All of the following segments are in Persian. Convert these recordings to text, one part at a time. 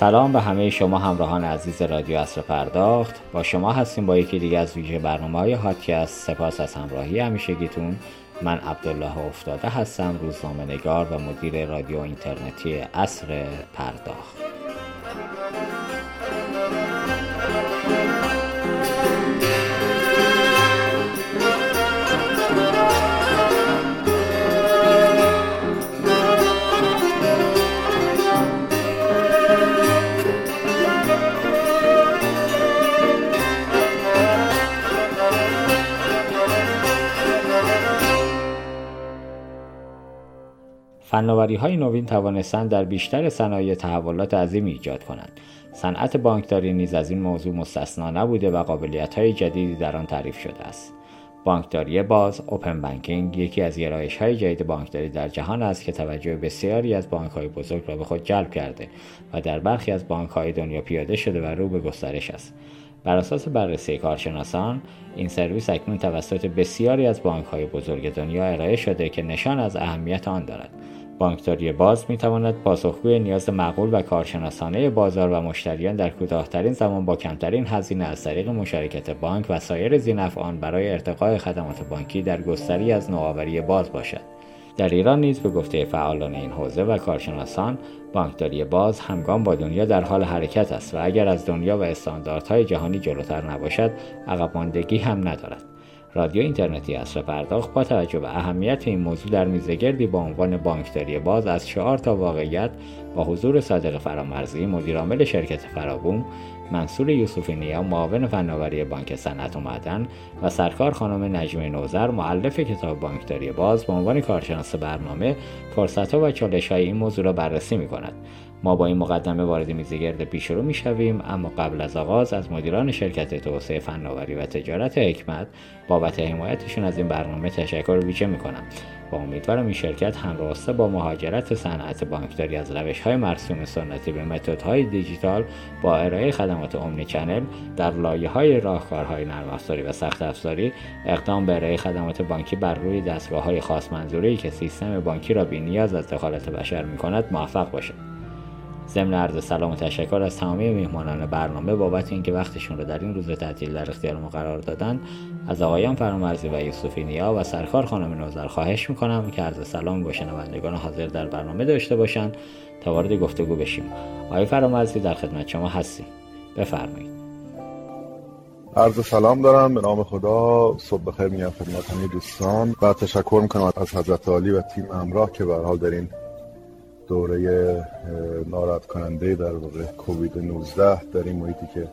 سلام به همه شما همراهان عزیز رادیو اصر پرداخت. با شما هستیم با یکی دیگه از ویژه برنامه های هاتکست سپاس از همراهی همیشگیتون. من عبدالله افتاده هستم روزنامه نگار و مدیر رادیو اینترنتی اصر پرداخت. فناوری های نوین توانستند در بیشتر صنایع تحولات عظیمی ایجاد کنند. صنعت بانکداری نیز از این موضوع مستثنا نبوده و قابلیت های جدیدی در آن تعریف شده است. بانکداری باز، اوپن بانکینگ یکی از گرایش های جدید بانکداری در جهان است که توجه بسیاری از بانک های بزرگ را به خود جلب کرده و در برخی از بانک های دنیا پیاده شده و رو به گسترش است. بر اساس بررسی کارشناسان این سرویس اکنون توسط بسیاری از بانک های بزرگ دنیا ارائه شده که نشان از اهمیت آن دارد بانکداری باز می تواند پاسخگوی نیاز معقول و کارشناسانه بازار و مشتریان در کوتاهترین زمان با کمترین هزینه از طریق مشارکت بانک و سایر زینفعان برای ارتقای خدمات بانکی در گستری از نوآوری باز باشد. در ایران نیز به گفته فعالان این حوزه و کارشناسان بانکداری باز همگام با دنیا در حال حرکت است و اگر از دنیا و استانداردهای جهانی جلوتر نباشد عقب ماندگی هم ندارد. رادیو اینترنتی اصر پرداخت با توجه به اهمیت این موضوع در میزگردی با عنوان بانکداری باز از چهار تا واقعیت با حضور صادق فرامرزی مدیرعامل شرکت فرابوم منصور یوسفی نیا معاون فناوری بانک صنعت و معدن و سرکار خانم نجمه نوزر معلف کتاب بانکداری باز به عنوان کارشناس برنامه فرصتها و چالش های این موضوع را بررسی می کند ما با این مقدمه وارد میزگرد پیش رو می‌شویم اما قبل از آغاز از مدیران شرکت توسعه فناوری و تجارت حکمت بابت حمایتشون از این برنامه تشکر ویژه می‌کنم. و امیدوارم این شرکت همراسته با مهاجرت صنعت بانکداری از روش های مرسوم سنتی به متدهای دیجیتال با ارائه خدمات اومنی چنل در لایه های راهکارهای نرم افزاری و سخت افزاری اقدام به ارائه خدمات بانکی بر روی دستگاه های خاص منظوری که سیستم بانکی را بی نیاز از دخالت بشر می کند موفق باشد. ضمن عرض سلام و تشکر از تمامی میهمانان برنامه بابت اینکه وقتشون رو در این روز تعطیل در اختیار ما قرار دادن از آقایان فرامرزی و یوسفی نیا و سرکار خانم نوزر خواهش می‌کنم که عرض سلام با شنوندگان حاضر در برنامه داشته باشند تا وارد گفتگو بشیم. آقای فرامرزی در خدمت شما هستیم. بفرمایید. عرض سلام دارم. به نام خدا. صبح بخیر میگم خدمت همه دوستان. و تشکر می‌کنم از حضرت عالی و تیم همراه که به حال در این دوره ناراحت کننده در واقع کووید 19 در این محیطی که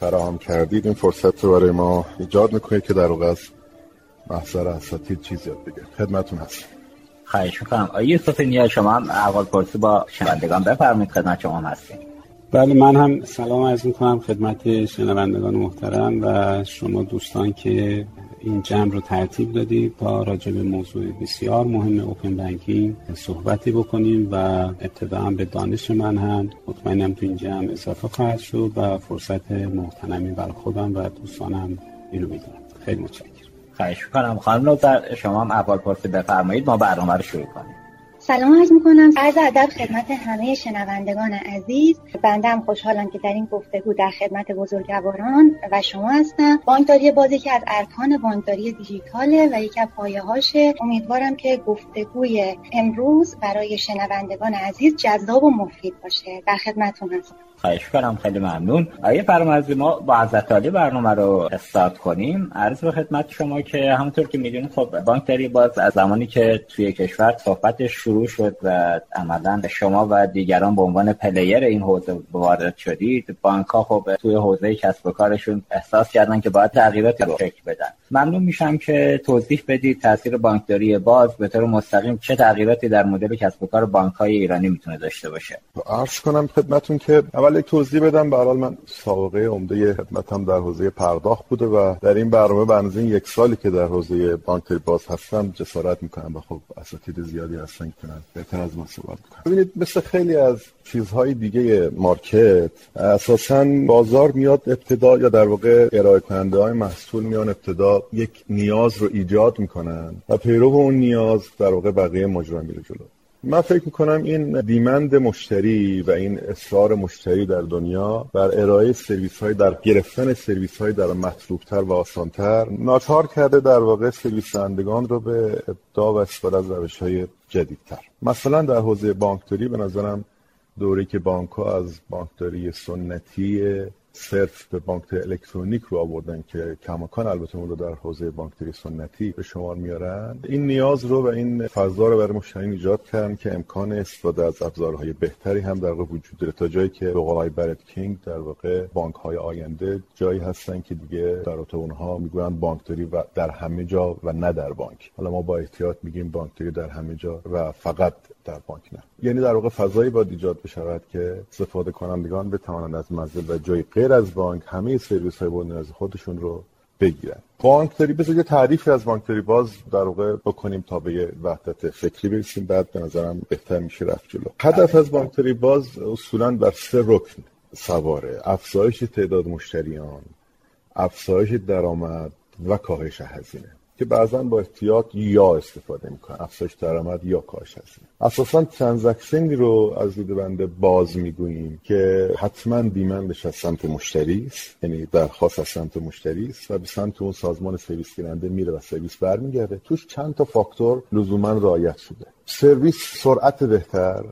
فراهم کردید این فرصت رو برای ما ایجاد می‌کنید که در واقع از محضر اساتید چیز یاد بگیرید. خدمتون هستم. خواهش می‌کنم. آیه یوسف نیا شما هم اول پرسی با شنوندگان بفرمایید. خدمت شما هستیم. بله من هم سلام عرض می‌کنم خدمت شنوندگان محترم و شما دوستان که این جمع رو ترتیب دادید تا راجع به موضوع بسیار مهم اوپن بانکینگ صحبتی بکنیم و ابتدا به دانش من هم مطمئنم تو این جمع اضافه خواهد شد و فرصت محترمی برای خودم و دوستانم اینو می‌دونم. خیلی متشکرم. خواهش می‌کنم خانم نوزر شما هم اول پرسه بفرمایید ما برنامه رو شروع کنیم. سلام عرض می‌کنم. عرض ادب خدمت همه شنوندگان عزیز. بنده هم خوشحالم که در این گفتگو در خدمت بزرگواران و شما هستم. بانکداری بازی که از ارکان بانکداری دیجیتاله و یکی از پایه هاشه امیدوارم که گفتگوی امروز برای شنوندگان عزیز جذاب و مفید باشه. در خدمتتون هستم. خواهش کنم خیلی ممنون. آیه فرمازی ما با حضرت عالی برنامه رو استارت کنیم. عرض به خدمت شما که همونطور که می‌دونید خب بانکداری باز از زمانی که توی کشور صحبتش شروع شد و عملا شما و دیگران به عنوان پلیر این حوزه وارد شدید بانک ها خب توی حوزه کسب و کارشون احساس کردن که باید تغییراتی رو شکل بدن. ممنون میشم که توضیح بدید تاثیر بانکداری باز به طور مستقیم چه تغییراتی در مدل کسب و کار بانک های ایرانی می‌تونه داشته باشه. عرض کنم خدمتون که یک توضیح بدم. به حال من سابقه عمده خدمتم در حوزه پرداخت بوده و در این برنامه بنزین یک سالی که در حوزه بانکداری باز هستم جسارت می‌کنم و خب اساتید زیادی هستن که بهتر از ما صحبت می‌کنم ببینید مثل خیلی از چیزهای دیگه مارکت اساسا بازار میاد ابتدا یا در واقع ارائه کننده های محصول میان ابتدا یک نیاز رو ایجاد می‌کنن و پیرو اون نیاز در واقع بقیه ماجرا میره جلو. من فکر می‌کنم این دیمند مشتری و این اصرار مشتری در دنیا بر ارائه سرویس های در گرفتن سرویس های در مطلوبتر و آسانتر ناچار کرده در واقع سرویس دهندگان رو به ابداع و استفاده از روش های جدیدتر. مثلا در حوزه بانکداری به نظرم دوره که بانک ها از بانکداری سنتی صرف به بانکداری الکترونیک رو آوردن که کماکان البته اون رو در حوزه بانکداری سنتی به شمار میارن. این نیاز رو و این فضا رو برای مشتریان ایجاد کردن که امکان استفاده از ابزارهای بهتری هم در وجود داره تا جایی که به قول برت کینگ در واقع بانک های آینده جایی هستن که دیگه در اونها می‌گوین بانکداری و در همه جا و نه در بانک. حالا ما با احتیاط میگیم بانکداری در همه جا و فقط در بانک نه. یعنی در واقع فضایی باید ایجاد بشود که استفاده کنندگان بتوانند از منزل و جای غیر از بانک همه سرویس های نیاز خودشون رو بگیرن بانکداری بذار یه تعریفی از بانکداری باز در واقع بکنیم تا به وحدت فکری برسیم. بعد به نظرم بهتر میشه رفت جلو. هدف از بانکداری باز اصولا بر سه رکن سواره. افزایش تعداد مشتریان افزایش درآمد و کاهش هزینه. که بعضا با احتیاط یا استفاده می‌کنن. افزایش درآمد یا کاهش هزینه اساسا ترانزکشنی رو از دید بنده باز می‌گوییم که حتما دیمندش از سمت مشتری است. یعنی درخواست از سمت مشتری است و به سمت اون سازمان سرویس گیرنده میره و سرویس برمیگرده. توش چند تا فاکتور لزوما رعایت شده. سرویس سرعت بهتر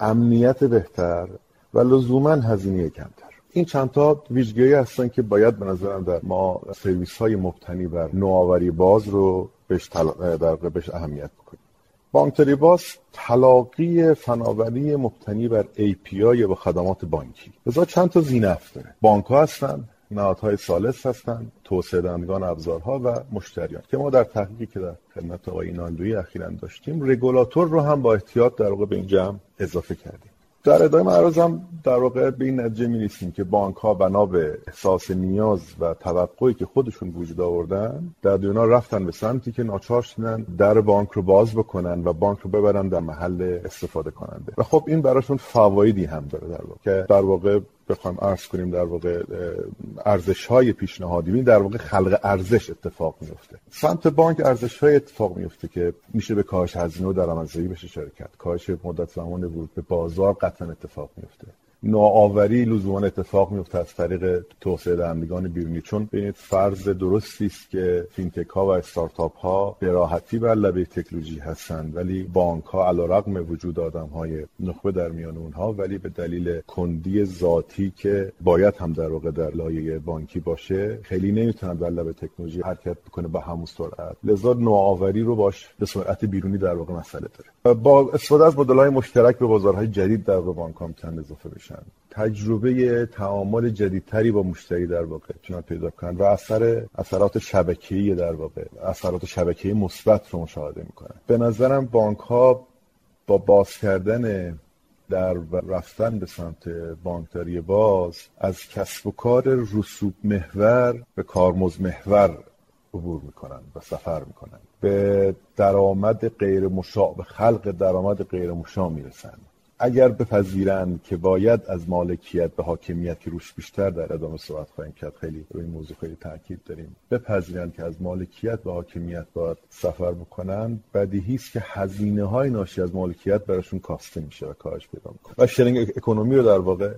امنیت بهتر و لزوما هزینه کمتر. این چندتا ویژگی هستن که باید به نظرم در ما سرویس های مبتنی بر نوآوری باز رو بهش, تل... در بهش اهمیت بکنیم. بانکداری باز تلاقی فناوری مبتنی بر API با خدمات بانکی. لذا چند تا زینف داره. بانک ها هستن نهادهای سالس هستند توسعه دهندگان ابزارها و مشتریان. که ما در تحقیقی که در خدمت آقای ایناندوی اخیرا داشتیم رگولاتور رو هم با احتیاط در واقع به این جمع اضافه کردیم. در ادامه معرضم در واقع به این نتیجه می که بانک ها بنا به احساس نیاز و توقعی که خودشون وجود آوردن در دنیا رفتن به سمتی که ناچار شدن در بانک رو باز بکنن و بانک رو ببرن در محل استفاده کننده. و خب این براشون فوایدی هم داره در واقع که در واقع بخوایم عرض کنیم در واقع ارزش های پیشنهادی. در واقع خلق ارزش اتفاق میفته سمت بانک ارزش های اتفاق میفته که میشه به کاهش هزینه و درآمدزایی بشه شرکت. کاهش مدت زمان ورود به بازار قطعا اتفاق میفته نوآوری لزوما اتفاق میفته از طریق توسعه دهندگان بیرونی. چون به فرض درستی است که فینتک ها و استارتاپ ها به راحتی بر لبه تکنولوژی هستند ولی بانک ها علیرغم وجود آدم های نخبه در میان اونها ولی به دلیل کندی ذاتی که باید هم در واقع در لایه بانکی باشه خیلی نمی‌تونن بر لبه تکنولوژی حرکت بکنه به همون سرعت. لذا نوآوری رو باش به سرعت بیرونی در واقع مسئله داره. با استفاده از مدل های مشترک به بازارهای جدید در واقع بانک اضافه بشه تجربه تعامل جدیدتری با مشتری در واقع می‌تونن پیدا کنن و اثر اثرات شبکه‌ای در واقع اثرات شبکه‌ای مثبت رو مشاهده می‌کنن. به نظرم بانک ها با باز کردن در رفتن به سمت بانکداری باز از کسب و کار رسوب محور به کارمز محور عبور می‌کنن و سفر می‌کنن. به درآمد غیر مشاع به خلق درآمد غیر مشاع می‌رسن. اگر بپذیرند که باید از مالکیت به حاکمیت که روش بیشتر در ادامه صحبت خواهیم کرد. خیلی روی این موضوع خیلی تاکید داریم. بپذیرند که از مالکیت به حاکمیت باید سفر بکنن بدیهی است که هزینه های ناشی از مالکیت براشون کاسته میشه و کاهش پیدا می‌کنه. و sharing economy رو در واقع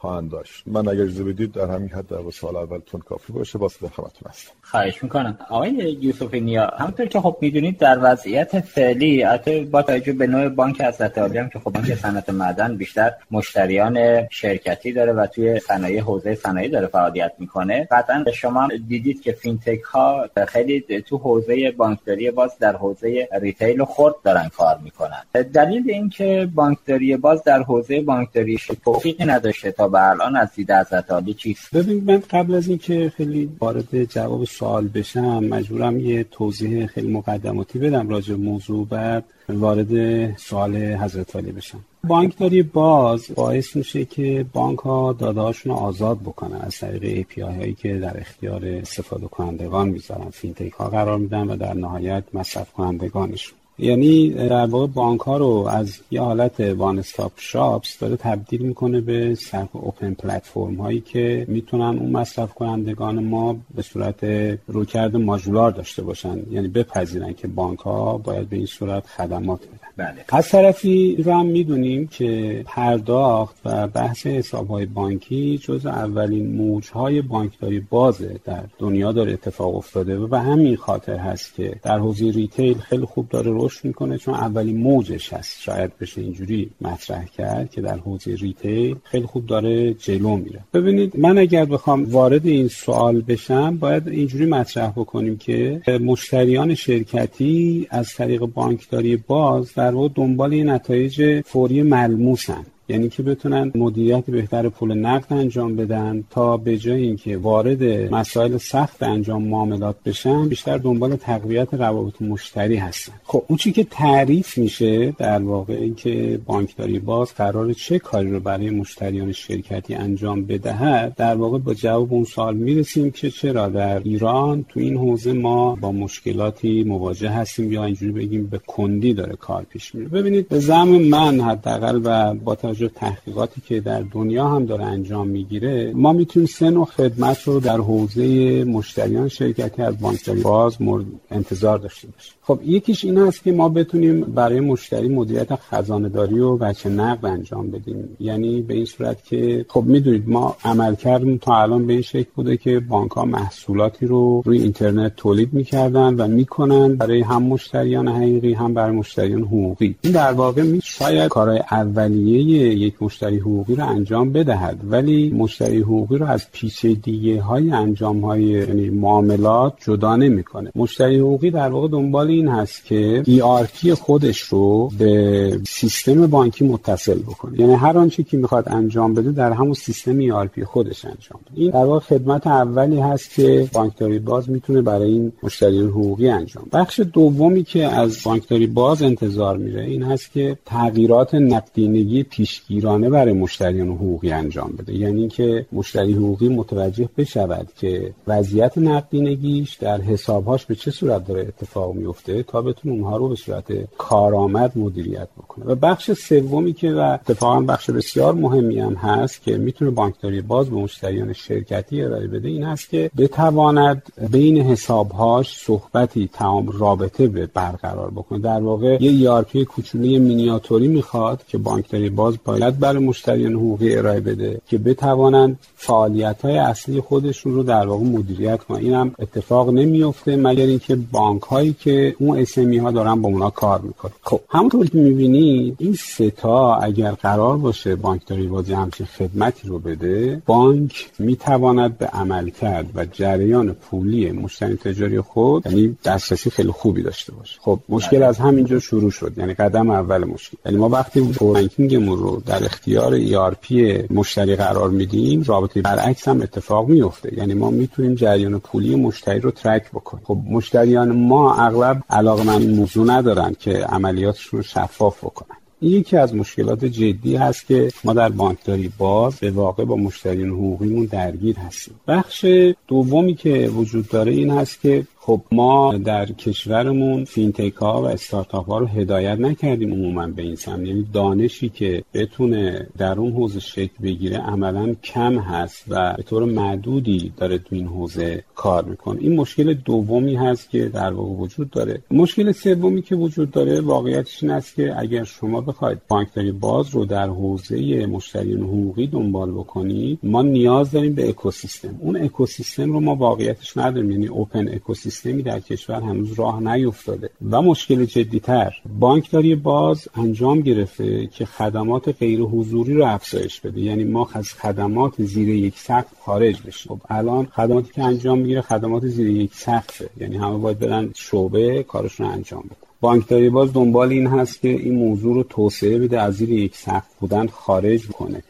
خواهند داشت. من اگر اجازه بدید در همین حد در سوال اولتون کافی باشه باز در خدمتتون هستم. خواهش می‌کنم. آقای یوسف نیا همونطور که خب می‌دونید در وضعیت فعلی حتی با توجه به نوع بانک حضرت عالی که خب بانک صنعت معدن بیشتر مشتریان شرکتی داره و توی صنایع حوزه صنایع داره فعالیت می‌کنه. قطعا شما دیدید که fintech ها خیلی تو حوزه بانکداری باز در حوزه retail خرد دارن کار می‌کنن. دلیل اینکه بانکداری باز در حوزه بانکداری توفیقی نداشته تا به الان از دید حضرت عالی چیست؟ ببین من قبل از اینکه خیلی وارد جواب سوال بشم مجبورم یه توضیح خیلی مقدماتی بدم راجع موضوع بعد وارد سوال حضرت عالی بشم. بانکداری باز باعث میشه که بانک ها دادهاشون آزاد بکنن از طریق API هایی که در اختیار استفاده کنندگان می‌ذارن. fintech ها قرار میدن و در نهایت مصرف کنندگانشون یعنی در واقع بانک ها رو از یه حالت one stop shops داره تبدیل می‌کنه به صرف open platform هایی که می‌تونن اون مصرف کنندگان ما به صورت رویکرد ماژولار داشته باشن یعنی بپذیرن که بانک ها باید به این صورت خدمات بدن بله. از طرفی رو هم می‌دونیم که پرداخت و بحث حساب های بانکی جز اولین موج های بانکداری بازه در دنیا داره اتفاق افتاده و به همین خاطر هست که در حوزه retail خیلی خوب داره رشد می‌کنه چون اولین موجش هست. شاید بشه اینجوری مطرح کرد که در حوزه retail خیلی خوب داره جلو میره. ببینید من اگر بخوام وارد این سوال بشم باید اینجوری مطرح بکنیم که مشتریان شرکتی از طریق بانکداری باز در واقع دنبال نتایج فوری ملموسن. یعنی که بتونن مدیریت بهتر پول نقد انجام بدن تا به جای اینکه وارد مسائل سخت انجام معاملات بشن بیشتر دنبال تقویت روابط مشتری هستن. خب اون چی که تعریف میشه در واقع اینکه بانکداری باز قرار چه کاری رو برای مشتریان شرکتی انجام بدهد در واقع با جواب اون سوال می‌رسیم که چرا در ایران تو این حوزه ما با مشکلاتی مواجه هستیم یا اینجوری بگیم به کندی داره کار پیش میره. ببینید به زعم من حداقل و با توجه تحقیقاتی که در دنیا هم داره انجام می‌گیره ما می‌تونیم سه نوع خدمت رو در حوزه مشتریان شرکتی از بانکداری باز مورد انتظار داشته باشیم. خب یکیش این است که ما بتونیم برای مشتری مدیریت خزانه داری و بچه نقد انجام بدیم. یعنی به این صورت که خب می‌دونید ما عمل کردیم تا الان به این شکل بوده که بانک ها محصولاتی رو روی اینترنت تولید می‌کردن و می‌کنن برای هم مشتریان حقیقی هم برای مشتریان حقوقی. این در واقع می شاید کارهای اولیه یک مشتری حقوقی رو انجام بدهد. ولی مشتری حقوقی رو از پیچیدگی های انجام های یعنی معاملات جدا نمی‌کنه. مشتری حقوقی در واقع دنبال این هست که ERP خودش رو به سیستم بانکی متصل بکنه. یعنی هر آنچه که می‌خواد انجام بده در همون سیستم ERP خودش انجام بده. این در واقع خدمت اولی هست که بانکداری باز می‌تونه برای این مشتریان حقوقی انجام بخش دومی که از بانکداری باز انتظار میره این هست که تغییرات نقدینگی پیشگیرانه برای مشتریان حقوقی انجام بده. یعنی که مشتری حقوقی متوجه بشود که وضعیت نقدینگیش در حسابهاش به چه صورت داره اتفاق میفته تا بتونه اونها رو به صورت کارآمد مدیریت بکنه. و بخش سومی که و اتفاقا بخش بسیار مهمی هم هست که می‌تونه بانکداری باز به مشتریان شرکتی ارائه بده این هست که بتواند بین حسابهاش صحبتی تمام رابطه به برقرار بکنه. در واقع یه یارپی کوچولی مینیاتوری می‌خواد که بانکداری باز باید برای مشتریان حقوقی ارائه بده که بتوانند فعالیت های اصلی خودشون رو در واقع مدیریت کنن. این هم اتفاق نمیفته مگر اینکه بانک هایی که اون اسمی ها دارن با اونا کار می‌کنن. خب همونطور که می‌بینید این ستا اگر قرار باشه بانکداری بازی همچین خدمتی رو بده بانک می‌تواند به عمل کرد و جریان پولی مشتری تجاری خود یعنی دسترسی خیلی خوبی داشته باشه. خب مشکل از همینجا شروع شد. یعنی قدم اول مشکل. یعنی ما وقتی بانکینگمون رو در اختیار ERP مشتری قرار میدیم رابطه برعکس هم اتفاق میفته. یعنی ما می‌تونیم جریان پولی مشتری رو ترک بکنیم. خب مشتریان ما اغلب علاقه من موضوع ندارن که عملیاتشون رو شفاف بکنن. این یکی از مشکلات جدی هست که ما در بانکداری باز به واقع با مشتریان حقوقیمون درگیر هستیم. بخش دومی که وجود داره این هست که خب ما در کشورمون فینتک ها و استارتاپ ها رو هدایت نکردیم عموما به این سمت. یعنی دانشی که بتونه در اون حوزه شکل بگیره عملا کم هست و به طور معدودی داره تو این حوزه کار می‌کنه. این مشکل دومی هست که در واقع وجود داره. مشکل سومی که وجود داره واقعیتش این است که اگر شما بخواید بانکداری باز رو در حوزه مشتریان حقوقی دنبال بکنید ما نیاز داریم به اکوسیستم. اون اکوسیستم رو ما واقعیتش نداریم. یعنی اوپن اکوسیستم سیستمی در کشور هنوز راه نیفتاده و مشکل جدیتر بانکداری باز انجام گرفته که خدمات غیر حضوری رو افزایش بده. یعنی ما از خدمات زیر یک سقف خارج بشیم. خب الان خدماتی که انجام می‌گیره خدمات زیر یک سقفه. یعنی همه باید برن شعبه کارشون انجام بده بانکداری باز دنبال این هست که این موضوع رو توسعه بده از زیر یک سقف بودن خارج کنه.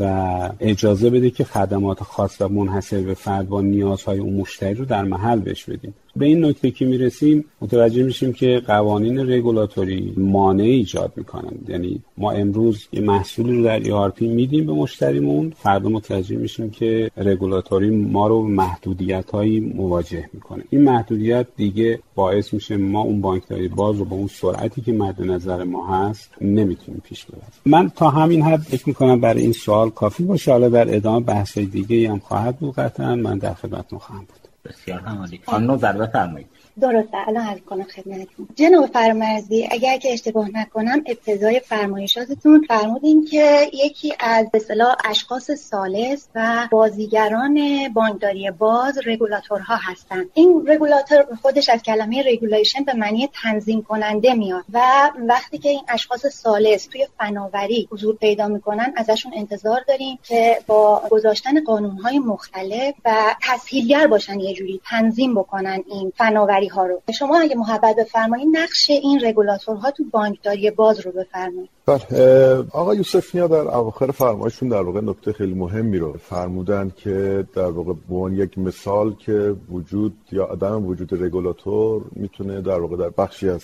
و اجازه بده که خدمات خاص و منحصر به فرد با نیازهای اون مشتری رو در محل بهش بدیم. به این نکته که می‌رسیم متوجه میشیم که قوانین رگولاتوری مانع ایجاد می‌کنن. یعنی ما امروز یه محصولی رو در ERP میدیم به مشتریمون فردا متوجه میشیم که رگولاتوری ما رو محدودیت هایی مواجه می‌کنه. این محدودیت دیگه باعث میشه ما اون بانکداری باز رو با اون سرعتی که مد نظر ما هست نمی‌تونیم پیش ببریم. من تا همین حد فکر می‌کنم برای این سوال کافی باشه. حالا در ادامه بحث دیگه هم خواهد بود قطعا. من در خدمتتون خواهم بود. بسیار هم عالی خانم نظر بفرمایید درسته الان عرض کنم خدمتتون. جناب فرمرزی اگر که اشتباه نکنم ابتدای فرمایشاتتون فرمودین که یکی از اصطلاح اشخاص ثالث و بازیگران بانکداری باز رگولاتورها هستند. این رگولاتور خودش از کلمه regulation به معنی تنظیم کننده میاد و وقتی که این اشخاص ثالث توی فناوری حضور پیدا می‌کنن ازشون انتظار داریم که با گذاشتن قانونهای مختلف و تسهیلگر باشن یه جوری تنظیم بکنن این فناوری ها رو. شما اگه محبت بفرمایید نقش این رگولاتورها تو بانکداری باز رو بفرمایید بله آقا یوسف نیا در اواخر فرمایشون در واقع نکته خیلی مهمی رو فرمودن که در واقع به یک مثال که وجود یا عدم وجود رگولاتور می‌تونه در واقع در بخشی از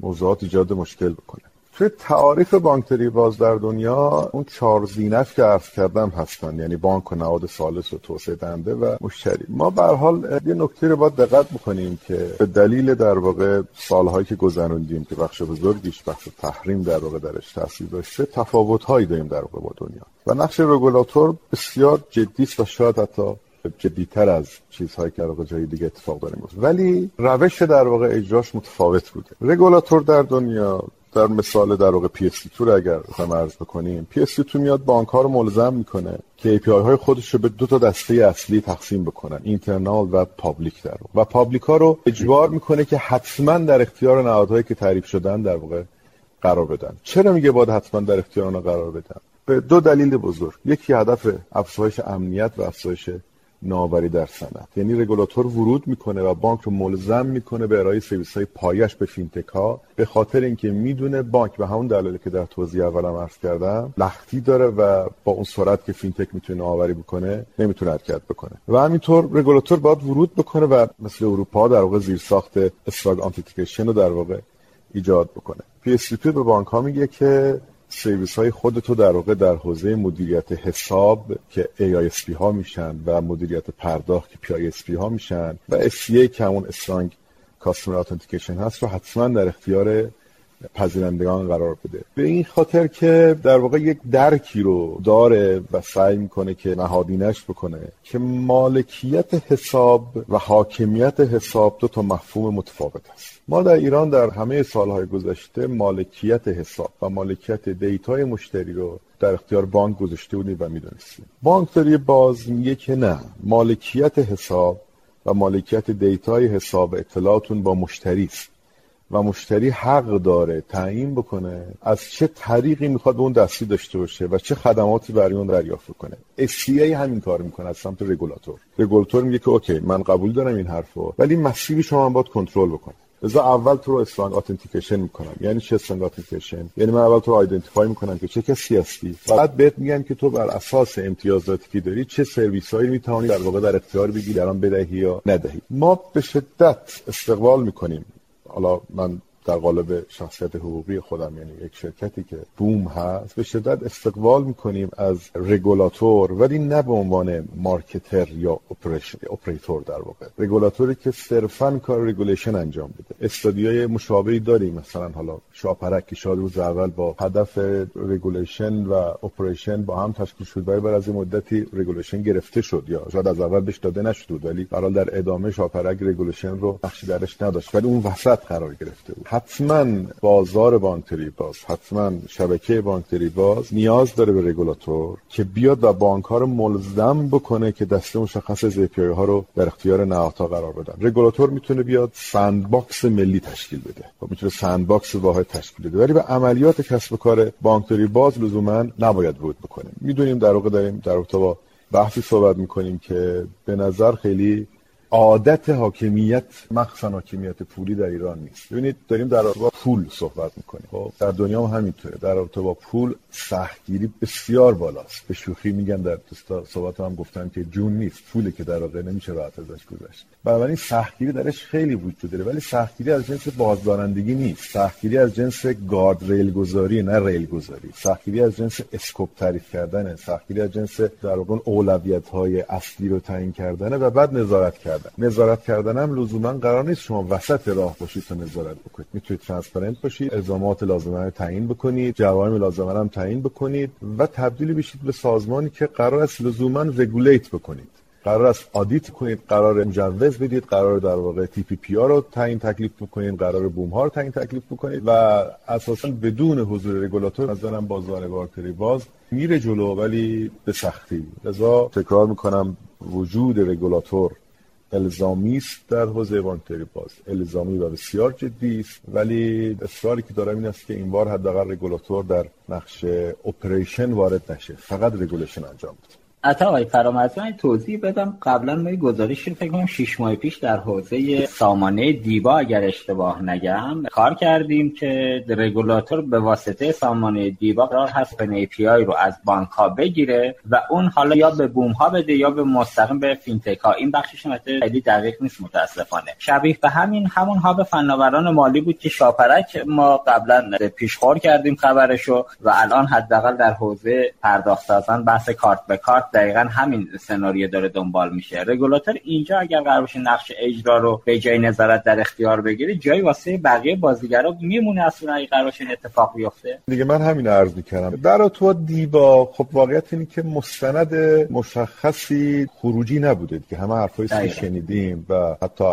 موضوعات ایجاد مشکل بکنه. توی تعاریف بانکداری باز در دنیا اون چهار زینف که عرض کردم هستن. یعنی بانک و نهاد سالس و توسعه دنده و مشتری. ما به حال یه نکته رو باید دقت بکنیم که به دلیل در واقع سالهایی که گذروندیم که بخش بزرگیش بخش تحریم در واقع درش تاثیر داشته تفاوت هایی داریم در واقع با دنیا. و نقش رگولاتور بسیار جدی و شاید حتی جدیتر از چیزهایی که در جای دیگه اتفاق داریم ولی روش در واقع اجراش متفاوت بوده. رگولاتور در دنیا در مثال در واقع PSD2 اگر بخوایم عرض بکنیم PSD2 میاد بانک ها رو ملزم می‌کنه که API های خودش رو به دو تا دسته اصلی تقسیم بکنن internal و public در و public ها رو اجبار می‌کنه که حتما در اختیار نهادهایی که تعریف شدن در واقع قرار بدن. چرا میگه باید حتما در اختیار قرار بدن؟ به دو دلیل بزرگ. یکی هدف افزایش امنیت و افزایش نوآوری در صنعت. یعنی رگولاتور ورود می‌کنه و بانک رو ملزم می‌کنه به ارائه سرویس های پایه‌ش به فینتک ها به خاطر اینکه می‌دونه بانک به همون دلایلی که در توضیح اولم عرض کردم لختی داره و با اون سرعت که فینتک می‌تونه نوآوری بکنه نمی‌تونه حرکت بکنه. و همینطور رگولاتور باید ورود بکنه و مثل اروپا در واقع زیر ساخت strong authentication رو در واقع ایجاد بکنه. PSD2 به بانک ها میگه که سرویس های خودتو در واقع در حوزه مدیریت حساب که AISP ها میشن و مدیریت پرداخت که PISP ها میشن و SCA که همون strong customer authentication هست رو حتما در اختیار پذیرندگان قرار بده. به این خاطر که در واقع یک درکی رو داره و سعی می‌کنه که نهادینش بکنه که مالکیت حساب و حاکمیت حساب دو تا مفهوم متفاوت است. ما در ایران در همه سالهای گذشته مالکیت حساب و مالکیت دیتای مشتری رو در اختیار بانک گذاشته بودیم و بانکداری باز میگه که نه مالکیت حساب و مالکیت دیتای حساب اطلاعاتون با مشتری است. و مشتری حق داره تعیین بکنه از چه طریقی می‌خواد به اون دسترسی داشته باشه و چه خدماتی برای اون دریافت کنه SCA همین کار می‌کنه از سمت رگولاتور. رگولاتور میگه که OK من قبول دارم این حرفو ولی مسیری شما باید کنترل بکنه. از اول تو رو strong authentication می‌کنم. یعنی چه strong authentication یعنی من اول تو رو identify می‌کنم که چه کسی هستی. بعد بهت میگم که تو بر اساس امتیازاتی که داری چه سرویس هایی می‌تونی در واقع در اختیار بگیری الان بدهی یا ندهی. ما به شدت استقبال می‌کنیم حالا من در قالب شخصیت حقوقی خودم یعنی یک شرکتی که بوم هست به شدت استقبال می‌کنیم از رگولاتور ولی نه به عنوان marketer یا operation operator در واقع. رگولاتوری که صرفا کار regulation انجام بده study های مشابهی داریم مثلا حالا شاپرک که شاید روز اول با هدف regulation و operation با هم تشکیل شد ولی بعد از مدتی regulation گرفته شد یا شاید از اول بهش داده نشد ولی به هر حال در ادامه شاپرک regulation رو بخشی درش نداشت ولی اون وسط قرار گرفته بود. حتما بازار بانکداری باز حتما شبکه بانکداری باز نیاز داره به رگولاتور که بیاد و بانک ها رو ملزم بکنه که دسته مشخص از ها رو در اختیار نهادها قرار بدن. رگولاتور می‌تونه بیاد sandbox ملی تشکیل بده. و می‌تونه sandbox واحد تشکیل بده. ولی به عملیات کسب و کار بانکداری باز لزوما نباید ورود بکنه می‌دونیم در واقع داریم در با بحثی صحبت می‌کنیم که به نظر خیلی عادت حاکمیت مخصوصا حاکمیت پولی در ایران نیست. ببینید داریم در رابطه با پول صحبت می‌کنیم. خب در دنیا هم همینطوره. در رابطه با پول سختگیری بسیار بالاست. به شوخی میگن در صحبت هم گفتم که جون نیست. پولی که در واقع نمیشه راحت ازش گذشت. بنابراین سختگیری درش خیلی وجود داره. ولی سختگیری از جنس بازدارندگی نیست. سختگیری از جنس guardrail گذاری نه ریل گذاری سختگیری از جنس scope تعریف کردن سختگیری از جنس در واقع اولویت های اصلی رو تعیین کردن و بعد نظارت کردن. نظارت کردن هم لزوما قرار نیست شما وسط راه باشید تا نظارت بکنید. می‌تونید transparent باشید الزامات لازمه رو تعیین بکنید جرایم لازمه هم تعیین بکنید و تبدیل بشید به سازمانی که قرار است لزوما regulate بکنید. قرار است audit کنید قرار مجوز بدید قرار در واقع TPP رو تعیین تکلیف بکنید قرار بوم ها رو تعیین تکلیف بکنید و اساسا بدون حضور رگولاتور نظرم بازار بانکداری باز میره جلو ولی به سختی. لذا تکرار می‌کنم وجود رگولاتور الزامی است در حوزه بانکداری باز الزامی و بسیار جدی است ولی اصراری که دارم این است که این بار حداقل رگولاتور در نقش operation وارد نشه. فقط regulation انجام بده. عطا آقای فرامرزی توضیح بدم. قبلا ما گزارش فکر کنم 6 ماه پیش در حوزه سامانه دیبا اگر اشتباه نگم کار کردیم که رگولاتور به واسطه سامانه دیبا قرار هست open API رو از بانک ها بگیره و اون حالا یا به بوم ها بده یا به مستقیم به فینتک ها این بخشش خیلی دقیق نیست متاسفانه. شبیه به همین همون ها به فناوران مالی بود که شاپرک ما قبلا پیشخور کردیم خبرشو و الان حداقل در حوزه پرداخت سازان بحث کارت به کارت دقیقا همین سناریو داره دنبال میشه. رگولاتور اینجا اگر قرار باشه نقش اجرا رو به جای نظارت در اختیار بگیره جایی واسه بقیه بازیگرا میمونه اصلا اگه قرار باشه اتفاق بیفته. دیگه من همین عرض می‌کردم. در تو دیبا خب واقعیت اینه که مستند مشخصی خروجی نبوده که همه حرفایی که شنیدیم و حتی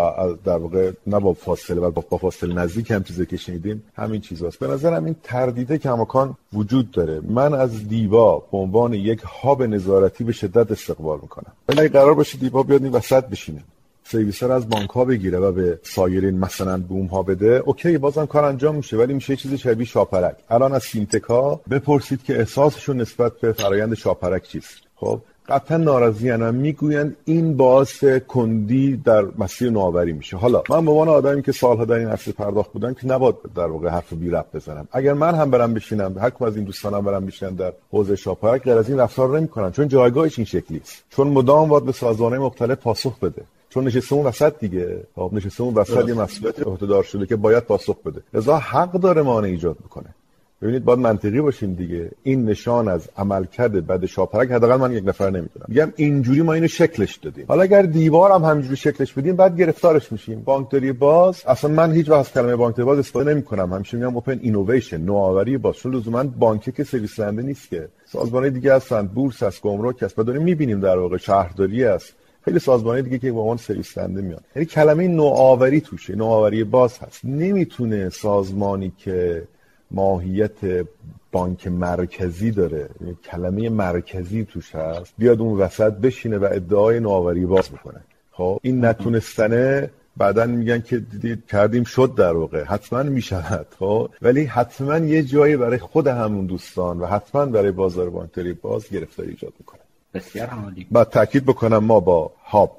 در واقع نه با فاصله و با فاصله نزدیک هم چیزی که شنیدیم همین چیزاست به نظرم این تردیده کماکان وجود داره. من از دیبا به عنوان یک هاب نظارتی به شدت استقبال می‌کنم. ولی قرار باشه دیبا بیاد این وسط بشینه. سرویس از بانک ها بگیره و به سایرین مثلا بوم ها بده. OK بازم کار انجام میشه ولی میشه چیزی شبیه شاپرک. الان از فینتک ها بپرسید که احساسشون نسبت به فرایند شاپرک چیست. خب قطعا ناراضی و می‌گویند این باعث کندی در مسیر نوآوری میشه. حالا من به عنوان آدمی که سالها در این عرصه پرداخت بودم که نباید در واقع حرف بی رب بزنم. اگر من هم برم بشینم هر از این دوستانم برم بشینم در حوزه شاپرک غیر از این رفتار نمی‌کنن. چون جایگاهش این شکلی چون مدام باید به سازمانهای مختلف پاسخ بده. چون نشسته اون وسط دیگه. خب نشسته اون وسط یه مسئولیت عهدهدار شده که باید پاسخ بده. لذا حق داره مانع ایجاد بکنه. ببینید باید منطقی باشیم دیگه. این نشان از عملکرد بد شاپرک حداقل من یک نفر نمی‌دونم. میگم اینجوری ما اینو شکلش دادیم. حالا اگر دیبا رو هم همینجوری شکلش بدیم بعد گرفتارش میشیم. بانکداری باز اصلا من هیچ وقت کلمه بانکداری باز استفاده نمی‌کنم. همیشه میگم open innovation نوآوری باز. چون لزوما بانکی که سرویس دهنده نیست که. سازمان دیگه هستن. بورس هست گمرک هست. و داریم می‌بینیم در واقع شهرداری است خیلی سازمانی دیگه که به عنوان سرویس دهنده میان. یعنی کلمه نوآوری توشه. نوآوری باز هست. نمی‌تونه سازمانی که ماهیت بانک مرکزی داره. یعنی کلمه مرکزی توش هست. بیاد اون وسط بشینه و ادعای نوآوری باز بکنه. خب؟ این نتونستنه بعدا میگن که دیدید کردیم شد در واقع. حتما می‌شود. خب؟ ولی حتما یه جایی برای خود همون دوستان و حتما برای بازار بانکداری باز گرفتاری ایجاد می‌کنه. بسیار عالی. بعد تاکید بکنم ما با هاب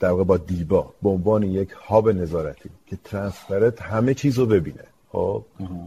در واقع با دیبا به عنوان یک هاب نظارتی که ترانسپرنت همه چیز رو ببینه. خب.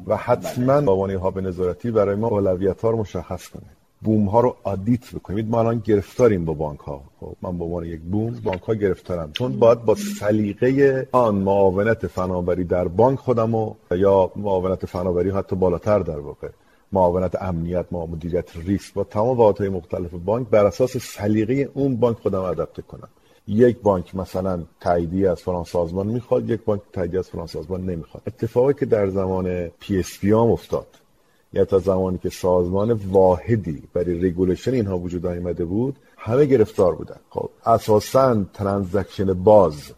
و حتما با عنوان هاب نظارتی برای ما اولویت ها رو مشخص کنه بوم ها رو audit بکنید ما الان گرفتاریم با بانک ها خب من به عنوان یک بوم بانک ها گرفتارم. چون باید با سلیقه آن معاونت فناوری در بانک خودمو یا معاونت فناوری حتی بالاتر در واقع. معاونت امنیت ما مدیریت ریسک با تمام واحدهای مختلف بانک بر اساس سلیقه اون بانک خودم adapt کنم. یک بانک مثلا تاییدی از فلان سازمان می‌خواد یک بانک تاییدی از فلان سازمان نمی‌خواد. اتفاقی که در زمان PSP هم افتاد یا تا زمانی که سازمان واحدی برای regulation اینها وجود آمده بود همه گرفتار بودن. خب اساسا transaction باز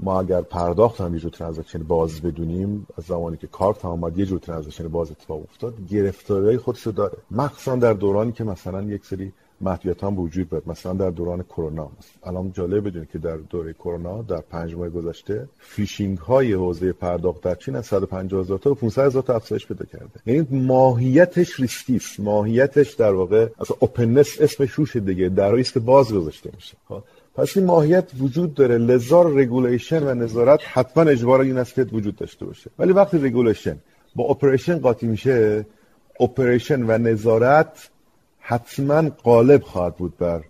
ما اگر پرداخت هم یه جور transaction باز بدونیم از زمانی که کارت هم آمد یه جور transaction باز اتفاق افتاد گرفتاری خودشو داره. مخصوصا در دورانی که مثلا یک سری محدودیت هم وجود دارد مثلا در دوران کرونا الان جالب بدونید که در دوره کرونا در پنج ماه گذشته فیشینگ های حوزه پرداخت در چین از 150 هزار تا 500 هزار تا افزایش پیدا کرده. یعنی ماهیتش ریسکی ماهیتش در واقع از openness اسمش روش دیگه. در ریسک باز گذاشته میشه. خب، پس این ماهیت وجود داره. لذا regulation و نظارت حتما اجبار این است که وجود داشته باشه. ولی وقتی regulation با operation قاطی میشه operation و نظارت حتما غالب خواهد بود بر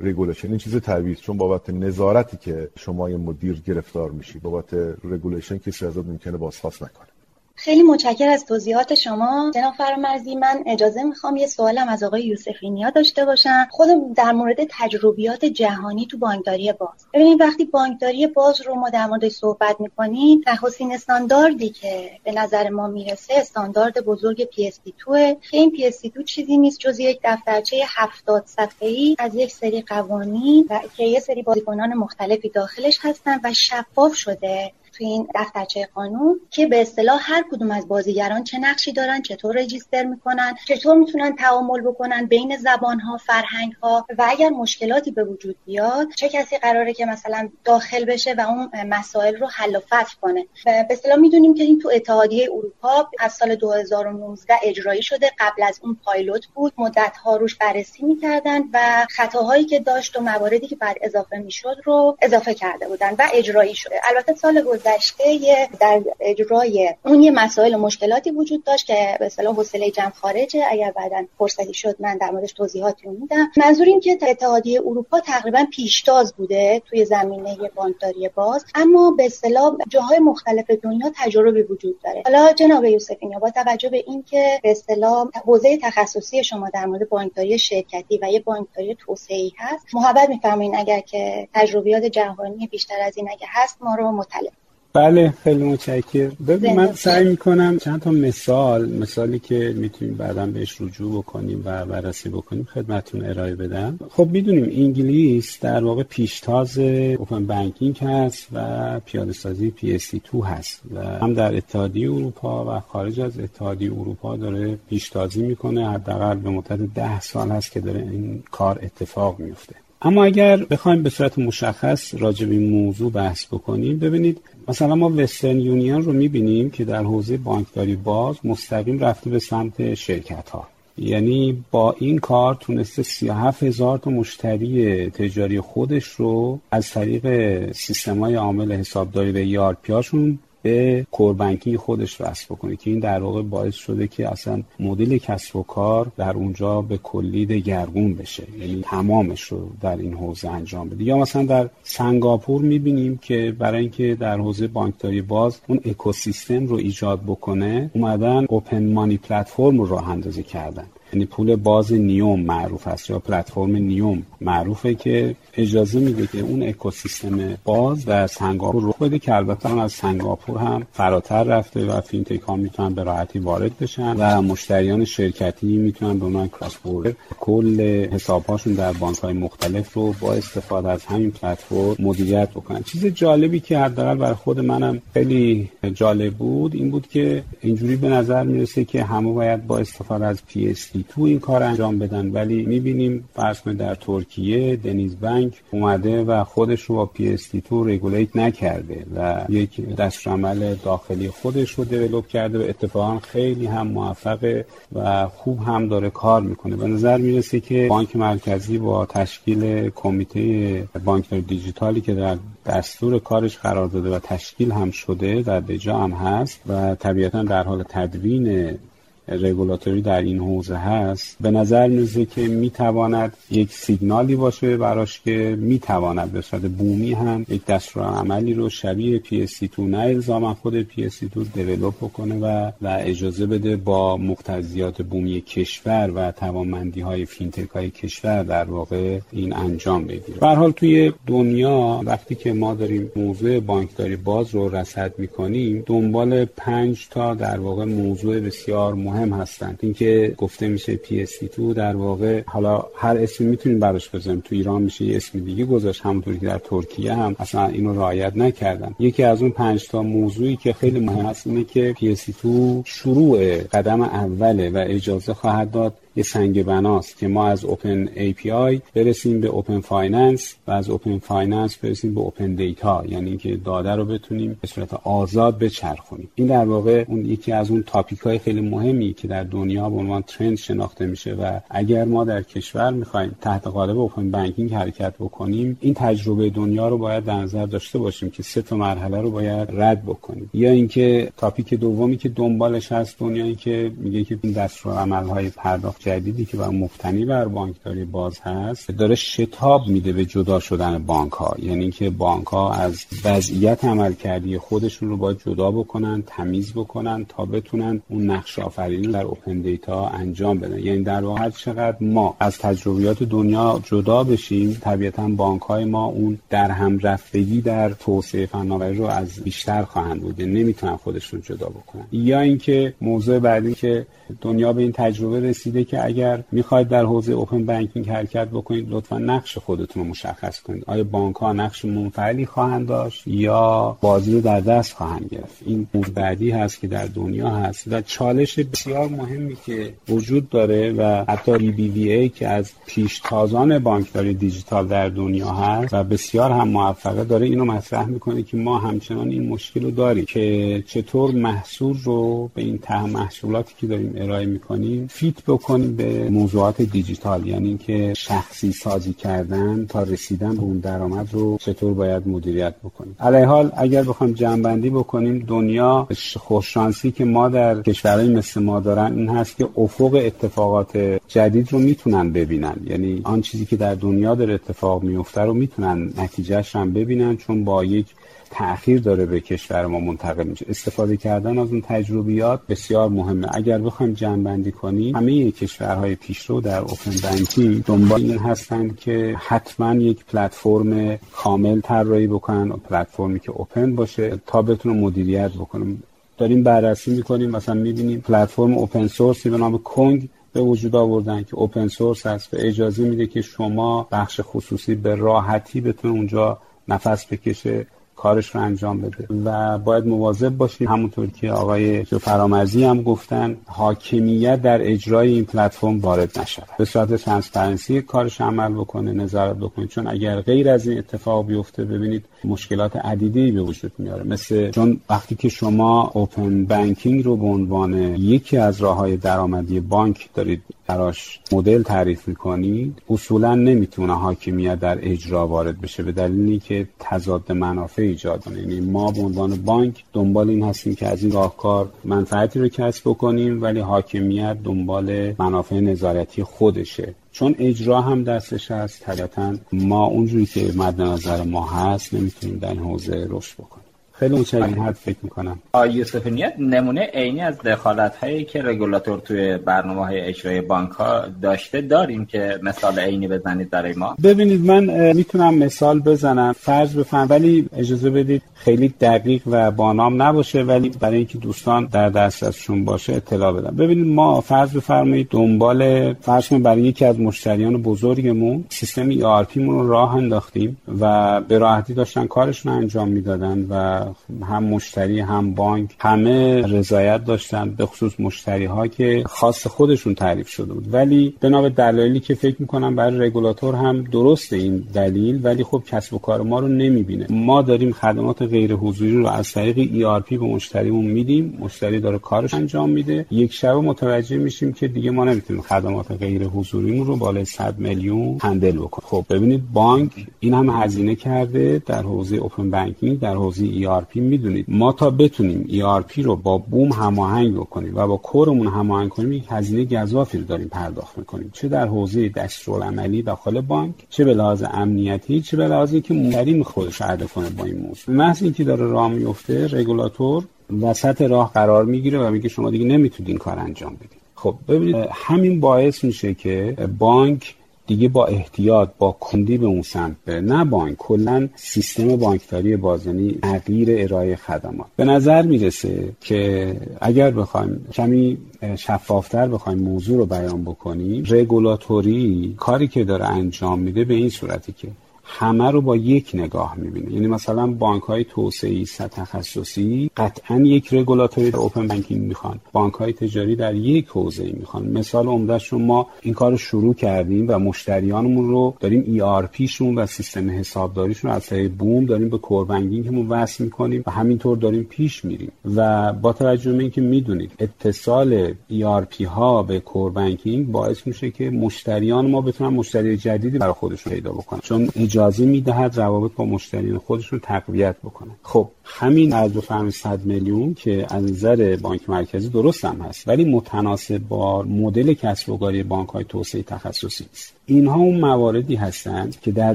regulation این چیز طبیعی چون بابت نظارتی که شما یه مدیر گرفتار میشی بابت regulation کسی ازت ممکنه بازخواست نکنه. خیلی متشکر از توضیحات شما. جناب فرامرزی من اجازه می‌خوام یه سوالم از آقای یوسفینیا داشته باشم. خودم در مورد تجربیات جهانی تو بانکداری باز. ببینید وقتی بانکداری باز رو ما در موردش صحبت می‌کنیم نخستین استانداردی که به نظر ما می‌رسه استاندارد بزرگ PSD2 که این PSD2 چیزی نیست جز یک دفترچه 70 صفحه‌ای از یک سری قوانین و که یه سری بازیکنان مختلفی داخلش هستن و شفاف شده. تو این دفترچه قانون که به اصطلاح هر کدوم از بازیگران چه نقشی دارن چطور رجیستر می‌کنن چطور می‌تونن تعامل بکنن بین زبان ها فرهنگ ها و اگر مشکلاتی به وجود بیاد چه کسی قراره که مثلا داخل بشه و اون مسائل رو حل و فصل کنه. به اصطلاح می‌دونیم که این تو اتحادیه اروپا از سال 2019 اجرایی شده. قبل از اون پایلوت بود. مدت ها روش بررسی می‌کردن و خطاهایی که داشت و مواردی که بعد اضافه می‌شد رو اضافه کرده بودن و اجرایی شده. البته سال گذشته در اجرای اون یه مسائل و مشکلاتی وجود داشت که به اصطلاح حوصله جمع خارجه. اگر بعدا فرصتی شد من در موردش توضیحاتی میدم. منظور این که اتحادیه اروپا تقریبا پیشتاز بوده توی زمینه بانکداری باز اما به اصطلاح جاهای مختلف دنیا تجربه وجود داره. حالا جناب یوسفینیا با توجه به اینکه به اصطلاح حوزه تخصصی شما در مورد بانکداری شرکتی و یه بانکداری توسعه‌ای هست محبت میفرمایید اگر که تجربیات جهانی بیشتر از این اگه هست ما رو مطلع بله خیلی متشکر ببین من سعی می‌کنم چند تا مثال مثالی که می‌تونیم بعدا بهش رجوع بکنیم و بررسی بکنیم خدمتون ارائه بدم. خب می‌دونیم انگلیس در واقع پیشتاز open banking هست و پیاده سازی PSD2 هست و هم در اتحادیه اروپا و خارج از اتحادیه اروپا داره پیشتازی می‌کنه. حداقل به مدت ده سال هست که داره این کار اتفاق میفته اما اگر بخوایم به صورت مشخص راجع به این موضوع بحث بکنیم ببینید مثلا ما وسترن یونیون رو می‌بینیم که در حوزه بانکداری باز مستقیم رفته به سمت شرکت ها یعنی با این کار تونسته 37 هزار تا مشتری تجاری خودش رو از طریق سیستم های عامل حسابداری و ERP هاشون به کوربنکی خودش وصل بکنه که این در واقع باعث شده که اصلا مدل کسب و کار در اونجا به کلی دگرگون بشه. یعنی تمامش رو در این حوزه انجام بده. یا مثلا در سنگاپور می‌بینیم که برای اینکه در حوزه بانکداری باز اون اکوسیستم رو ایجاد بکنه اومدن اوپن مانی پلتفرم رو راه اندازی کردن. یعنی پول باز نیوم معروف است یا پلتفرم نیوم معروفه که اجازه میده که اون اکوسیستم باز و سنگاپور رو بده که البته از سنگاپور هم فراتر رفته و فینتک ها می‌تونن به راحتی وارد بشن و مشتریان شرکتی می‌تونن به عنوان cross border کل حسابهاشون در بانک های مختلف رو با استفاده از همین پلتفرم مدیریت بکنن. چیز جالبی که حداقل برای خود منم خیلی جالب بود این بود که اینجوری به نظر می‌رسه که همه باید با استفاده از پی two این کار انجام بدن. ولی می‌بینیم فرض در ترکیه دنیز بانک اومده و خودش رو با PSD2 regulate نکرده و یک دستورالعمل داخلی خودش رو develop کرده و اتفاقا خیلی هم موفقه و خوب هم داره کار می‌کنه. به نظر می‌رسه که بانک مرکزی با تشکیل کمیته بانک دیجیتالی که در دستور کارش قرار داده و تشکیل هم شده در بجا هم هست و طبیعتا در حال تدوین رگولاتوری در این حوزه هست به نظر می‌رسه که می‌تواند یک سیگنالی باشه براش که می‌تواند به صورت بومی هم یک دستورالعملی رو شبیه PSD2 نه الزاما خود PSD2 develop بکنه و و اجازه بده با مقتضیات بومی کشور و توانمندی های فینتک های کشور در واقع این انجام بگیره. به هر حال توی دنیا وقتی که ما داریم موضوع بانکداری باز رو رصد می‌کنیم دنبال پنج تا در واقع موضوع بسیار مهم مهم هستند. اینکه گفته میشه PSD2 در واقع حالا هر اسمی می‌تونیم براش بذاریم. تو ایران میشه یه اسم دیگه گذاشت. همونطوری که در ترکیه هم اصلا اینو رعایت نکردن. یکی از اون پنج تا موضوعی که خیلی مهم هست اینه که PSD2 شروع قدم اوله و اجازه خواهد داد یه سنگ بناست که ما از open API برسیم به open finance و از open finance برسیم به open data یعنی اینکه داده رو بتونیم به صورت آزاد بچرخونیم. این در واقع اون یکی از اون topic های خیلی مهمی که در دنیا به عنوان trend شناخته میشه و اگر ما در کشور می‌خوایم تحت قالب open banking حرکت بکنیم این تجربه دنیا رو باید در نظر داشته باشیم که سه تا مرحله رو باید رد بکنیم. یا اینکه topic دومی که دنبالش هست دنیایی که میگه که این دستورالعمل های پرداخت جدیدی که بر مبتنی بر بانکداری باز هست داره شتاب میده به جدا شدن بانک ها یعنی اینکه بانک ها از وضعیت عمل کردی خودشون رو باید جدا بکنن تمیز بکنن تا بتونن اون نقش آفرینی در اوپن دیتا انجام بدن. یعنی در واقع چقدر ما از تجربیات دنیا جدا بشیم طبیعتا بانک های ما اون در هم رفتگی در توسعه فناوری رو از بیشتر خواهند بود. یعنی نمی‌تونن خودشون جدا بکنن. یا اینکه موضوع بعدی که دنیا به این تجربه رسیده که اگر می‌خواید در حوزه اوپن بانکینگ حرکت بکنید لطفا نقش خودتون رو مشخص کنید. آیا بانک ها نقش منفعلی خواهند داشت یا بازی رو در دست خواهند گرفت؟ این بعدی هست که در دنیا هست و چالش بسیار مهمی که وجود داره و حتی ای که از پیشتازان بانکداری دیجیتال در دنیا هست و بسیار هم موفقه داره اینو مطرح می‌کنه که ما همچنان این مشکل رو داریم که چطور محصول رو به این ته محصولاتی که داریم ارائه می‌کنیم فیت بکنیم به موضوعات دیجیتال یعنی اینکه شخصی سازی کردن تا رسیدن به اون درآمد رو چطور باید مدیریت بکنیم. علیه حال اگر بخوام جنبندی بکنیم دنیا خوششانسی که ما در کشورهای مثل ما دارن این هست که افق اتفاقات جدید رو می‌تونن ببینن. یعنی آن چیزی که در دنیا داره اتفاق میفته رو می‌تونن نتیجهش هم ببینن چون با یک تأخیر داره به کشور ما منتقل میشه. استفاده کردن از اون تجربیات بسیار مهمه. اگر بخوایم جمع بندی کنیم همه کشورهای پیشرو در اوپن بانکینگ دنبال این هستند که حتما یک پلتفرم کامل طراحی بکنن پلتفرمی که اوپن باشه تا بتونه مدیریت بکنه داریم بررسی می‌کنیم مثلا می‌بینیم پلتفرم open source ی به نام Kong به وجود آوردن که open source هست. و اجازه میده که شما بخش خصوصی به راحتی بتونه اونجا نفس بکشه. کارش رو انجام بده. و باید مواظب باشیم. همونطور که آقای فرامرزی هم گفتن حاکمیت در اجرای این پلتفرم وارد نشود. به صورت transparency کارش عمل بکنه نظارت بکنه. چون اگر غیر از این اتفاق بیفته ببینید مشکلات عدیدی به وجود میاره. مثل چون وقتی که شما open banking رو به عنوان یکی از راه های درآمدی بانک دارید براش مدل تعریف می‌کنید اصولا نمی‌تونه حاکمیت در اجرا وارد بشه به دلیلی که تضاد منافع ایجاد کنه. یعنی ما به عنوان بانک دنبال این هستیم که از این راهکار منفعتی رو کسب بکنیم ولی حاکمیت دنبال منافع نظارتی خودشه. چون اجرا هم دستش هست طبیعتا ما اونجوری که مد نظر ما هست نمی‌تونیم در این حوزه رشد بکنیم. خیلی اونچه این حد فکر می‌کنم. یوسف نیت نمونه عینی از دخالت هایی که رگولاتور توی برنامه های اجرای بانک ها داشته داریم که مثال عینی بزنید برای ما. ببینید من می‌تونم مثال بزنم فرض بفهم ولی اجازه بدید خیلی دقیق و بانام نباشه ولی برای اینکه دوستان در دسترسشون باشه اطلاع بدم. ببینید ما فرض بفرمایید دنبال فرض برای یکی از مشتریان بزرگمون سیستم ERP مون رو راه انداختیم و به راحتی داشتن کارشون انجام می‌دادن و هم مشتری هم بانک همه رضایت داشتن به خصوص مشتری ها که خاص خودشون تعریف شده بود. ولی بنا به دلایلی که فکر می‌کنم برای رگولاتور هم درسته این دلیل ولی خب کسب و کار ما رو نمی‌بینه. ما داریم خدمات غیر حضوری رو از طریق ERP به مشتریمون میدیم. مشتری داره کارش انجام میده. یک شب متوجه میشیم که دیگه ما نمی‌تونیم خدمات غیر حضوریمون رو بالای 100 میلیون هندل بکنیم. خب ببینید بانک این هم هزینه کرده در حوزه اوپن بانکینگ در حوزه ERP می‌دونید. ما تا بتونیم ERP رو با بوم هماهنگ بکنیم و با کورمون هماهنگ کنیم یک هزینه گزافی رو داریم پرداخت می‌کنیم. چه در حوزه دستورالعملی داخل بانک چه به لحاظ امنیتی چه به لحاظ اینکه مشتری خودش عرضه کنه با این موضوع. محض اینکه داره راه میفته رگولاتور وسط راه قرار می‌گیره و میگه شما دیگه نمی‌تونید این کار انجام بدید. خب ببینید همین باعث میشه که بانک دیگه با احتیاط با کندی به اون سمت بره. نه بانک کلا سیستم بانکداری بازنی تغییر ارائه خدمات. به نظر می‌رسه که اگر بخوایم کمی شفافتر بخوایم موضوع رو بیان بکنیم رگولاتوری کاری که داره انجام میده به این صورتی که همه رو با یک نگاه می‌بینه. یعنی مثلا بانک های توسعه تخصصی قطعا یک رگولاتوری اوپن بانکینگ می‌خوان. بانک های تجاری در یک حوزه می‌خوان. مثال عمدهش ما این کار رو شروع کردیم و مشتریانمون رو داریم ای آر پیشون و سیستم حسابداریشون از طریق بوم داریم به core banking مون وصل می‌کنیم و همینطور داریم پیش میریم. و با توجه به اینکه می‌دونید اتصال ERP ها به core banking باعث میشه که مشتریان ما بتونن مشتری جدیدی برای خودشون پیدا بکنن. چون اجازه می‌دهد روابط با مشتریان خودشون تقویت بکنن خب. همین از فرم 100 میلیون که از نظر بانک مرکزی درست هم هست ولی متناسب با مدل کسب و کاری بانک های توسعه تخصصی است اینها اون مواردی هستند که در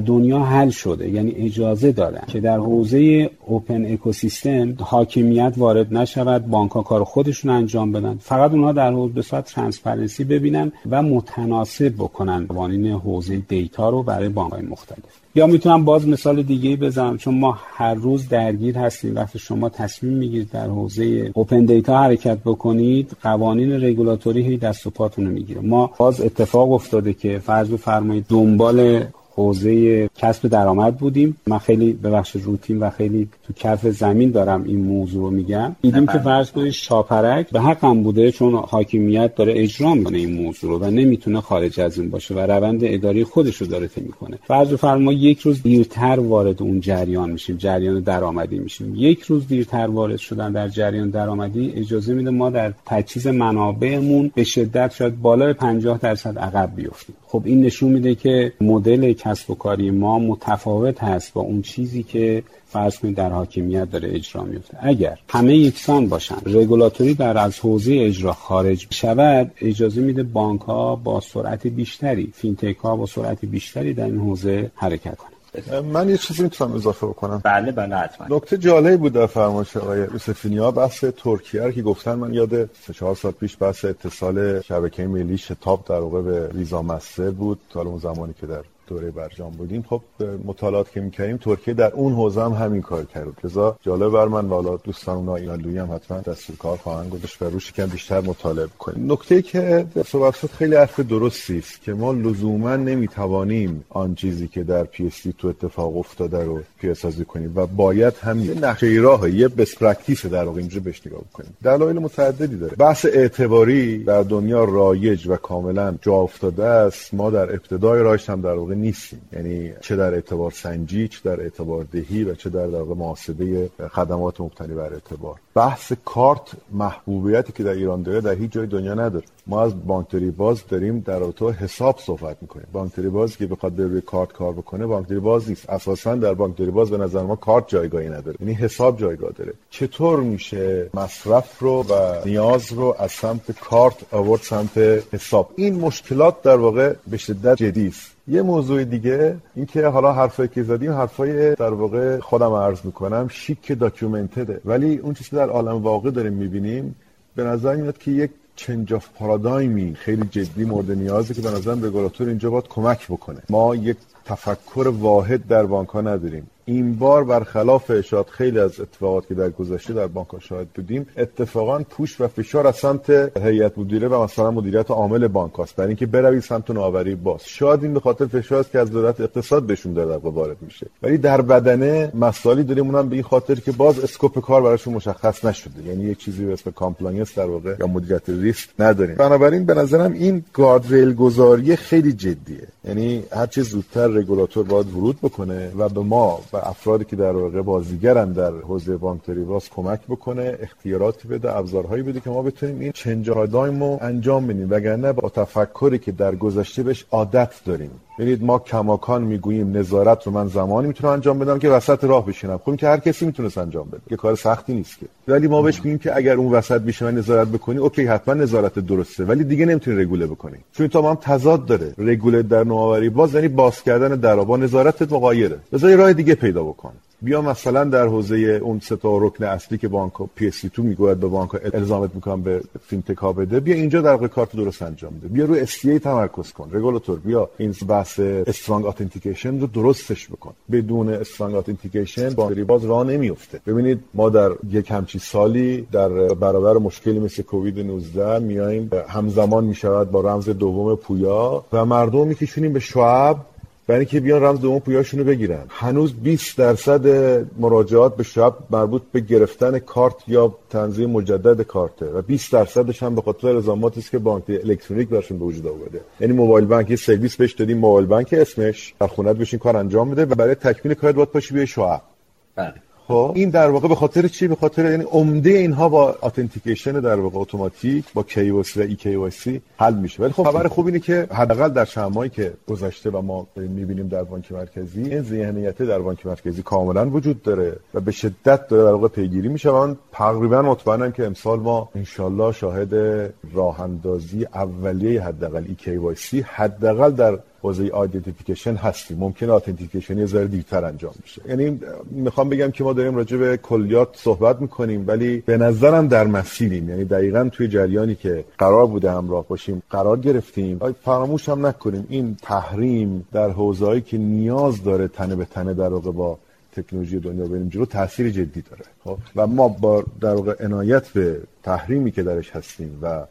دنیا حل شده یعنی اجازه دارن که در حوزه open ecosystem حاکمیت وارد نشود بانک ها کار خودشون انجام بدن. فقط اونها در حوزه به صورت transparency ببینن و متناسب بکنن قوانین حوزه دیتا رو برای بانک های مختلف. یا می‌تونم باز مثال دیگه بزنم چون ما هر روز درگیر هستیم وقتی شما تصمیم می‌گیرید در حوزه open data حرکت بکنید قوانین رگولاتوری هی دست و پاتون رو می‌گیره. ما باز اتفاق افتاده که فرض بفرمایید دنبال حوزه کسب درآمد بودیم. من خیلی به بخش روتین و خیلی تو کف زمین دارم این موضوع رو میگم. دیدیم که فرض کنید شاپرک به حقم بوده چون حاکمیت داره اجرا می‌کنه این موضوع رو و نمی‌تونه خارج از این باشه و روند اداری خودش رو داره طی می‌کنه. فرض فرما یک روز دیرتر وارد اون جریان میشیم جریان درآمدی میشیم. یک روز دیرتر وارد شدن در جریان درآمدی اجازه میده ما در تجهیز منابعمون به شدت شاید بالای 50 درصد عقب بیفتیم. خب این نشون میده که مدل کسب و کاری ما متفاوت هست با اون چیزی که فرض کنید در حاکمیت داره اجرا میفته. اگر همه یکسان باشن رگولاتوری در از حوزه اجرا خارج شود اجازه میده بانک ها با سرعت بیشتری فینتک ها با سرعت بیشتری در این حوزه حرکت کنند من یه چیزی می‌تونم اضافه بکنم. بله بله حتما. نکته جالبی بود در فرمایش آقای یوسفینیا بحث ترکیه رو که گفتن من یاد سه چهار سال پیش بحث اتصال شبکه ملی شتاب در واقع به ویزا مسه بود. تا اون زمانی که در دوره برجام بودیم. خب مطالعات که می‌کردیم ترکیه در اون حوزه هم همین کار کرد. لذا جالب بر من والا دوستان اونا ایالویی هم حتما دستور کار خواهند گذاشت و روش کم بیشتر مطالعه کنیم نکته که صحبت شد خیلی حرف درستی است که ما لزوما نمی‌توانیم آن چیزی که در PSD2 اتفاق افتاده رو پیاده سازی کنیم و باید هم یه نقشه راه یه best practice در واقع اینجا بهش نگاه کنیم دلایل متعددی داره. بحث اعتباری در دنیا رایج و کاملا جا افتاده است. ما در ابتدای راهش هم در واقع نیستیم. یعنی چه در اعتبار سنجی چه در اعتبار دهی و چه در در محاسبه خدمات مبتنی بر اعتبار. بحث کارت محبوبیتی که در ایران داره در هیچ جای دنیا نداره. ما از بانکداری باز داریم در رابطه حساب صحبت می‌کنیم. بانکداری باز که بخواد بره کارت کار بکنه بانکداری باز نیست. اساسا در بانکداری باز به نظر ما کارت جایگاهی نداره. یعنی حساب جایگاه داره. چطور میشه مصرف رو و نیاز رو از سمت کارت آورد سمت حساب؟ این مشکلات در واقع به شدت جدی است. یه موضوع دیگه اینکه حالا حرفایی که زدیم حرفای در واقع خودم عرض می‌کنم شیک داکیومنتده ولی اون چیزی در عالم واقع داریم می‌بینیم به نظر میاد که یک change of paradigm ی خیلی جدی مورد نیازه که به نظرم رگولاتور اینجا باید کمک بکنه. ما یک تفکر واحد در بانک ها نداریم. این بار برخلاف اشاد خیلی از اتفاقات که در گذشته در بانک شاهد بودیم اتفاقا push و فشار از سمت هیئت مدیره و مثلا مدیریت عامل بانک هاست. برای اینکه بروی سمت نوآوری باز. شاید این به خاطر فشار است که از دولت اقتصاد بهشون در وارد میشه. ولی در بدنه مسائلی داریم اونم به این خاطر که باز scope کار براشون مشخص نشده. یعنی یک چیزی به اسم compliance در واقع یا مدیریت ریسک نداریم. بنابراین به نظرم این guardrail گذاری خیلی جدیه. یعنی هر چه زودتر رگولاتور باید ورود بکنه و به ما و افرادی که در واقع بازیگرن در حوزه بانکداری باز کمک بکنه اختیاراتی بده ابزارهایی بده که ما بتونیم این چنج رو انجام بدیم. وگرنه با تفکری که در گذشته بهش عادت داریم. ببینید ما کماکان می‌گوییم نظارت رو من زمانی می‌تونم انجام بدم که وسط راه بشینم. خب که هر کسی می‌تونه انجام بده. که کار سختی نیست که. ولی ما بهش میگیم که اگر اون وسط بشه من نظارت بکنی اوکی حتما نظارت درسته. ولی دیگه نمی‌تونی رگوله بکنی. چون تا هم تضاد داره. رگوله در نوآوری باز یعنی باز کردن در با نظارت مغایره بذار راه دیگه پیدا بکن. بیا مثلا در حوزه اون سه تا رکن اصلی که بانک PSD2 می‌گوید به بانک الزامت می‌کنم به فینتک ها بده. بیا اینجا در کارت درست انجام بده. بیا روی اس تمرکز کن. رگولاتور بیا. این بحث strong authentication رو درستش بکن. بدون strong authentication بانک باز راه نمیفته ببینید ما در یک همچی سالی در برابر مشکلی مثل کووید 19 میایم همزمان می‌شود با رمز دوم پویا و مردم میکشونیم به شعب برای اینکه بیان رمز دوم پویاشون رو بگیرن. هنوز 20 درصد مراجعات به شعب مربوط به گرفتن کارت یا تنظیم مجدد کارته و 20 درصدش هم به خاطر الزاماتی است که بانک الکترونیک برشون به وجود آورده. یعنی موبایل بانک یه سرویس بهش دادیم موبایل بانک اسمش. در خونت بشین کار انجام بده و برای تکمیل کار باید پاشی بیای شعب بله. خب. این در واقع به خاطر چی؟ به خاطر یعنی عمده اینها با authentication در واقع اتوماتیک با KYC و EKYC حل میشه. ولی خب خبر خوب اینه که حداقل در چند که گذشته و ما می‌بینیم در بانک مرکزی این ذهنیت در بانک مرکزی کاملا وجود داره و به شدت داره در واقع پیگیری میشه من تقریبا مطمئنم که امسال ما انشالله شاهد راه اندازی اولیه حداقل EKYC حداقل در حوزه identification هستیم. ممکنه authentication یه ذره دیرتر انجام بشه. یعنی می‌خوام بگم که ما داریم راجع به کلیات صحبت می‌کنیم ولی به نظرم در مسیریم. یعنی دقیقا توی جریانی که قرار بوده همراه باشیم قرار گرفتیم. فراموش هم نکنیم. این تحریم در حوزه‌ای که نیاز داره تنه به تنه در واقع با تکنولوژی دنیا بریم جلو تاثیر جدی داره. خب؟ و ما با در واقع عنایت به تحریمی که درش هستیم و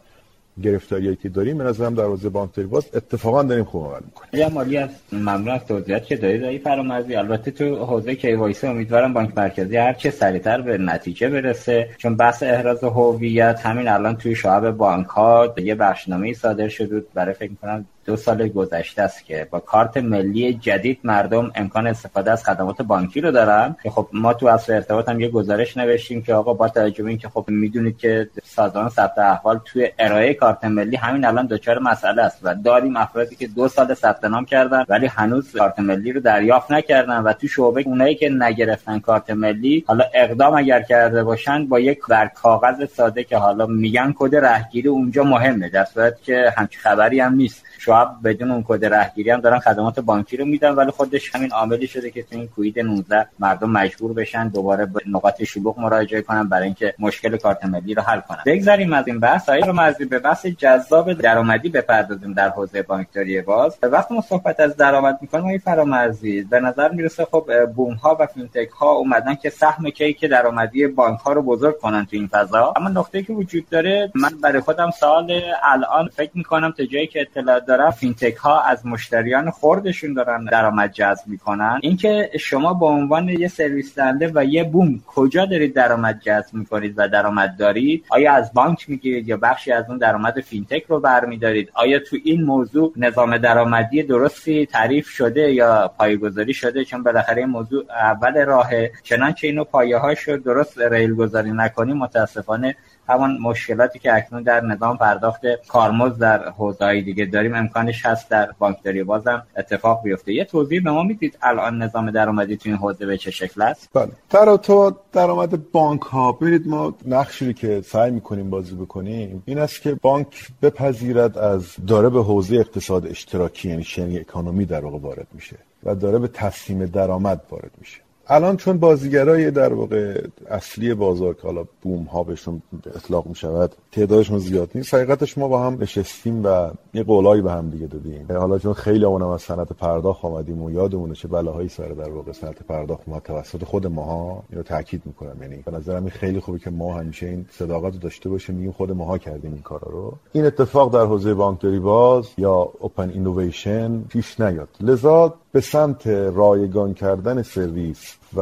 گرفتاریایی که داریم به نظرم در حوزه بانکداری باز اتفاقا داریم خوب عمل می‌کنیم. مالی از ممنون از توضیحات که دارید آقای فرامرزی. البته تو حوزه KYC امیدوارم بانک مرکزی هر چه سریعتر به نتیجه برسه چون بحث احراز هویت همین الان توی شعب بانک ها یه بخشنامه صادر شده برای فکر می‌کنم دو سال گذشته است که با کارت ملی جدید مردم امکان استفاده از خدمات بانکی رو دارن. که خب ما تو عصر ارتباط هم یه گزارش نوشتیم که آقا با توجه به اینکه خب می‌دونید که سازمان ثبت احوال توی ارائه کارت ملی همین الان دچار مسئله است و داریم افرادی که دو سال ثبت نام کردن ولی هنوز کارت ملی رو دریافت نکردن و تو شعبه اونایی که نگرفتن کارت ملی حالا اقدام اگر کرده باشن با یک برگ کاغذ ساده که حالا میگن کد رهگیری اونجا مهمه. در که همچین خبری هم نیست. بدون اون کد رهگیری هم دارن خدمات بانکی رو میدن ولی خودش همین عاملی شده که تو این کووید 19 مردم مجبور بشن دوباره به نقاط شلوغ مراجعه کنن برای اینکه مشکل کارت ملی رو حل کنن. بگذاریم از این بحث. های رو مزید به بحث جذاب درآمدی بپردازیم در حوزه بانکداری باز. وقتی ما صحبت از درآمد می‌کنیم آقای فرامرزی به نظر می‌رسه خب بوم ها و فینتک ها اومدن که سهم کیک درآمدی بانک ها رو بزرگ کنن تو این فضا. اما نکته‌ای که وجود داره من برای خودم سوال الان فکر می‌کنم تا جایی که اطلاع دارم فینتک ها از مشتریان خردشون دارن درآمد جذب می‌کنن. اینکه شما به عنوان یه سرویس دهنده و یه بوم کجا دارید درآمد جذب می‌کنید و درآمد دارید؟ آیا از بانک می‌گیرید یا بخشی از اون درآمد فینتک رو برمیدارید؟ آیا تو این موضوع نظام درآمدی درستی تعریف شده یا پایه‌گذاری شده؟ چون بالاخره این موضوع اول راهه. چنانچه اینو پایه هاشو درست ریل گذاری نکنیم متاسفانه همون مشکلاتی که اکنون در نظام پرداخت کارمزد در حوزه‌های دیگه داریم. امکانش هست در بانکداری بازم اتفاق بیفته. یه توضیح به ما می‌دید الان نظام درآمدی تو این حوزه به چه شکل است؟ بله. در تو درآمد بانک ها ببینید ما نقشی که سعی می‌کنیم بازی بکنیم این است که بانک بپذیرد از داره به حوزه اقتصاد اشتراکی یعنی شنی اکانومی در واقع وارد میشه و داره به تصمیم درآمد وارد میشه. الان چون بازیگرای در واقع اصلی بازار که حالا بوم ها بهشون اطلاق می شود تعدادشون زیاد نیست. حقیقتش ما با هم نشستیم و یه قولایی به هم دیگه دادیم. حالا چون خیلی اونم از صنعت پرداخت آمدیم و یادمونه چه بلاهایی سر در واقع صنعت پرداخت ما توسط خود ماها اینو تاکید می‌کنم. یعنی به نظرم خیلی خوبه که ما همیشه این صداقت رو داشته باشیم میگیم خود ماها کردیم این کارا رو. این اتفاق در حوزه بانکداری باز یا اوپن اینویشن پیش نیاد. لذا به سمت رایگان کردن سرویس و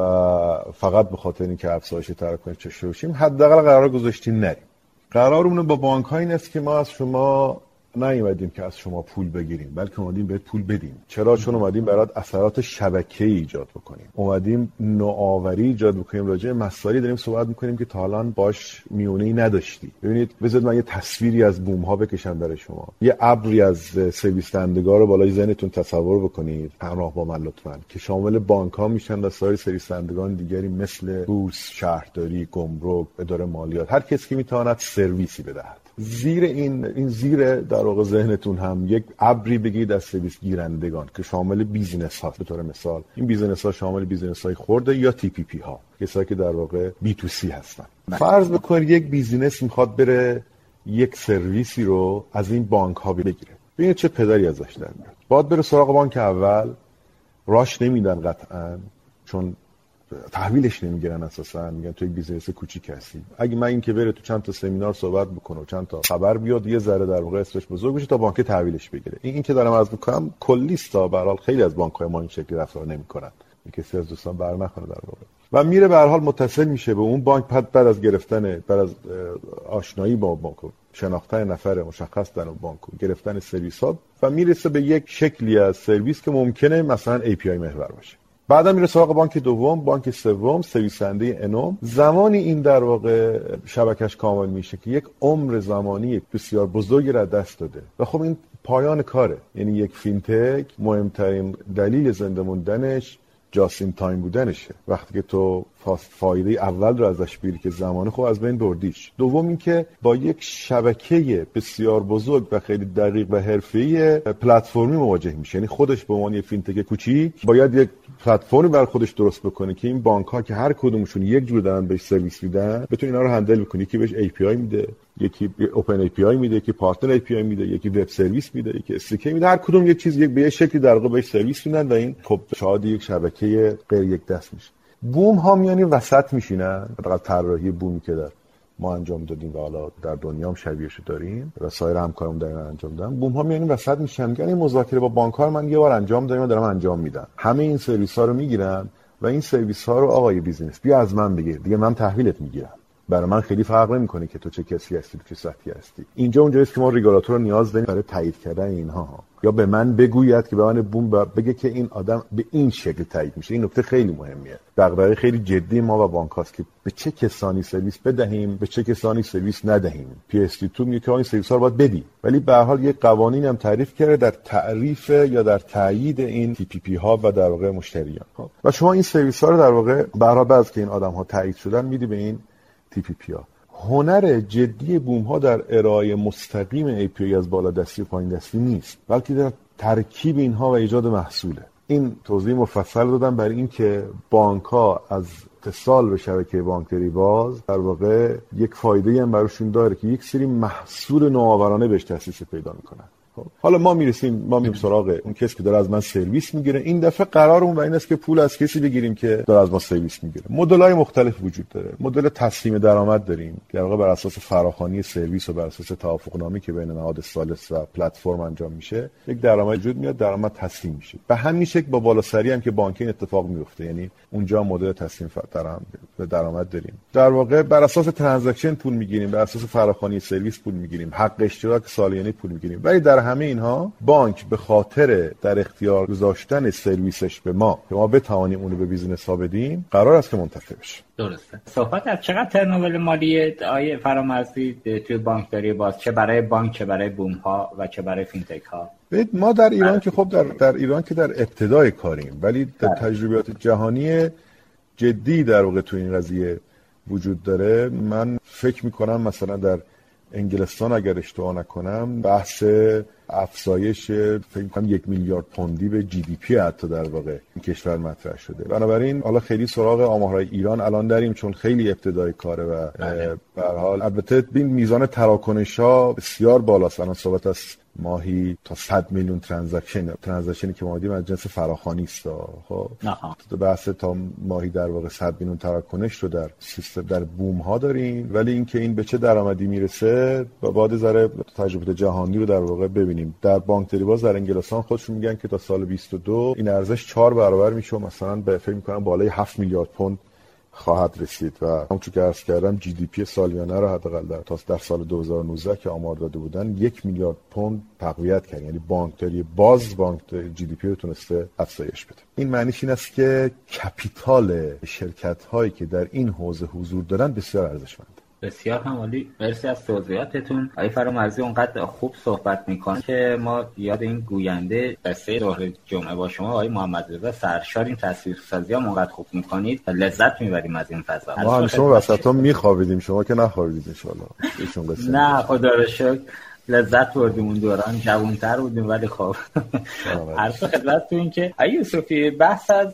فقط به خاطر اینکه افزایش تراکنش چشم باشیم حداقل قرار گذاشتیم نریم. قرارمون با بانک ها این است که ما از شما نیومدیم که از شما پول بگیریم بلکه اومدیم بهت پول بدیم. چرا؟ چون اومدیم برات اثرات شبکه ایجاد بکنیم. اومدیم نوآوری ایجاد بکنیم. راجع مسائلی داریم صحبت می‌کنیم که تا الان باش میونه نداشتی. ببینید بذارید من یه تصویری از بوم ها بکشم برای شما. یه ابری از سرویس رو بالای ذهنتون تصور بکنید. همراه با من لطفا. که شامل بانک ها میشن و سایر سرویس دیگری مثل بورس شهرداری گمرک اداره مالیات. هر کسی که می‌تواند سرویسی بدهد. زیر این این زیر در واقع ذهنتون هم یک ابری بگید از سرویس گیرندگان که شامل business ها به طور مثال این business ها شامل business های خرده یا TPP ها کسایی که در واقع B2C هستن. فرض بکنید یک business می‌خواد بره یک سرویسی رو از این بانک ها بگیره. ببینید چه پدری ازش در میاد. باید بره سراغ بانک اول. راش نمیدن قطعا چون تحویلش نمی‌گیرن اساسا. میگن تو یک business کوچیک هستی مگر این که بره تو چند تا سمینار صحبت بکنه و چند تا خبر بیاد یه ذره در واقع اسمش بزرگ بشه تا بانک تحویلش بگیره. این, این که دارم عرض می‌کنم کلی است به هر حال خیلی از بانک های ما این شکلی رفتار نمی‌کنن. کسی از دوستان بر نخوره در واقع. و میره به هر حال متصل میشه به اون بانک. بعد بعد از گرفتن بعد از آشنایی با بانک شناختن نفر مشخص در اون بانک گرفتن سرویس ها و می‌رسه به یک شکلی از سرویس که ممکنه مثلا API محور باشه. بعدا میره سراغ بانک دوم بانک سوم سرویس‌دهنده n ام. زمانی این در واقع شبکش کامل میشه که یک عمر زمانی بسیار بزرگی را از دست داده. و خب این پایان کاره. یعنی یک فینتک مهمترین دلیل زنده موندنش just in time بودنشه. وقتی که تو فایده اول رو ازش بگیری که زمانه خب از بین بردیش. دوم اینکه با یک شبکه بسیار بزرگ و خیلی دقیق و حرفه‌ای پلتفرمی مواجه میشه. یعنی خودش به عنوان یه فینتک کوچیک باید یک پلتفرمی بر خودش درست بکنه که این بانک ها که هر کدومشون یک جور دارن بهش سرویس میدن بتونه اینا رو handle بکنه. یکی بهش API میده یکی open API میده یکی partner API میده یکی web service میده یکی SDK میده. هر کدوم یک چیز یک به یه شکلی در واقع بهش سرویس میدن و این خب شاهد یک شبکه غیر یک دست میشه. بوم ها میانی وسط میشینن. حداقل طراحی بومی که در ما انجام دادیم و حالا در دنیا هم شبیهش داریم و سایر همکارم در انجام دادن. بوم ها میانی وسط میشینن. یعنی مذاکره با بانک ها من یه بار انجام دادم و دارم انجام میدم همه این سرویس ها رو می‌گیرن و این سرویس ها رو آقای business بیا از من بگیر. دیگه من تحویلت می‌گیرم. برای من خیلی فرق نمی‌کنه که تو چه کسی هستی تو چه سطحی هستی. اینجا اونجاست که ما ریگولاتور رو نیاز داریم برای تایید کردن اینها. یا به من بگوید که به من بوم بگه که این آدم به این شکل تایید میشه. این نکته خیلی مهمیه. دغدغه خیلی جدی ما و بانک هاست که به چه کسانی سرویس بدهیم به چه کسانی سرویس ندهیم. PSD2 میگه که این سرویس ها رو باید بدی ولی به هر حال یک قوانین هم تعریف کرده در تعریف یا در تایید این TPP ها و در واقع مشتریان. و شما این سرویس ها رو در واقع حال که این آدم ها تایید شدن میدی به این TPP هنر جدی بوم ها در ارائه مستقیم API از بالا دستی و پایین دستی نیست بلکه در ترکیب اینها و ایجاد محصوله. این توضیح مفصل دادم برای اینکه بانک ها از اتصال به شبکه بانکداری باز در واقع یک فایده هم براشون داره که یک سری محصول نوآورانه بهش تاسیس پیدا می‌کنن. حالا ما می‌رسیم ما میریم سراغ اون کسی که داره از من سرویس می‌گیره. این دفعه قرارمون و این است که پول از کسی بگیریم که داره از ما سرویس می‌گیره. مدل های مختلف وجود داره. مدل تسهیم درآمد داریم. در واقع بر اساس فراخوانی سرویس و بر اساس توافق نامه‌ای که بین نهاد ثالث و پلتفرم انجام میشه یک درآمد وجود میاد درآمد تسهیم میشه. به همین شکل با بالاسری هم که بانکی این اتفاق میفته یعنی اونجا مدل تسهیم درآمد داریم. در واقع بر اساس transaction پول می‌گیریم بر اساس فراخوانی سرویس پول می‌گیریم حق اشتراک سالیانه پول می‌گیریم. ولی در همه اینها بانک به خاطر در اختیار گذاشتن سرویسش به ما. که ما بتوانیم اونو به business ها بدیم قرار است که منتفع بشه درسته. صحبت از چقدر turnover مالیه آقای فرامرزی توی بانکداری باز؟ چه برای بانک چه برای بوم ها و چه برای فینتک ها؟ ما در ایران که خب در, در ایران که در ابتدای کاریم ولی در بله. تجربیات جهانی جدی در واقع تو این قضیه وجود داره. من فکر می‌کنم مثلا در انگلستان اگر اشتباه نکنم بحث افزایش فکر کنم یک میلیارد پوندی به GDP حتی در واقع این کشور مطرح شده بنابراین حالا خیلی سراغ آمارهای ایران الان داریم چون خیلی ابتدای کاره و بله. به حال البته این میزان تراکنش ها بسیار بالاست الان صحبت از ماهی تا 100 میلیون transaction transaction ی که ما دیدیم از جنس فراخوانی است. خب؟ بحث تا ماهی در واقع 100 میلیون تراکنش رو در سیستم در بوم ها داریم ولی اینکه این به چه درآمدی می‌رسه باید ذره تجربه جهانی رو در واقع ببینیم. در بانک باز در انگلستان خودشون میگن که تا سال 22 این ارزش 4 برابر میشه مثلا به فکر می‌کنم بالای 7 میلیارد پوند خواهد رسید و همونطور که عرض کردم GDP سالیانه رو حداقل در تا در سال 2019 که آمار داده بودن یک میلیارد پوند تقویت کرد. یعنی بانکداری باز بانک جی دی پی رو تونسته افزایش بده. این معنیش این است که کپیتال شرکت هایی که در این حوزه حضور دارن بسیار ارزشمند. بسیار همالی مرسی از توضیحاتتون. آقای فرامرزی اونقدر خوب صحبت می‌کنه که ما یاد این گوینده قصه ظهر جمعه با شما آقای محمد رضا سرشار این تصویرسازی هم اونقدر خوب می‌کنید لذت می‌بریم از این فضا. ما هم شما وسط ها میخوابیدیم. شما که نخوابیدید انشالله نه خدا رو شکر. لذت بردیم اون دوران. جوانتر بودیم ولی خب. عرض خدمت تو این که آقای یوسفی بحث از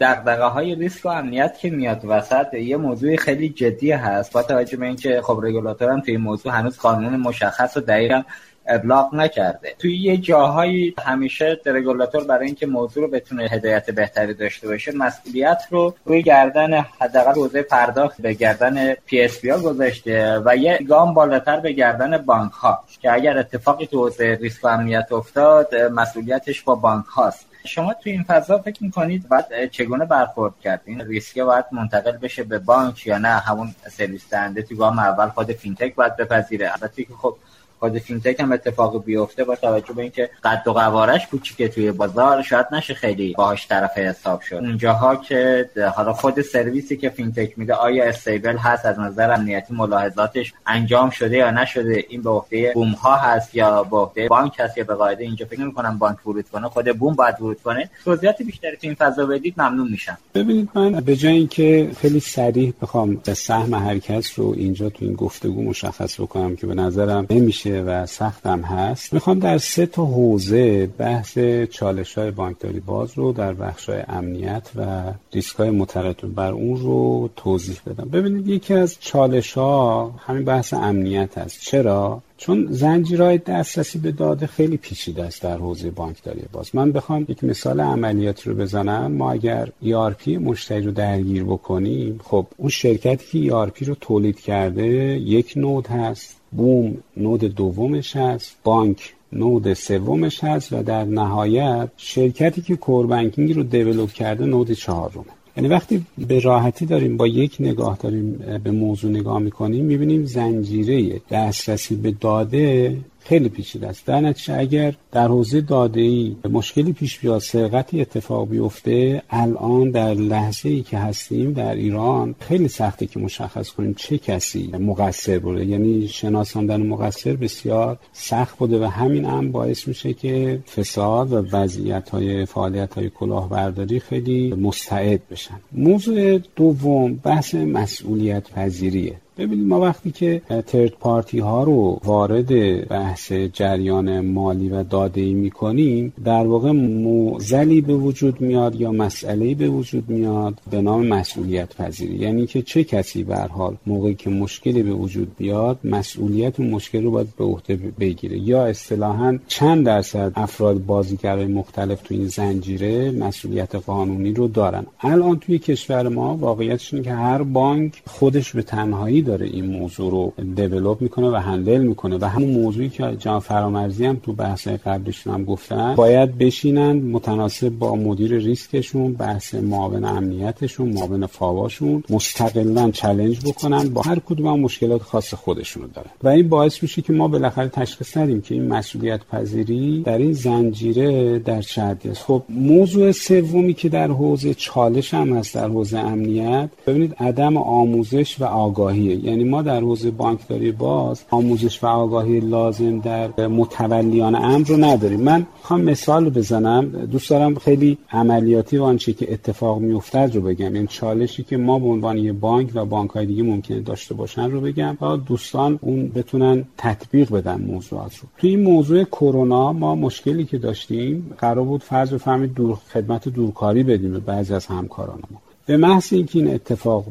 دغدغه های ریسک و امنیت که میاد وسط یه موضوع خیلی جدی هست. با توجه به اینکه خب رگولاتور هم توی این موضوع هنوز قانون مشخص و دقیق ابلاغ نکرده. توی یه جاهایی همیشه رگولاتور برای اینکه موضوع رو بتونه هدایت بهتری داشته باشه مسئولیت رو روی گردن حداقل حوزه پرداخت به گردن PSP ها گذاشته و یه گام بالاتر به گردن بانک ها که اگر اتفاقی تو حوزه ریسک و امنیت افتاد مسئولیتش با بانک هاست شما تو این فضا فکر می‌کنید باید چگونه برخورد کرد؟ این ریسک باید منتقل بشه به بانک یا نه؟ همون سرویس دهنده تو گام اول خود فینتک باید بپذیره. البته که خب خود فینتک هم اتفاق بیفته با توجه به اینکه قد و قوارش کوچیکه توی بازار شاید نشه خیلی باهاش طرف حساب شد. اونجاها که حالا خود سرویسی که فینتک میده آیا stable هست؟ از نظر امنیتی ملاحظاتش انجام شده یا نشده؟ این به عهده بوم ها هست یا به عهده بانک هست یا به قاعدتا اینجا فکر نمی کنم بانک ورود کنه. خود بوم باید ورود کنه. توضیحات بیشتری تو این فضا بدید ممنون میشم. ببینید من به جای اینکه خیلی سریع بخوام سهم هر رو اینجا تو این گفتگو مشخص بکنم که به نظرم نمیشه و سختم هست. می‌خوام در سه تا حوزه بحث چالش های بانکداری باز رو در بخش های امنیت و ریسک های مترتب بر اون رو توضیح بدم. ببینید یکی از چالش ها همین بحث امنیت هست چرا؟ چون زنجیرهای دسترسی به داده خیلی پیچیده است در حوزه بانکداری باز. من بخوام یک مثال عملیاتی رو بزنم. ما اگر ERP مشتری رو درگیر بکنیم خب اون شرکتی که ERP رو تولید کرده یک نود هست. بوم نود دومش هست بانک نود سومش هست و در نهایت شرکتی که کوربنکینگ رو دیولوب کرده نود چهارمه. یعنی وقتی به راحتی داریم با یک نگاه داریم به موضوع نگاه می‌کنیم می‌بینیم زنجیره دسترسی به داده خیلی پیچیده است. در نتیجه اگر در حوزه داده ای مشکلی پیش بیاد سرقتی اتفاق بیفته الان در لحظه ای که هستیم در ایران خیلی سخته که مشخص کنیم چه کسی مقصر بوده. یعنی شناساندن مقصر بسیار سخت بوده و همین هم باعث میشه که فساد و وضعیت های فعالیت های کلاهبرداری خیلی مستعد بشن. موضوع دوم بحث مسئولیت پذیریه ببینید ما وقتی که ترد پارتی ها رو وارد بحث جریان مالی و داده ای می کنیم در واقع موزلی به وجود میاد یا مسئله به وجود میاد به نام مسئولیت پذیری یعنی که چه کسی به حال موقعی که مشکلی به وجود بیاد مسئولیت اون مشکل رو باید به عهده بگیره. یا اصطلاحا چند درصد افراد بازیگرای مختلف تو این زنجیره مسئولیت قانونی رو دارن. الان توی کشور ما واقعیتش اینه که هر بانک خودش به تنهایی داره این موضوع رو دیولپ می‌کنه و هندل می‌کنه و همون موضوعی که جان فرامرزی هم تو بحث قبلشون هم گفتن باید بشینن متناسب با مدیر ریسکشون بحث معاون امنیتشون معاون فاواشون مستقلا چلنج بکنن با هر کدوم مشکلات خاص خودشونو دارن. و این باعث میشه که ما بالاخره تشخیص ندیم که این مسئولیت پذیری در این زنجیره در چه است. خب موضوع سومی که در حوزه چالش هم هست در حوزه امنیت ببینید عدم آموزش و آگاهی یعنی ما در حوزه بانکداری باز آموزش و آگاهی لازم در متولیان امر رو نداریم. من می‌خوام مثال بزنم. دوست دارم خیلی عملیاتی و آنچه که اتفاق میافتد رو بگم. این یعنی چالشی که ما به عنوان یه بانک و بانک های دیگه ممکنه داشته باشن رو بگم تا دوستان اون بتونن تطبیق بدن موضوعات رو. توی این موضوع کرونا ما مشکلی که داشتیم قرار بود فرض بفهمید دور خدمت دورکاری بدیم به بعضی از همکاران ما به محض اینکه این اتفاق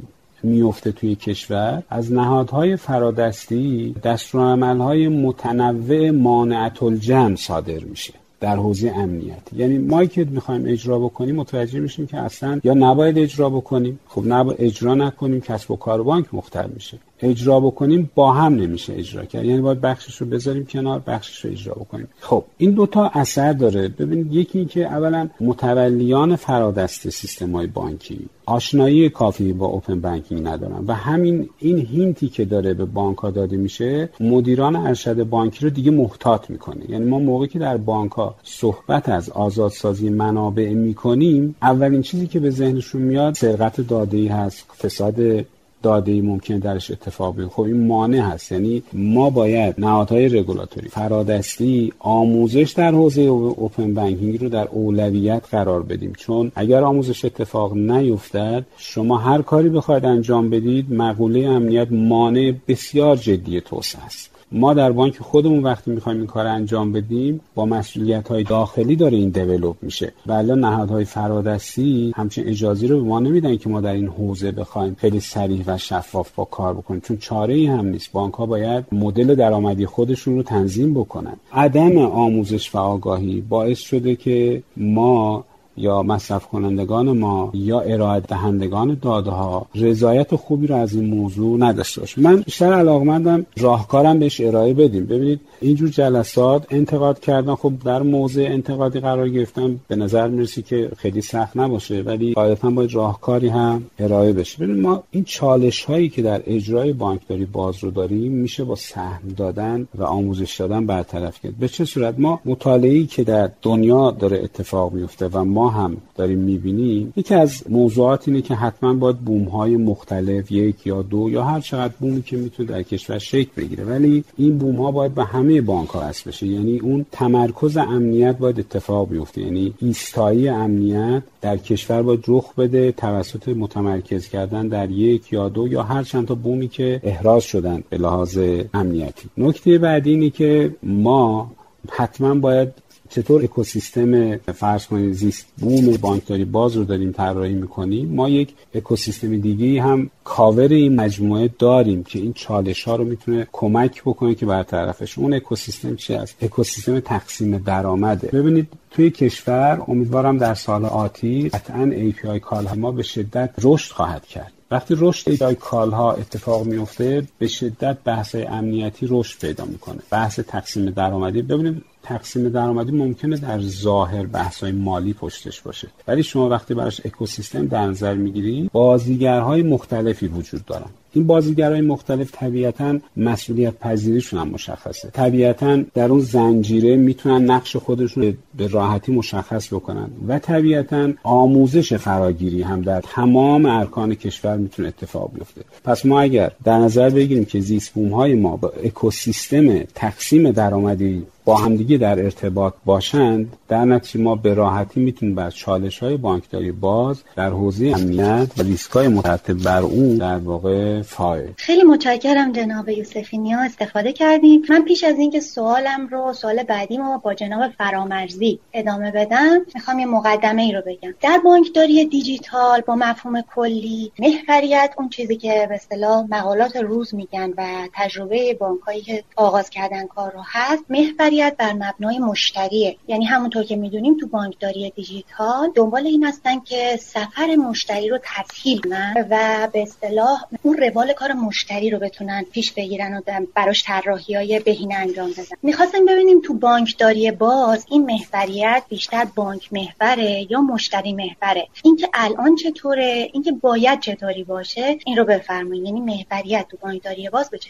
میفته توی کشور از نهادهای فرادستی دستورالعملهای متنوع مانعت الجمع صادر میشه در حوزه امنیت. یعنی ما که می‌خوایم اجرا بکنیم متوجه میشیم که اصلا یا نباید اجرا بکنیم. خب نباید اجرا نکنیم کسب و کار بانک مختل میشه. اجرا بکنیم با هم نمیشه اجرا کرد. یعنی باید بخشش رو بذاریم کنار بخشش رو اجرا بکنیم. خب این دوتا اثر داره. ببینید یکی که اولا متولیان فرادست سیستم های بانکی. آشنایی کافی با اوپن بانکینگ ندارن. و همین این هینتی که داره به بانک ها داده میشه مدیران ارشد بانکی رو دیگه محتاط می‌کنه. یعنی ما موقعی که در بانک ها صحبت از آزادسازی منابع می‌کنیم اولین چیزی که به ذهنشون میاد سرقت داده ای هست فساد داده ممکن درش اتفاق بیفته. خب این مانع هست. یعنی ما باید نهادهای رگولاتوری فرادستی آموزش در حوزه اوپن بانکینگ رو در اولویت قرار بدیم. چون اگر آموزش اتفاق نیفتد شما هر کاری بخواید انجام بدید مقوله امنیت مانع بسیار جدی توسعه است. ما در بانک خودمون وقتی می‌خوایم این کار انجام بدیم با مسئولیت های داخلی داره این دیولپ میشه. ولی نهادهای فرادستی همچین اجازه رو به ما نمیدن که ما در این حوزه بخوایم خیلی سریع و شفاف با کار بکنیم. چون چاره ای هم نیست. بانک ها باید مدل درآمدی خودشون رو تنظیم بکنن. عدم آموزش و آگاهی باعث شده که ما یا مصرف کنندگان ما یا ارائه دهندگان داده ها رضایت خوبی رو از این موضوع نداشته باشه من بیشتر علاقمندم راهکارم بهش ارائه بدیم. ببینید اینجور جلسات انتقاد کردن خب در موضع انتقادی قرار گرفتن به نظر می‌رسی که خیلی سخت نباشه ولی قاعدتا باید راهکاری هم ارائه بشه. ببینید ما این چالش هایی که در اجرای بانکداری باز رو داریم میشه با سهم دادن و آموزش دادن برطرف کرد. به چه صورت؟ ما مطالعه‌ای که در دنیا داره اتفاق میفته و ما هم داریم می‌بینیم یکی از موضوعات اینه که حتما باید بوم های مختلف یک یا دو یا هر چقدر بومی که می‌تونه در کشور شکل بگیره. ولی این بوم ها باید به همه بانک ها هست بشه. یعنی اون تمرکز امنیت باید اتفاق بیفته. یعنی ایستایی امنیت در کشور باید رخ بده توسط متمرکز کردن در یک یا دو یا هر چند تا بومی که احراز شدن به لحاظ امنیتی. نکته بعدی اینه که ما حتما باید چطور اکوسیستم فرض کنید زیست بوم بانکداری باز رو داریم طراحی می‌کنیم ما یک اکوسیستم دیگه هم کاور این مجموعه داریم که این چالش ها رو می‌تونه کمک بکنه که برطرفش. اون اکوسیستم چی است؟ اکوسیستم تقسیم درآمده. ببینید توی کشور امیدوارم در سال آتی قطعا API کال ما به شدت رشد خواهد کرد. وقتی رشد ایدای کالها اتفاق میفته به شدت بحث امنیتی رشد پیدا می‌کنه. بحث تقسیم درآمدی. ببینید تقسیم درآمدی ممکنه در ظاهر بحث‌های مالی پشتش باشه. ولی شما وقتی براش اکوسیستم در نظر می‌گیری بازیگرهای مختلفی وجود دارن. این بازیگرای مختلف طبیعتا مسئولیت پذیریشون هم مشخصه. طبیعتا در اون زنجیره می‌تونن نقش خودشون به راحتی مشخص بکنن و طبیعتا آموزش فراگیری هم در تمام ارکان کشور می‌تونه اتفاق بیفته. پس ما اگر در نظر بگیریم که زیست های ما با اکوسیستم تقسیم درآمدی با همدیگه در ارتباط باشند در نتیجه ما به راحتی می‌تونیم بر چالش های بانکداری باز در حوزه امنیت و ریسک های مترتب بر اون در واقع فایل خیلی متشکرم جناب یوسفینی ها استفاده کردیم. من پیش از اینکه سوالم رو سوال بعدی ما با جناب فرامرزی ادامه بدم می‌خوام یه مقدمه ای رو بگم. در بانکداری دیجیتال با مفهوم کلی محوریت اون چیزی که به اصطلاح مقالات روز میگن و تجربه بانکایی که آغاز کردن کار رو هست محوریت بر مبنای مشتریه یعنی همونطور که می‌دونیم تو بانکداری دیجیتال دنبال این هستن که سفر مشتری رو تسهیل کنن و به اصطلاح اون روال کار مشتری رو بتونن پیش بگیرن و براش طراحی های بهینه انجام بدن. می‌خواستیم ببینیم تو بانکداری باز این محوریت بیشتر بانک محوره یا مشتری محوره؟ اینکه الان چطوره؟ اینکه باید چطوری باشه؟ این رو بفرمایید. یعنی محوریت تو بانکداری باز به چه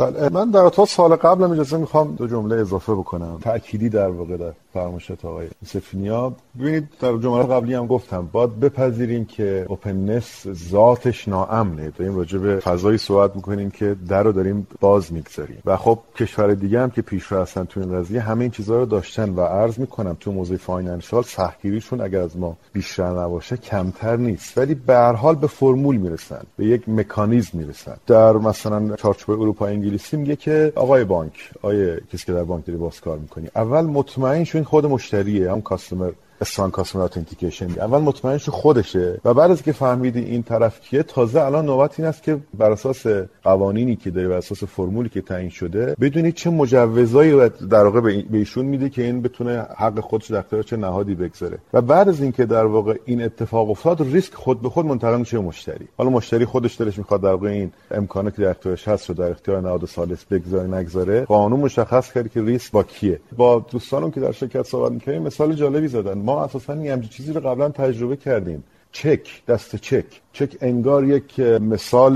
بله من در تو سوال قبل اجازه می‌خوام دو جمله اضافه بکنم. تأکیدی در واقع در فرمایشات آقای سفینیا. ببینید در جمله قبلی هم گفتم باید بپذیریم که openness ذاتش ناامنه. داریم راجع به فضایی صحبت می‌کنیم که در رو داریم باز می‌گذاریم. و خب کشور دیگه هم که پیشرو هستن تو این قضیه همه این چیزها رو داشتن و عرض می‌کنم تو موضوع financial سختگیریشون اگر از ما بیشتر نباشه کمتر نیست. ولی به هر حال به فرمول می‌رسن به یک مکانیزم می‌رسن. در مثلا چارچوب اروپا انگلیسی میگه که آقای بانک آقای کسی که در بانک داری باز کار می‌کنی اول مطمئن این خود مشتریه هم customer strong customer authentication اول مطمئن شو خودشه. و بعد از که فهمیدی این طرف کیه تازه الان نوبت این است که بر اساس قوانینی که داره بر اساس فرمولی که تعیین شده بدونی چه مجوزایی در واقع به ایشون میده که این بتونه حق خودش در اختیار چه نهادی بگذاره. و بعد از اینکه در واقع این اتفاق افتاد ریسک خود به خود منتقل میشه مشتری. حالا مشتری خودش دلش می‌خواد در واقع این امکاناتی که در اختیارش هست رو در اختیار نهاد ثالث بگذاره نگذاره. قانون مشخص کرده که ریسک با کیه. با دوستانم که در شرکت صحبت می‌کنیم مثال جالبی زدن. ما اساسا این همچین چیزی رو قبلا تجربه کردیم. چک دست چک. چک انگار یک مثال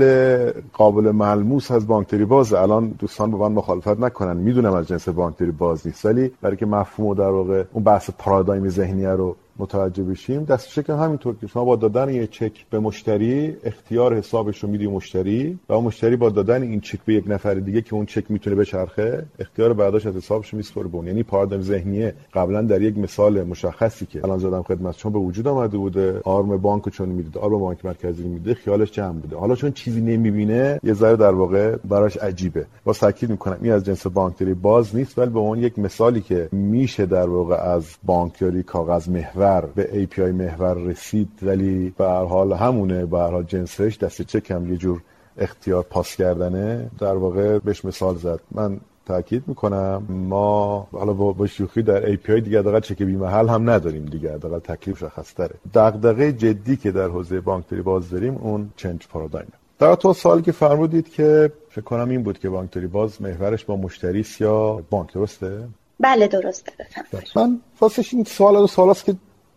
قابل ملموس از بانکداری باز. الان دوستان با من مخالفت نکنن. می‌دونم از جنس بانکداری باز نیست. ولی برای که مفهوم در واقع اون بحث پارادایم ذهنیه رو متوجه بشیم. دست چک همینطور که شما با دادن یه چک به مشتری اختیار حسابش رو میدی مشتری و اون مشتری با دادن این چک به یک نفر دیگه که اون چک می‌تونه بچرخه اختیار برداشت از حسابش میسپره به یعنی پارادایم ذهنیه. قبلا در یک مثال مشخصی که الان زدم خدمت چون به وجود آمده بوده. آرم بانک چون می‌دید آرم بانک مرکزی میده خیالش جمع بوده. حالا چون چیزی نمی‌بینه یه ذره در واقع براش عجیبه. با تاکید می‌کنم این از جنس بانکداری باز نیست ولی به اون یک مثالی که میشه در واقع از بانکداری کاغذ محور به API محور رسید ولی به هر حال همونه. به هر حال جنسش دست چکم یه جور اختیار پاس کردنه. در واقع بهش مثال زد. من تاکید می‌کنم ما حالا با شوخی در API دیگه حداقل چک بی محل هم نداریم دیگه. حداقل تکلیف شخص تره دغدغه جدی که در حوزه بانکداری باز داریم اون چنج پارادایم در تو سوالی که فرمودید که فکر کنم این بود که بانکداری باز محورش با مشتری یا بانک درسته؟ بله درسته. من واسه این سوال از سوالاست که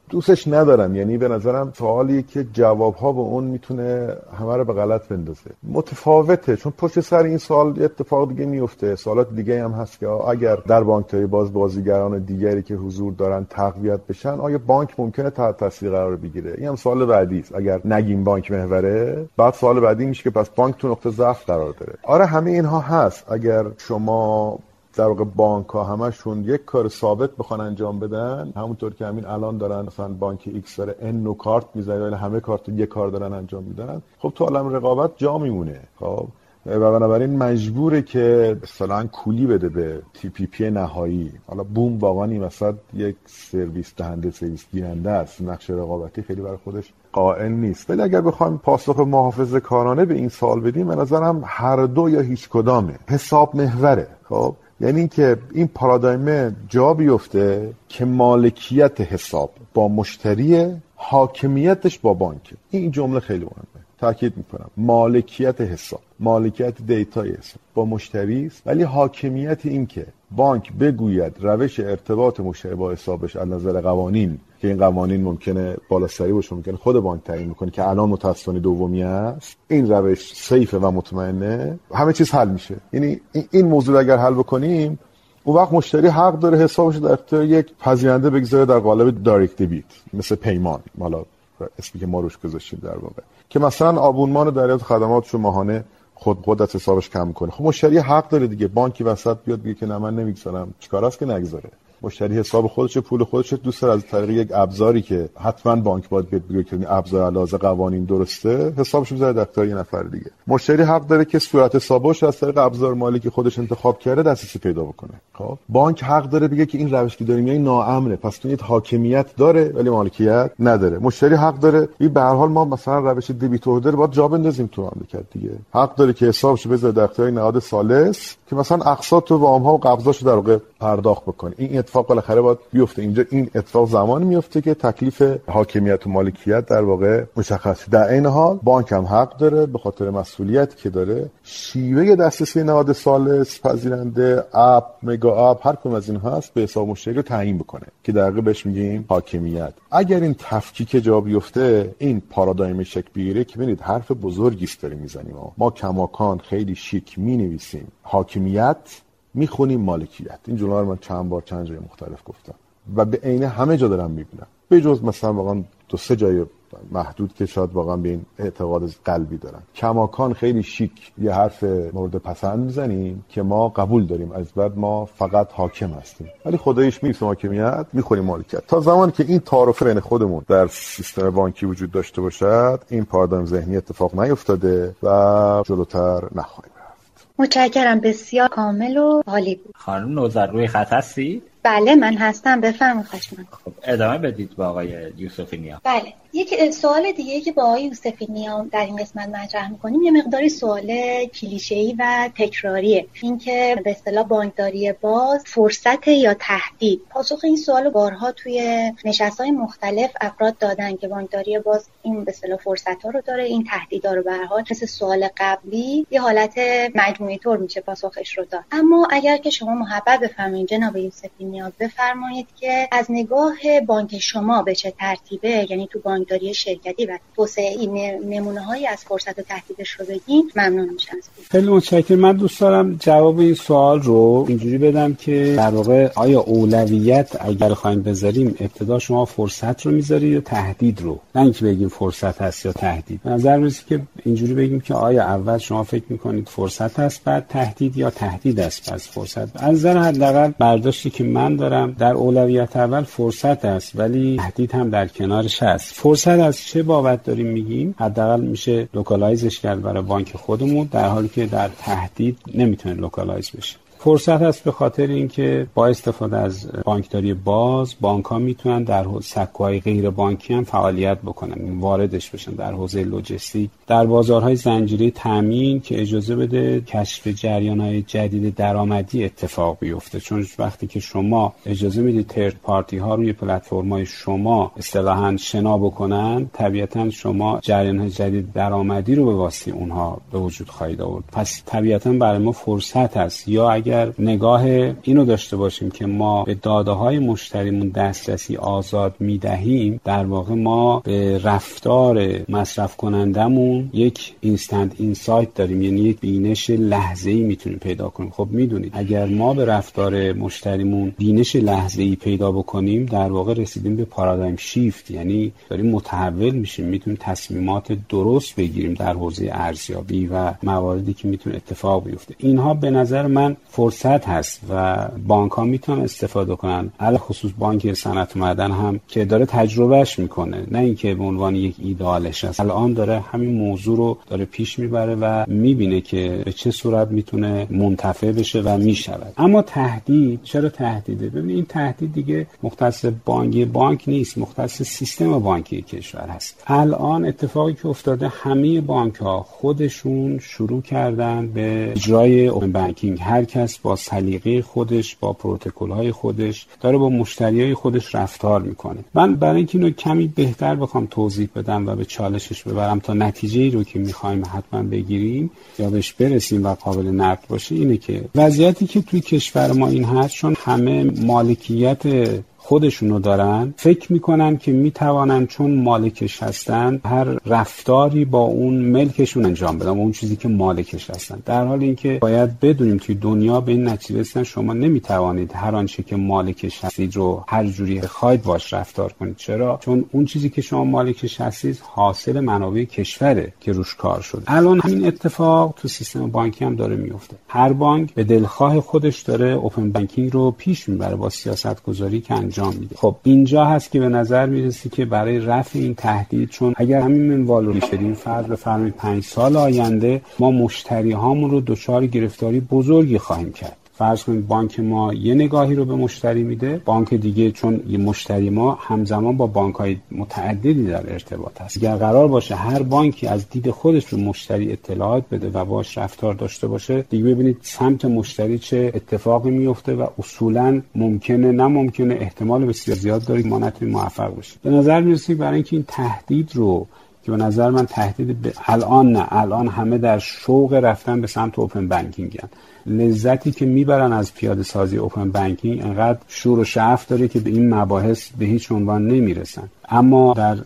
دوستش ندارم. یعنی به نظرم سوالی که جوابها به اون می‌تونه همه رو به غلط بندازه. متفاوته چون پشت سر این سوال اتفاق دیگه میفته سوالات دیگه هم هست که اگر در بانکداری باز بازیگران دیگری که حضور دارن تقویت بشن آیا بانک ممکنه تحت تاثیر قرار بگیره؟ این هم سوال بعدی است. اگر نگیم بانک محوره بعد سوال بعدی میشه که پس بانک تو نقطه ضعف قرار داره. آره همه اینها هست. اگر شما در واقع بانک ها همشون یک کار ثابت بخوان انجام بدن. همونطور که همین الان دارن مثلا بانک X داره n نو کارت می‌زنه ولی همه کارت یک کار دارن انجام میدن. خب تو عالم رقابت جا میمونه. خب و بنابراین مجبوره که مثلا کولی بده به TPP نهایی. حالا بوم واقعا این وسط یک سرویس دهنده سرویس گیرنده است. نقش رقابتی خیلی برای خودش قائل نیست. ولی اگر بخوایم پاسخ محافظه کارانه به این سوال بدیم من نظرم هر دو یا هیچ کدامه. حساب محوره. خب یعنی اینکه این پارادایم جا بیفته که مالکیت حساب با مشتری حاکمیتش با بانک. این جمله خیلی مهمه. تاکید می‌کنم. مالکیت حساب مالکیت دیتای حساب با مشتری است. ولی حاکمیت این که بانک بگوید روش ارتباط مشتری با حسابش از نظر قوانین که این قوانین ممکنه بالاتری باشه ممکنه خود بانک تعیین می‌کنه که الان متاسفانه دومی است. این روش سیفه و مطمئنه. همه چیز حل میشه. یعنی این موضوع اگر حل بکنیم اون وقت مشتری حق داره حسابش در اختیار یک پذیرنده بگذاره در قالب دایرکت دیبیت مثل پیمان. حالا اسمی که ما روش گذاشتیم در واقع. که مثلا آبونمان دریافت خدمات ماهانه خود خود از حسابش کم کنه. خب مشتری حق داره دیگه. بانکی وسط بیاد بگه که نه من نمی‌گذارم. چیکار است که نگذاره؟ مشتری حساب خودش پول خودش دوست داره. از طریق یک ابزاری که حتما بانک باید بگه که این ابزار علاوه قوانین درسته حسابش بذاره دفتر یه نفر دیگه. مشتری حق داره که صورت حسابش از طریق ابزار مالی که خودش انتخاب کرده دسترسی پیدا بکنه. خب؟ بانک حق داره بگه که این روش که داریم یعنی ناامنه پس تو حاکمیت داره ولی مالکیت نداره. مشتری حق داره. این به هر حال ما مثلا روش دبیت اوردر باید جا بندازیم تو مملکت دیگه. حق داره که حسابش بذاره دفتر نهاد سالس که مثلا اقساط و وام ها و قبضاشو در واقع پرداخت بکنه. این اتفاق بالاخره باید بیفته. اینجا این اتفاق زمانی میفته که تکلیف حاکمیت و مالکیت در واقع مشخص. در این حال بانک هم حق داره به خاطر مسئولیت که داره. شیوه دسترسی نهاد سالس پذیرنده اپ مگا اپ هر کدوم از اینها هست به حساب مشتری رو تعیین بکنه که در واقع بهش میگیم حاکمیت. اگر این تفکیک جا بیفته این پارادایم شک بگیره که ببینید حرف بزرگی است داریم می‌زنیم. ما کماکان خیلی شیک می‌نویسیم. حاکمیت می‌خونیم مالکیت. این جمله من چند بار چند جای مختلف گفتم. و به عین همه جا دارم می‌بینم. به جز مثلا واقعا دو سه جای محدود که شاید واقعا به این اعتقاد قلبی دارن کماکان خیلی شیک یه حرف مورد پسند می‌زنیم که ما قبول داریم. از بعد ما فقط حاکم هستیم. ولی خدایش می‌رسیم حاکمیت می‌خوریم مالکیت. تا زمانی که این تعارف بین خودمون در سیستم بانکی وجود داشته باشد این پارادایم ذهنی اتفاق نیفتاده و جلوتر نخواهیم متشکرم بسیار کامل و عالی بود. خانم نوزر روی خط هستی؟ بله من هستم. بفرمایید خب ادامه بدید با آقای یوسفی نیا بله. یک سوال دیگه که با آقای یوسفی نیا در این قسمت مطرح می‌کنیم یه مقداری سوال کلیشه‌ای و تکراریه. اینکه به اصطلاح بانکداری باز فرصت یا تهدید. پاسخ این سوال بارها توی نشست‌های مختلف افراد دادن که بانکداری باز این به اصطلاح فرصت ها رو داره این تهدیدا رو به حال. مثل سوال قبلی یه حالت مجموعی طور میشه پاسخش رو داد. اما اگر که شما محبت بفرمایید جناب یوسفی نیاز بفرمایید که از نگاه بانک شما به چه ترتیبه یعنی تو بانکداری شرکتی و توسعه این نمونه هایی از فرصت و تهدیدش رو بگیم ممنون میشم. خیلی متشکرم. من دوست دارم جواب این سوال رو اینجوری بدم که در واقع آیا اولویت اگر خواهیم بذاریم ابتدا شما فرصت رو می‌ذارید یا تهدید رو؟ نه اینکه بگیم فرصت هست یا تهدید. نظر می‌رسه که اینجوری بگیم که آیا اول شما فکر می‌کنید فرصت هست بعد تهدید یا تهدید است پس فرصت. از نظر حداقل برداشتی که من دارم در اولویت اول فرصت است ولی تهدید هم در کنارش هست. فرصت از چه بابت داریم میگیم؟ حداقل میشه localize ش کرد برای بانک خودمون در حالی که در تهدید نمی‌تونه localize بشه. فرصت هست به خاطر اینکه با استفاده از بانکداری باز بانک ها می‌تونن در سکوهای غیر بانکی هم فعالیت بکنن واردش بشن در حوزه لجستیک. در بازارهای زنجیره تامین که اجازه بده کشف جریان های جدید درآمدی اتفاق بیفته. چون وقتی که شما اجازه می‌دید third party ها روی پلتفرم های شما اصطلاحا شنا بکنن طبیعتا شما جریان های جدید درآمدی رو به واسطه اونها به وجود خواهید آورد. پس طبیعتا برای ما فرصت هست یا اگر اگر نگاه اینو داشته باشیم که ما به داده های مشتریمون دسترسی آزاد می‌دهیم در واقع ما به رفتار مصرف کنندمون یک اینستنت اینسایت داریم یعنی یک بینش لحظه ای می‌تونیم پیدا کنیم. خب می‌دونید اگر ما به رفتار مشتریمون بینش لحظه ای پیدا بکنیم در واقع رسیدیم به پارادایم شیفت یعنی داریم متحول میشیم می‌تونیم تصمیمات درست بگیریم در حوزه ارزیابی و مواردی که می‌تونه اتفاق بیفته. اینها به نظر من فرصت هست و بانک ها می‌تونن استفاده کنن. علا خصوص بانک صنعت معدن هم که داره تجربهش می‌کنه. نه اینکه به عنوان یک ایدالش هست الان داره همین موضوع رو داره پیش می‌بره و می‌بینه که به چه صورت می‌تونه منتفع بشه و می‌شود. اما تهدید چرا تهدیده؟ ببینید این تهدید دیگه مختص بانکی بانک نیست مختص سیستم بانکی کشور هست. الان اتفاقی که افتاده همه بانک ها خودشون شروع کردن به اجرای اوپن بانکینگ هر کس با سلیقه خودش با پروتکل های خودش داره با مشتری های خودش رفتار می‌کنه. من برای اینکه اینو کمی بهتر بخوام توضیح بدم و به چالشش ببرم تا نتیجه ای رو که می‌خوایم حتما بگیریم یا بهش برسیم و قابل نقد باشه اینه که وضعیتی که توی کشور ما این هست چون همه مالکیت خودشونو دارن فکر می‌کنن که می‌توانن چون مالکش هستن هر رفتاری با اون ملکشون انجام بدن اون چیزی که مالکش هستن. در حال اینکه باید بدونیم که دنیا به این نتیجه رسیدن شما نمی‌توانید هر آنچه که مالکش هستید رو هر جوری خواید باش رفتار کنید. چرا؟ چون اون چیزی که شما مالکش هستید حاصل منابع کشوره که روش کار شده. الان همین اتفاق تو سیستم بانکی هم داره میفته هر بانک به دلخواه خودش داره اوپن بانکینگ رو پیش می‌بره با سیاست گذاری که انجام میده. خب اینجا هست که به نظر می‌رسه که برای رفع این تهدید چون اگر همین منوال رو این فرض بفرمایید پنج سال آینده ما مشتری هامون رو دچار گرفتاری بزرگی خواهیم کرد. فرض کنید بانک ما یه نگاهی رو به مشتری میده. بانک دیگه چون یه مشتری ما همزمان با بانک های متعددی در ارتباط هست اگر قرار باشه هر بانکی از دید خودش به مشتری اطلاعات بده و باش رفتار داشته باشه دیگه ببینید سمت مشتری چه اتفاقی میفته و اصولا ممکنه نه ممکنه احتمال بسیار زیاد داره ما نتونیم موفق باشیم به نظر می‌رسه برای اینکه این تهدید رو که به نظر من تهدید به الان نه الان همه در شوق رفتن به سمت اوپن بانکینگ لذتی که می‌برن از پیاده سازی اوپن بانکینگ انقدر شور و شعف داره که به این مباحث به هیچ عنوان نمی‌رسن. اما در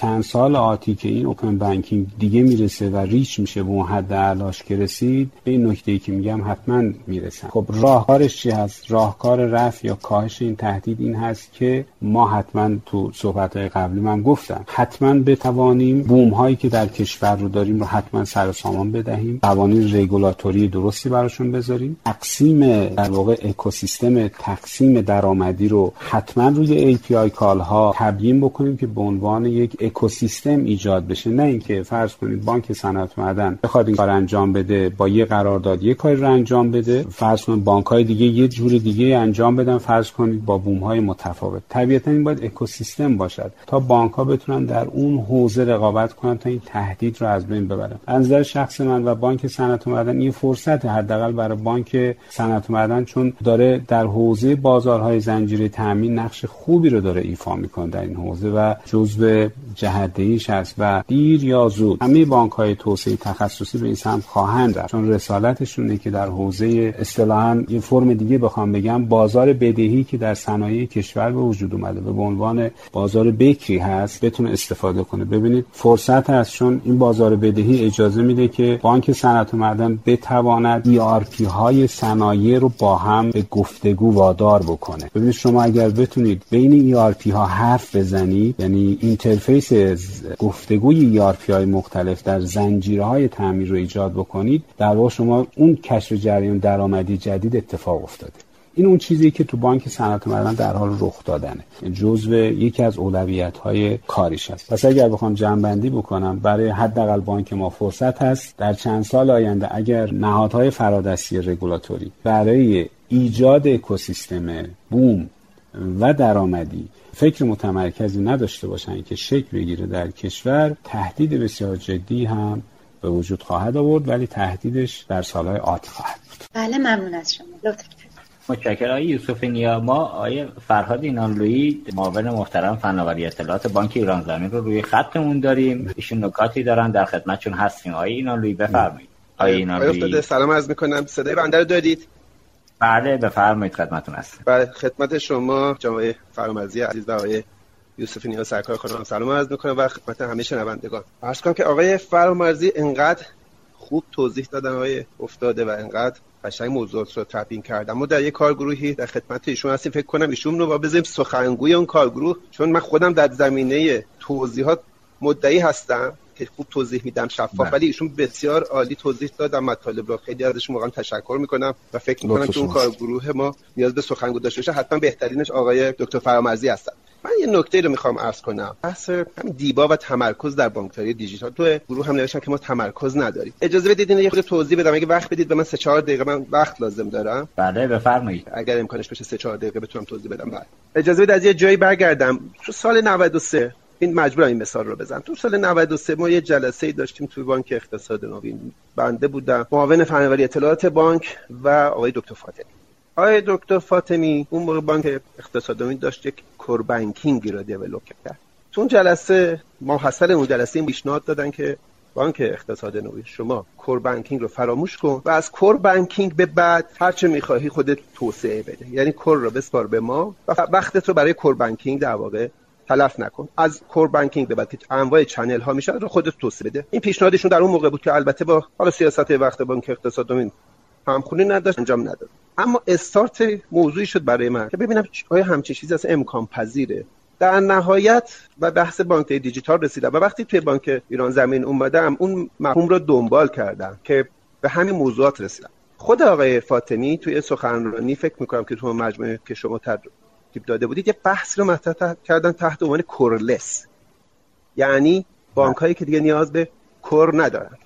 چند سال آتی که این اوپن بانکینگ دیگه می‌رسه و ریچ میشه به اون حد علاش که رسید به این نکته ای که میگم حتما می‌رسن. خب راهکارش چی هست؟ راهکار رفع یا کاهش این تهدید این هست که ما حتما تو صحبت های قبلی من گفتم حتما بتوانیم بوم هایی که در کشور رو داریم رو حتما سر سامان بدهیم قوانین رگولاتوری درستی براشون بذاریم. تقسیم در واقع اکوسیستم تقسیم درآمدی رو حتما روی API کال ها تبیین بکنیم که به عنوان یک اکوسیستم ایجاد بشه نه اینکه فرض کنید بانک صنعت معدن بخواد این کار انجام بده با یه قرارداد یه کاری رو انجام بده فرض کنید بانک های دیگه یه جور دیگه انجام بدن فرض کنید با بوم های متفاوت. طبیعتا این باید اکوسیستم باشد تا بانک ها بتونن در اون حوزه رقابت کنن تا این تهدید رو از بین ببرن. از نظر شخص من و بانک صنعت معدن این فرصت حداقل برای بانک صنعت معدن چون داره در حوزه بازارهای زنجیره تامین نقش خوبی رو داره ایفا می‌کنه در این حوزه و جزو جهدهیش هست و دیر یا زود. همه بانک های توسعه تخصصی به این سمت خواهند رفت چون رسالتشونه که در حوزه اصطلاحا یه فرم دیگه بخوام بگم بازار بدهی که در صنایع کشور به وجود اومده به عنوان بازار بکری هست بتونه استفاده کنه. ببینید فرصت هست چون این بازار بدهی اجازه میده که بانک صنعت و معدن بتواند ERP های صنایع رو با هم به گفتگو وادار بکنه. ببینید شما اگر بتونید بین ERP ها حرف بزنید یعنی اینترفیس گفتگوی ERP های مختلف در زنجیرهای تعمیر رو ایجاد بکنید در واقع شما اون کشف جریان درآمدی جدید اتفاق افتاده. این اون چیزی که تو بانک صنعت معدن در حال رخ دادنه. جزو یکی از اولویت های کاریش است پس اگر بخوام جنبندی بکنم برای حداقل بانک ما فرصت هست. در چند سال آینده اگر نهادهای فرادستی رگولاتوری برای ایجاد اکوسیستم بوم و درآمدی فکر متمرکزی نداشته باشن که شکل بگیره در کشور تهدید بسیار جدی هم به وجود خواهد آورد ولی تهدیدش در سالهای آتی خواهد بود. بله ممنون از شما. لطف متشکرم. آقای یوسف نیا ما آقای فرهاد اینانلویی معاون محترم فناوری اطلاعات بانک ایران زمین رو روی خطمون داریم. ایشون نکاتی دارن در خدمتشون هستیم. آقای اینانلویی بفرمایید. آقای اینانلویی. سلام عرض می‌کنم. صدای بنده رو دارید؟ بله بفرمایید خدمتتون هست بله خدمت شما جناب فرامرزی عزیز و آقای یوسف نیا سرکار خانم سلام عرض می‌کنم و خدمت همه شنوندگان. عرض کنم که آقای فرامرزی انقدر خوب توضیح دادن آقای افتاده و انقدر قشنگ موضوعات رو تبیین کردم ما در یک کارگروهی در خدمت ایشون هستیم. فکر کنم ایشون رو با بذاریم سخنگوی اون کارگروه چون من خودم در زمینه توضیحات مدعی هستم. که خوب توضیح میدم شفاف. ولی ایشون بسیار عالی توضیح دادن مطالب رو خیلی ازشون واقعا تشکر می‌کنم و فکر می‌کنم که اون کارگروه ما نیاز به سخنگو داشته باشه. حتما بهترینش آقای دکتر فرامرزی هستن. من یه نکته رو می‌خوام عرض کنم. بحث همین دیبا و تمرکز در بانکداری دیجیتال. تو گروه هم نوشتم که ما تمرکز نداریم. اجازه بدید این یه خود توضیح بدم. اگه وقت بدید به من 3 4 دقیقه من وقت لازم دارم. بله بفرمایید. اگر امکانش بشه 3 4 دقیقه بتونم توضیح بدم. بله. اجازه بدید از یه جایی برگردم. تو سال 93 این مجبورم این مثال رو بزنم. تو سال 93 ما یه جلسه ای داشتیم توی بانک اقتصاد نوین. بنده بودم. معاون فناوری اطلاعات بانک و آقای دکتر فاطمی. آقای دکتر فاطمی اون موقع بانک اقتصاد نوین داشت یک core banking رو develop کرد. تو اون جلسه ما حاصل اون جلسه پیشنهاد دادن که بانک اقتصاد نوین شما core banking رو فراموش کن و از core banking به بعد هر چه می‌خواهی خودت توسعه بده. یعنی core رو بسپار به ما و وقتت رو برای core banking در واقع تلف نکن. از core banking به بعد که انواع channel ها میشه رو خودت توسعه بده. این پیشنهادشون در اون موقع بود که البته با حالا سیاست وقت بانک اقتصاد نوین همخونی نداشت انجام نداد. اما استارت موضوعی شد برای من که ببینم آیا همچین چیزی از امکان پذیره. در نهایت و بحث بانک دیجیتال رسیدم و وقتی توی بانک ایران زمین اومدم اون مفهوم رو دنبال کردم که به همین موضوعات رسیدم. خود آقای فاطمی توی سخنرانی فکر می‌کنم که تو مجموعه که شما ترتیب داده بودید یه بحث رو مطرح کردن تحت عنوان کورلس. یعنی بانک هایی که دیگه نیاز به core ندارن.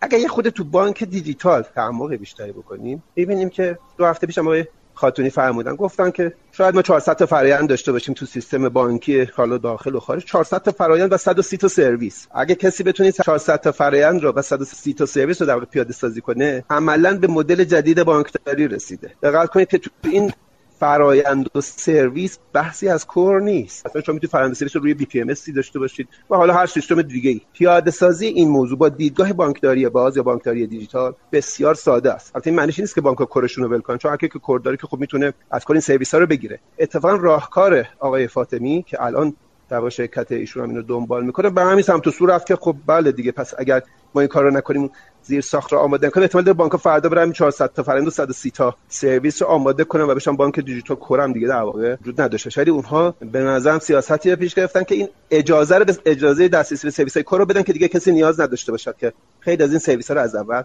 اگر یه خود تو بانک دیجیتال تعمق بیشتری بکنیم ببینیم که دو هفته پیش آقای خاتونی فرمودن گفتن که شاید ما 400 تا فرایند داشته باشیم تو سیستم بانکی حالا داخل و خارج. 400 تا فرایند و 130 تا سرویس. اگه کسی بتونه 400 تا فرایند رو و 130 تا سرویس رو در پیاده سازی کنه عملا به مدل جدید بانکداری رسیده. دقت کنید که تو این فرایند و سرویس بحثی از core نیست. اصلا شما می‌تونید فرآیند سرویس رو روی BPM داشته باشید و حالا هر سیستم دیگه ای پیاده سازی این موضوع با دیدگاه بانکداری باز یا بانکداری دیجیتال بسیار ساده است. البته این نیست که بانک core شون رو ول کنن چون که core داره که خب می‌تونه از کل این سرویس ها رو بگیره. اتفاقا راهکار آقای فاطمی که الان در شرکت ایشون هم اینو دنبال می‌کنه به همین سمت و سو رفت که خب بله دیگه پس اگر ما این کار رو نکنیم زیر ساخت رو آماده کنه احتمال داره بانک فردا برن 400 تا فرایند و 130 تا سرویس رو آماده کنن و بشن بانک دیجیتال core م دیگه در واقع وجود نداشته. ولی اونها به نظرم سیاستی پیش گرفتن که این اجازه رو به اجازه دسترسی به سرویس های core رو بدن که دیگه کسی نیاز نداشته باشد که خیلی از این سرویس ها رو از اول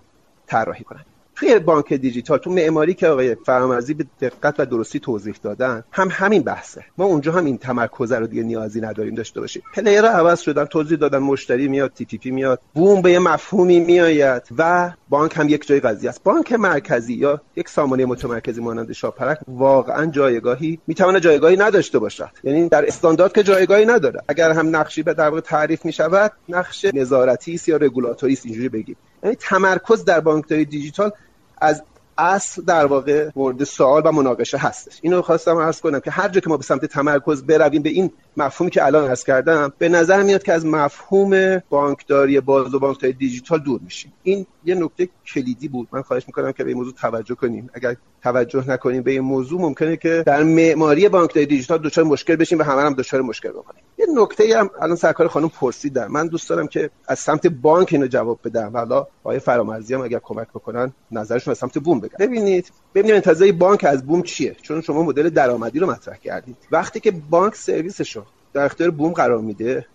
طراحی کنن. توی بانک دیجیتال تو معماری که آقای فرامرزی به دقت و درستی توضیح دادن هم همین بحثه. ما اونجا هم این تمرکز رو دیگه نیازی نداریم داشته باشیم player عوض شدن توضیح دادن مشتری میاد TPP میاد بوم به یه مفهومی میآید و بانک هم یک جای قضیه است. بانک مرکزی یا یک سامانه متمرکزی مانند شاپرک واقعا جایگاهی می‌تونه جایگاهی نداشته باشد. یعنی در استاندارد که جایگاهی نداره اگر هم نقشی به در تعریف می‌شود نقش نظارتی است یا رگولاتوری است اینجوری بگیم. یعنی تمرکز در بانکداری دیجیتال از اصل در واقع مورد سوال و مناقشه هستش. اینو خواستم عرض کنم که هر جا که ما به سمت تمرکز برویم به این مفهومی که الان عرض کردم به نظر میاد که از مفهوم بانکداری باز و بانکداری دیجیتال دور میشیم. این یه نکته کلیدی بود. من خواهش می‌کنم که به این موضوع توجه کنیم. اگر توجه نکنیم به این موضوع ممکنه که در معماری بانکداری دیجیتال دچار مشکل بشیم و همه هم دچار مشکل بکنیم. یه نکته هم الان سرکار خانم پرسیدن من دوست دارم که از سمت بانک اینو جواب بدم. حالا آقای فرامرزی هم اگر کمک بکنن نظرشون از سمت بوم بگن ببینید ببینیم انتظار بانک از بوم چیه؟ چون شما مدل درآمدی رو مطرح کردید. وقتی که بانک سرویسش رو در اختیار بوم قرار میده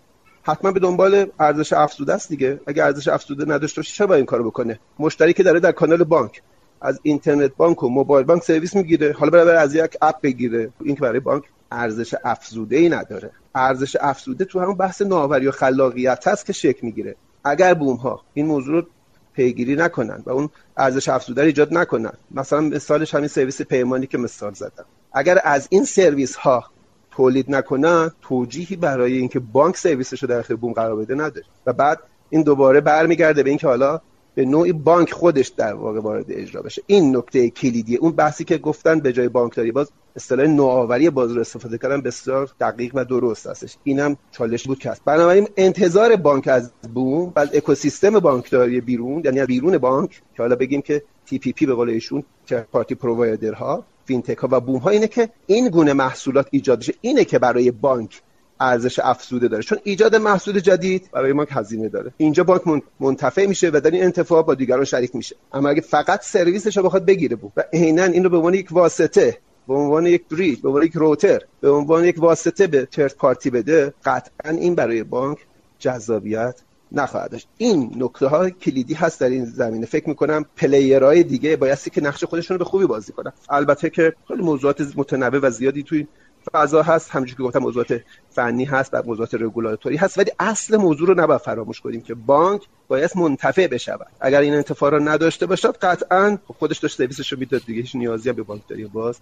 حتما به دنبال ارزش افزوده است دیگه. اگه ارزش افزوده نداشته باشه چرا باید این کارو بکنه؟ مشتری که داره در کانال بانک. از اینترنت بانک و موبایل بانک سرویس می‌گیره. حالا برای از یک اپ بگیره. این که برای بانک ارزش افزوده ای نداره. ارزش افزوده تو همون بحث نوآوری و خلاقیت هست که شکل می‌گیره. اگر بوم ها این موضوع رو پیگیری نکنن و اون ارزش افزوده ایجاد نکنن مثلا مثالش همین سرویس پیمانی که مثال زدم. اگر از این سرویس ها تولید نکنن توجیهی برای اینکه بانک سرویسش رو در اختیار بوم قرار بده نداره. و بعد این دوباره برمیگرده به اینکه حالا به نوعی بانک خودش در واقع وارد اجرا بشه. این نکته کلیدیه اون بحثی که گفتن به جای بانکداری باز اصطلاح نوآوری باز رو استفاده کردن بسیار دقیق و درست هستش. اینم چالش بود که هست. بنابراین انتظار بانک از بوم و اکوسیستم بانکداری بیرون یعنی بیرون بانک که حالا بگیم که TPP به قول ایشون که party provider ها فینتک ها و بوم ها اینه که این گونه محصولات ایجاد بشه. اینه که برای بانک ارزش افزوده داره. چون ایجاد محصول جدید برای ما هزینه داره. اینجا بانک منتفع میشه و در این انتفاع با دیگران شریک میشه. اما اگه فقط سرویسش رو بخواد بگیره بود و عینا این رو به عنوان یک واسطه به عنوان یک بریج به عنوان یک روتر به عنوان یک واسطه به ترد پارتی بده قطعا این برای بانک جذابیت نخواهد داشت. این نکته ها کلیدی هست در این زمینه. فکر می‌کنم پلیرهای دیگه بایستی که نقش خودشون رو به خوبی بازی کنن. البته که خیلی موضوعات متنوع و زیادی توی فضا هست همونجوری که گفتم موضوعات فنی هست و موضوعات رگولاتوری هست ولی اصل موضوع رو نباید فراموش کنیم که بانک باید منتفع بشود. اگر این انتفاع رو نداشته باشد قطعا خودش داشت سرویسش رو می‌داد دیگه هیچ نیازی به بانکداری باز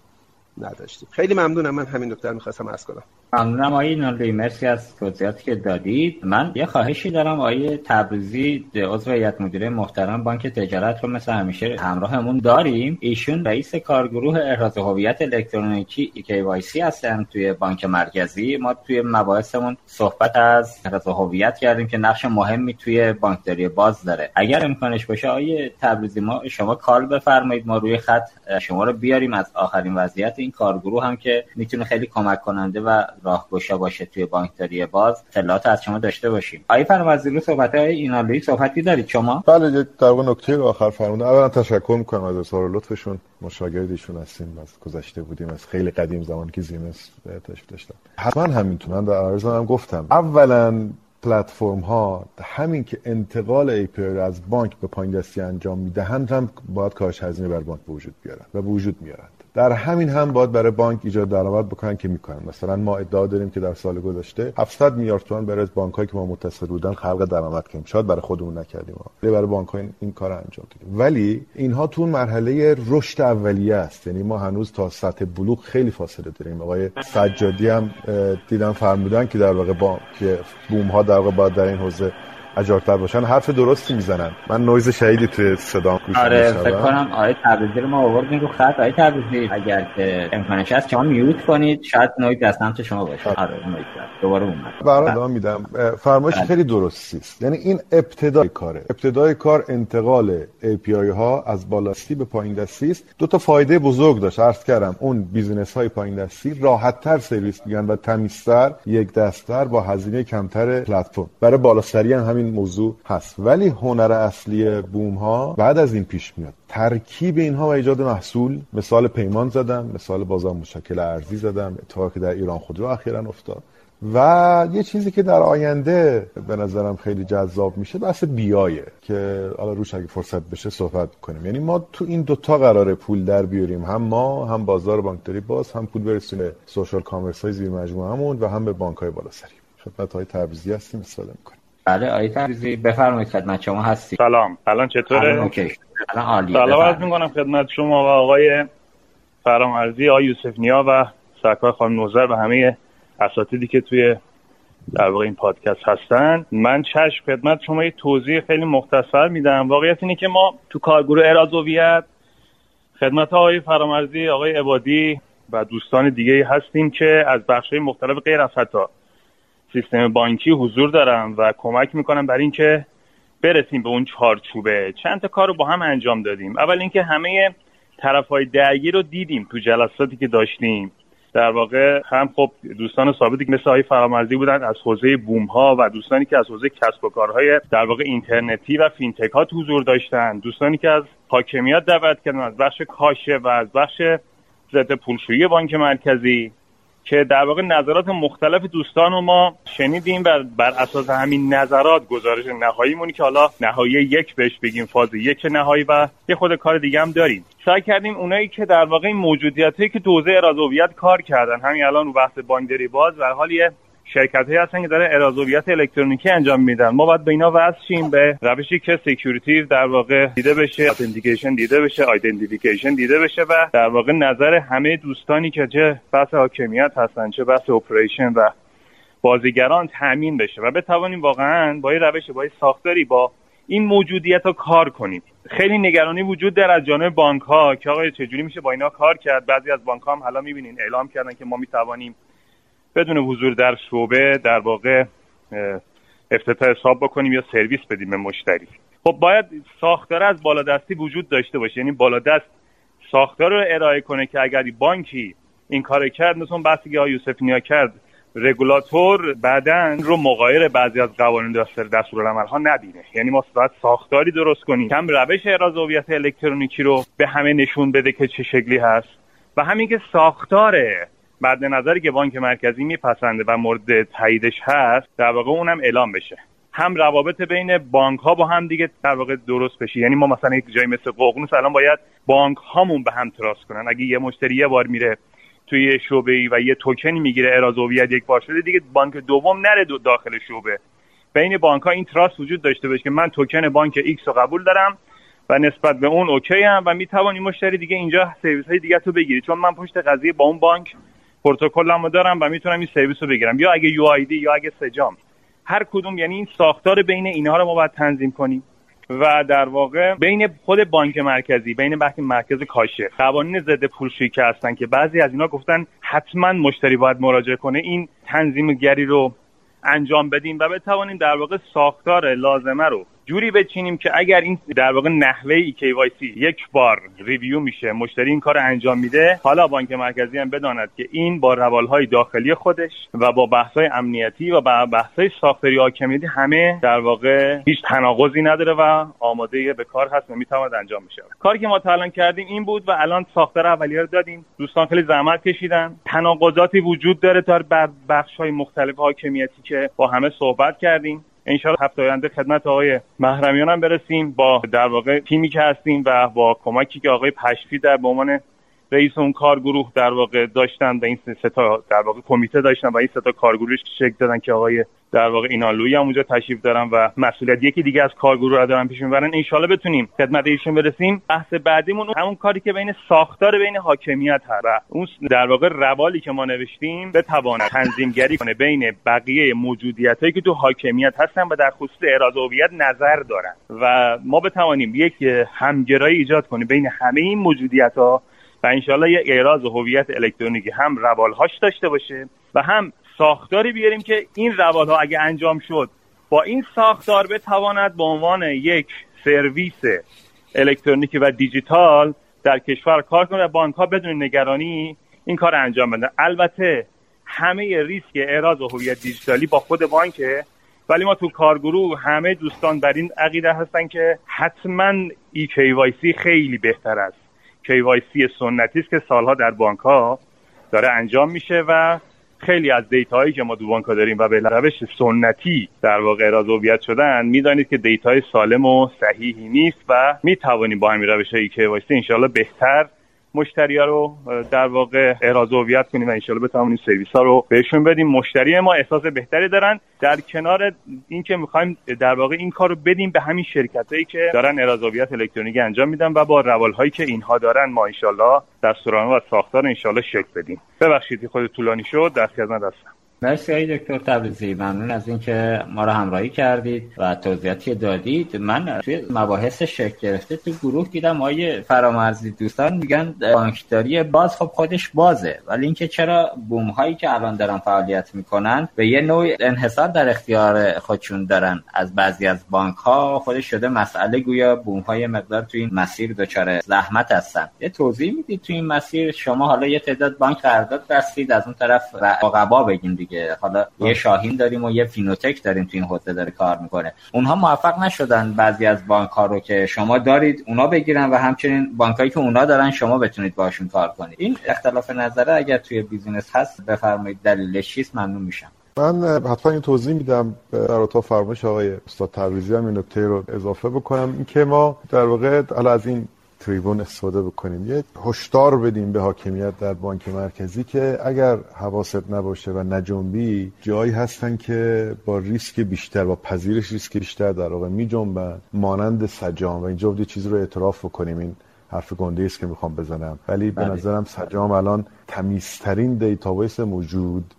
نداشتیم. خیلی ممنونم من همین نکته می‌خواستم عرض کنم. ممنونم آقای نالی مرسی از توضیحاتی که دادید. من یه خواهشی دارم. آقای تبریزی عضو هیئت مدیره محترم بانک تجارت رو مثل همیشه همراهمون داریم. ایشون رئیس کارگروه احراز هویت الکترونیکی KYC هستن توی بانک مرکزی. ما توی مباحثمون صحبت از احراز هویت کردیم که نقش مهمی توی بانکداری باز داره. اگر امکانش باشه آقای تبریزی ما شما کال بفرمایید. ما روی خط شما رو بیاریم. از آخرین وضعیت این کارگروه هم که می‌تونه خیلی کمک کننده و راهگشا باشه توی بانکداری باز اطلاعات از شما داشته باشیم. آقای فرمانزیلو صحبت های اینالوی صحبتی دارید؟ شما؟ بله در واقع نکته آخر فرمودن. اولا تشکر می‌کنم از اظهار لطفشون. مشاگردیشون هستیم از گذشته بودیم از خیلی قدیم زمانی که زیمس تشریف داشتم. حتما همینطور در عرضم هم گفتم. اولا پلتفرم ها همین که انتقال ای پی از بانک به پایین دستی انجام می‌دهند هم باید کاهش هزینه بر بانک به وجود بیارن و به وجود میارند در همین هم باید برای بانک ایجاد درآمد بکنن که می‌کنن. مثلا ما ادعا داریم که در سال گذشته 700 میلیارد تومان برای بانک که ما متصل بودن خلق درآمد کردیم. شاید برای خودمون نکردیم. ولی برای بانک این, کار انجام دادیم. ولی اینها تو مرحله رشد اولیه است. یعنی ما هنوز تا سطح بلوغ خیلی فاصله داریم. آقای سجادی هم دیدم فرمودن که در واقع بانک بوم ها در واقع باید در این حوزه اجراتر باشن حرف درستی می‌زنن. من نویز شهیدی توی صدام گوش آره فکر کنم آیه تبریزی رو ما آوردیم رو خط. آیه تبریزی اگر که امکانش هست شما mute کنید شاید نویز از سمت شما باشه. آره. نویز دوباره اومد برای میدم. فرمایش بله. خیلی درستی است. یعنی این ابتدای کاره. ابتدای کار انتقال API ها از بالادستی به پایین دستی است. دو تا فایده بزرگ داشت. عرض کردم اون business های پایین دستی راحت تر سرویس میگن و تمیزتر یک دستتر با هزینه کمتر پلتفرم. برای بالاسری هم همین موضوع هست. ولی هنر اصلی بوم ها بعد از این پیش میاد. ترکیب اینها و ایجاد محصول. مثال پیمان زدم مثال بازار مشکل ارزی زدم اتفاقی که در ایران خودرو اخیرا افتاد. و یه چیزی که در آینده به نظرم خیلی جذاب میشه بحث بیایه که حالا روش اگه فرصت بشه صحبت کنیم. یعنی ما تو این دوتا قراره پول در بیاریم. هم ما هم بازار بانکداری باز هم پول برسونه سوشال کامرس های زیر مجموعه همون و هم به بانک های بالا سری خدمت های تبریزی هستیم. استفاده می‌کنیم بله آقای تبریزی. بفرمایید خدمت شما هستی سلام. الان چطوره؟ اوکی. الان عالی سلام عرض می‌کنم خدمت شما و آقای فرامرزی آقای یوسف نیا و سرکار خانم نوزر و همه اساتیدی که توی در واقع این پادکست هستن. من چشم خدمت شما یه توضیح خیلی مختصر میدم. واقعیت اینه که ما تو کارگروه ارازویت خدمت آقای فرامرزی آقای عبادی و دوستان دیگه هستیم که از بخش مختلف غیر از حتی سیستم بانکی حضور دارم و کمک می‌کنم برای اینکه برسیم به اون چارچوبه. چند تا کار رو با هم انجام دادیم. اول اینکه همه طرف های درگیر رو دیدیم تو جلساتی که داشتیم. در واقع هم خب دوستان ثابتی مثل های فرامرزی بودن از حوزه بوم ها و دوستانی که از حوزه کسب و کارهای در واقع اینترنتی و فینتک ها حضور داشتن. دوستانی که از حاکمیت دعوت کردن از بخش کاشه و از بخش ضد پولشویی بانک مرکزی. که در واقع نظرات مختلف دوستان رو ما شنیدیم و بر اساس همین نظرات گزارش نهاییمونی که حالا نهایی یک بهش بگیم فاز یک نهایی و یه خود کار دیگه هم داریم. سعی کردیم اونایی که در واقع این موجودیت هایی که تو حوزه کار کردن همین الان بحث بانکداری باز و حال یه شرکت هایی هستن که داره احراز هویت الکترونیکی انجام میدن. ما باید به اینا وصل شیم به روشی که security در واقع دیده بشه authentication دیده بشه identification دیده بشه و در واقع نظر همه دوستانی که چه بحث حاکمیت هستن چه بحث operation و بازیگران تامین بشه و بتوانیم واقعا با این روش با این ساختاری با این موجودیت رو کار کنیم. خیلی نگرانی وجود داره از جانب بانک ها که آقای چجوری میشه با اینا کار کرد؟ بعضی از بانک ها هم حالا می‌بینین اعلام کردن که ما می‌توانیم بدون حضور در شعبه در واقع افتتاح حساب بکنیم یا سرویس بدیم به مشتری. خب باید ساختار از بالادستی وجود داشته باشه. یعنی بالادست ساختار رو ارائه کنه که اگر بانکی این کار کرد مثل اون بحثی که یوسف نیا کرد رگولاتور بعدا رو مقایر بعضی از قوانین دستور دستورالعمل ها نبینه. یعنی ما باید ساختاری درست کنیم. کم روش اراز هویت الکترونیکی رو به همه نشون بده که چه شکلی هست و همین که ساختار بعد نظری که بانک مرکزی میپسنده و مورد تاییدش هست در واقع اونم اعلام بشه. هم روابط بین بانک ها با هم دیگه در واقع درست بشه. یعنی ما مثلا یک جایی مثل ققنوس الان باید بانک هامون به هم trust کنن. اگه یه مشتری یه بار میره توی شعبه ای و یه توکنی می‌گیره احراز هویت یک بار شده دیگه بانک دوم نره دو داخل شعبه. بین بانک ها این trust وجود داشته باشه که من توکن بانک X رو قبول دارم و نسبت به اون OK هم و می‌توانی مشتری دیگه اینجا سرویس های دیگه تو بگیری. چون من پشت قضیه با اون بانک پروتکلمو دارم و می‌تونم این سرویس رو بگیرم. یا اگه یو یا اگه سجام. هر کدوم یعنی این ساختار بین اینها رو ما باید تنظیم کنیم. و در واقع بین خود بانک مرکزی بین بانک مرکز کاشه قوانین ضد پولشویی که هستن که بعضی از اینا گفتن حتما مشتری باید مراجعه کنه. این تنظیم گری رو انجام بدیم و بتوانیم در واقع ساختار لازمه رو جوری بچینیم که اگر این در واقع نحوه ای KYC یک بار review میشه مشتری این کار انجام میده حالا بانک مرکزی هم بداند که این با روالهای داخلی خودش و با بحث‌های امنیتی و با بحث‌های ساختاری حاکمیتی همه در واقع هیچ تناقضی نداره و آماده به کار هست و می‌تواند انجام بشه کاری که ما تا الان کردیم این بود و الان ساختار اولیه رو دادیم. دوستان خیلی زحمت کشیدن. تناقضاتی وجود داره در بخش‌های مختلف حاکمیتی که با همه صحبت کردیم. انشاءالله هفته آینده خدمت آقای محرمیان هم برسیم با در واقع تیمی که هستیم و با کمکی که آقای پشفی در به عنوان رئیس اون کارگروه در واقع داشتن و این سه تا در واقع کمیته داشتن و این سه تا کارگروه شکل دادن که آقای در واقع اینالوی هم اونجا تشریف دارن و مسئولیت یکی دیگه از کارگروه رو دارن پیش می‌برن. ان بتونیم خدمت ایشون برسیم. بحث بعدیمون همون کاری که بین ساختار بین حاکمیت هست و اون در واقع روالی که ما نوشتیم بتواند تنظیمگری کنه بین بقیه موجودیت که تو حاکمیت هستن و در خصوص اراده هویت نظر دارن. و ما بتوانیم یک همگرایی ایجاد کنیم بین همه این موجودیت ها و انشالله یه اعراض هویت الکترونیکی هم روالهاش داشته باشه و هم ساختاری بیاریم که این روالها اگه انجام شد با این ساختار بتواند به عنوان یک سرویس الکترونیکی و دیجیتال در کشور کار کنه و بانک ها بدون نگرانی این کار انجام بدن البته همه ریسک اعراض هویت دیجیتالی با خود بانکه ولی ما تو کارگروه همه دوستان بر این عقیده هستن که حتما ای خیلی بهتر است. KYC سنتی است که سالها در بانک ها داره انجام میشه و خیلی از دیتاهایی که ما تو بانک داریم و به روش سنتی در واقع احراز هویت شدن می‌دانید که دیتای سالم و صحیحی نیست و می‌توانیم با همین روش eKYC انشاءالله بهتر مشتری رو در واقع احراز هویت کنیم و انشالله بتوانیم سرویس ها رو بهشون بدیم. مشتری ما احساس بهتری دارن. در کنار اینکه می‌خوایم در واقع این کار رو بدیم به همین شرکت هایی که دارن احراز هویت الکترونیکی انجام میدن و با روال هایی که اینها دارن ما انشالله دستورانه و ساختار انشالله شکل بدیم. ببخشید خود طولانی شد. در خدمت هستم مرسی های دکتر تبریزی ممنون از اینکه ما رو همراهی کردید و توضیحاتی دادید. من توی مباحث شکل گرفته تو گروه دیدم آیه فرامرزی دوستان میگن بانکداری باز خب خودش بازه. ولی اینکه چرا بوم هایی که الان دارن فعالیت می‌کنن به یه نوع انحصار در اختیار خودشون دارن. از بعضی از بانک ها خودش شده مسئله گویا بوم های مقدار تو این مسیر دچار زحمت هستن. یه توضیح می‌دید تو این مسیر؟ شما حالا یه تعداد بانک قرارداد بستید از اون طرف رقبا بگین دیگه حالا یه شاهین داریم و یه فینوتک داریم تو این حوزه داره کار می‌کنه. اونها موفق نشدن بعضی از بانک ها رو که شما دارید اونا بگیرن و همچنین بانکایی که اونا دارن شما بتونید باشون کار کنید. این اختلاف نظره اگر توی بیزینس هست بفرمایید دلیلش چیست ممنون میشم. من حتما این توضیح میدم. در اطاعت فرمایش آقای استاد تبریزی هم این نکته رو اضافه بکنم. اینکه ما در واقع حالا از این تریبون استفاده بکنیم. یه هشدار بدیم به حاکمیت در بانک مرکزی که اگر حواست نباشه و نجنبی جایی هستن که با ریسک بیشتر با پذیرش ریسک بیشتر در واقع می جنبن مانند سجام. و اینجا یه چیزی رو اعتراف بکنیم. این حرف گنده است که می‌خوام بزنم. ولی به بله. نظرم سجام الان تمیزترین دیتابیس موجود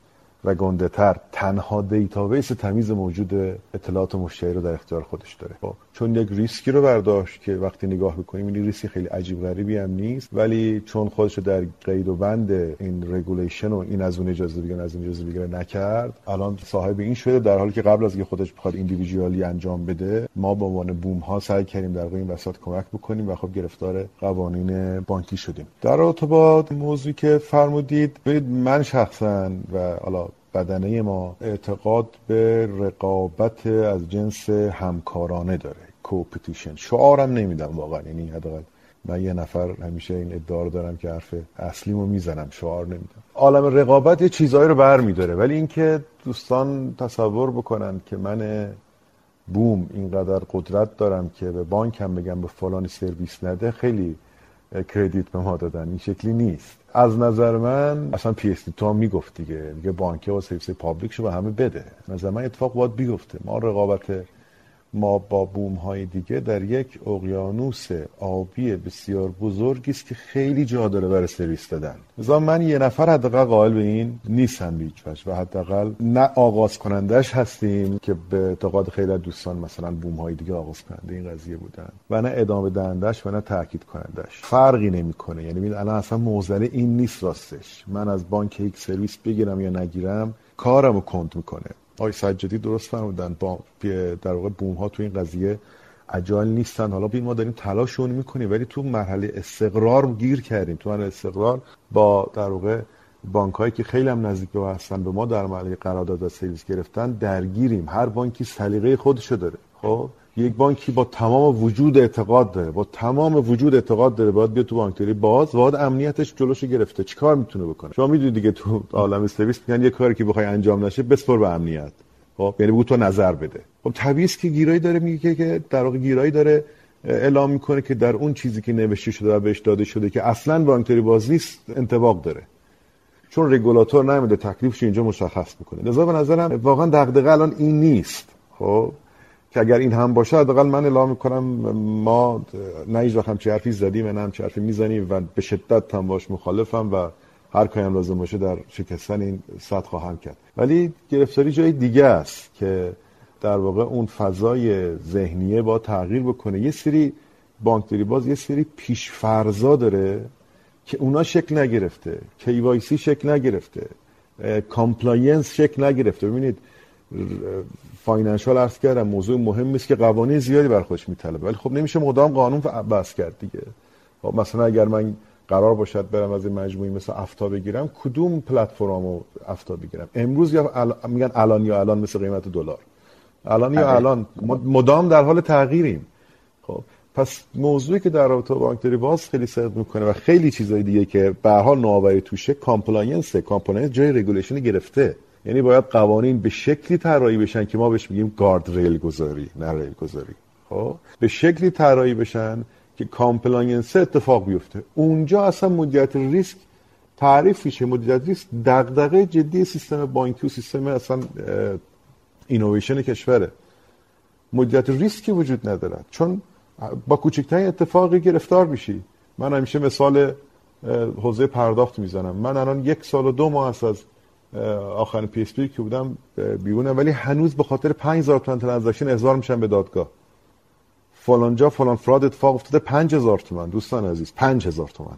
و گنده تر تنها دیتابیس تمیز موجود اطلاعات مشتری رو در اختیار خودش داره. خب چون یک ریسکی رو برداشت که وقتی نگاه بکنیم این ریسکی خیلی عجیب غریبی هم نیست. ولی چون خودش رو در قید و بند این regulation و این از اون اجازه بگیره از این اجازه بگیره نکرد الان صاحب این شده در حالی که قبل از اینکه خودش بخواد individually انجام بده ما به عنوان بوم ها سعی کردیم در این وسط کمک بکنیم و خب گرفتار قوانین بانکی شدیم. در ارتباط موضوعی که فرمودید من شخصا و حالا بدنه ما اعتقاد به رقابت از جنس همکارانه داره. کوپتیشن شعارم نمیدم واقعا یعنی حداقل من یه نفر همیشه این ادعا دارم که حرف اصلیمو می‌زنم شعار نمیدم. عالم رقابت یه چیزایی رو بر میداره ولی اینکه دوستان تصور بکنن که من بوم اینقدر قدرت دارم که به بانکم بگم به فلانی سرویس نده خیلی کردیت به ما دادن. این شکلی نیست. از نظر من اصلا پی اس تو هم می‌گفت دیگه. دیگه بانکه و پابلیک شو به همه بده. نظر من اتفاق باید بیفته. ما رقابت ما با بوم های دیگه در یک اقیانوس آبی بسیار بزرگی است که خیلی جا داره برای سرویس دادن. مثلا من یه نفر حداقل قائل به این نیستم به و حداقل نه آغاز کنندش هستیم که به اعتقاد خیلی دوستان مثلا بوم های دیگه آغاز کننده این قضیه بودن و نه ادامه دهندش و نه تاکید کنندش فرقی نمی‌کنه. یعنی الان اصلا موزله این نیست راستش. من از بانک یک سرویس بگیرم یا نگیرم کارمو کند می‌کنه. آقای سجادی درست فرمودن. با در واقع بوم ها تو این قضیه اجال نیستن. حالا ببین ما داریم تلاشون می‌کنیم ولی تو مرحله استقرار گیر کردیم. تو مرحله استقرار با در واقع بانک هایی که خیلی هم نزدیک به هستن به ما در مرحله قرارداد و سرویس گرفتن درگیریم. هر بانکی سلیقه خودشو داره. خب؟ یک بانکی با تمام وجود اعتقاد داره با تمام وجود اعتقاد داره باید بیاد تو بانکداری باز باید امنیتش جلوشو گرفته. چیکار می‌تونه بکنه؟ شما می‌دونید دیگه تو عالم سرویس میگن یه کاری که بخوای انجام نشه بسپر به امنیت. خب یعنی بگو تو نظر بده. خب طبیعی که گیرایی داره میگه که در واقع گیرایی داره اعلام می‌کنه که در اون چیزی که نوشته شده و بهش داده شده که اصلا بانکداری باز نیست انطباق داره. چون رگولاتور نمیده تکلیفش اینجا مشخص می‌کنه. لذا به نظرم واقعا دغدغه الان این نیست. خب که اگر این هم باشه حداقل من اعلام می‌کنم ما نه هیچ وقت همچی حرفی زدیم نه همچی حرفی می‌زنیم و به شدت هم باش مخالفم و هر کاری هم لازم باشه در شکستن این سطح خواهم کرد. ولی گرفتاری جای دیگه است که در واقع اون فضای ذهنیه باید تغییر بکنه. یه سری بانکداری باز یه سری پیشفرزا داره که اونا شکل نگرفته KYC شکل نگرفته compliance شکل نگرفته. ببینید financial عرض کردم. موضوع مهم است که قوانین زیادی بر خودش میطلبه. ولی خب نمیشه مدام قانون وضع کرد دیگه. خب مثلا اگر من قرار باشد برم از این مجموعی مثل افتا بگیرم کدوم پلتفرمو افتا بگیرم؟ امروز یا میگن الان یا الان مثل قیمت دلار. الان یا بله. الان. مدام در حال تغییریم. خب پس موضوعی که در رابطه با بانکداری باز خیلی صدق می‌کنه و خیلی چیزای دیگه که به حال نوآوری توشه compliance compliance جای regulation گرفته. یعنی باید قوانین به شکلی طراحی بشن که ما بهش میگیم guardrail گذاری نه rail گذاری خب؟ به شکلی طراحی بشن که compliance اتفاق بیفته. اونجا اصلا مدیریت ریسک تعریف میشه. مدیریت ریسک دغدغه جدی سیستم بانکی و سیستم اصلا اینویشن کشوره. مدیریت ریسکی وجود ندارد. چون با کوچکترین اتفاقی گرفتار میشی. من همیشه مثال حوزه پرداخت می‌زنم. من الان یک سال و دو ماه از آخرین PSP که بودم بیرونه ولی هنوز به خاطر 5000 تومن ترانزکشن احضار میشن به دادگاه. فلان جا فلان فراد اتفاق افتاده 5000 تومن دوستان عزیز 5000 تومن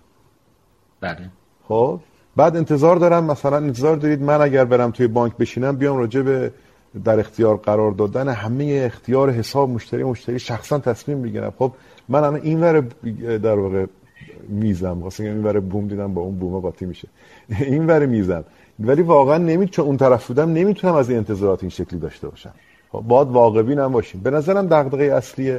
بله. خب بعد انتظار دارم مثلا انتظار دارید من اگر برم توی بانک بشینم بیام راجع به در اختیار قرار دادن همه اختیار حساب مشتری مشتری شخصا تصمیم بگیرم خب من الان این ور در واقع میزم. واسه این ور بوم دیدم با اون بومه قاطی میشه. این ور میزم. ولی واقعا نمی چون اون طرف بودم نمی‌تونم از این انتظارات این شکلی داشته باشم. خب باید واقعی هم باشیم. به نظرم دغدغه اصلی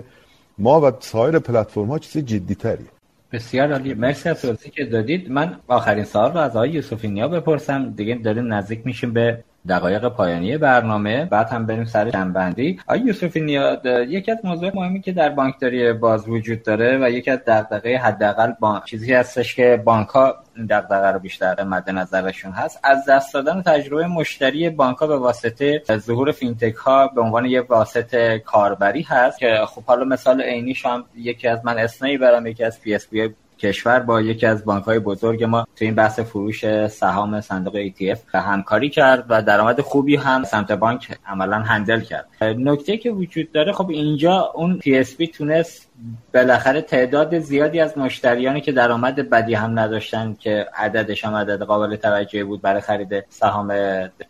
ما و سایر پلتفرم ها چیز جدی تریه بسیار عالی. مرسی از توضیحی که دادید. من آخرین سوال رو از آقای یوسفینیا بپرسم. دیگه داریم نزدیک میشیم به دقایق پایانی برنامه. بعد هم بریم سر جنبندی. آقای یوسفی نیاد. یکی از موضوع مهمی که در بانکداری باز وجود داره و یکی از دغدغه حداقل با چیزی هستش که بانک ها دغدغه رو بیشتر مد نظرشون هست. از دست دادن تجربه مشتری بانک ها به واسطه ظهور فینتک ها به عنوان یک واسطه کاربری هست که خب حالا مثال عینیش هم یکی از من اسم نمی‌برم یکی از PSP کشور با یکی از بانک های بزرگ ما تو این بحث فروش سهام صندوق ETF همکاری کرد و درآمد خوبی هم سمت بانک عملا handle کرد. نکته که وجود داره خب اینجا اون PSP تونست بالاخره تعداد زیادی از مشتریانی که درآمد بدی هم نداشتن که عددش هم عدد قابل توجهی بود برای خرید سهام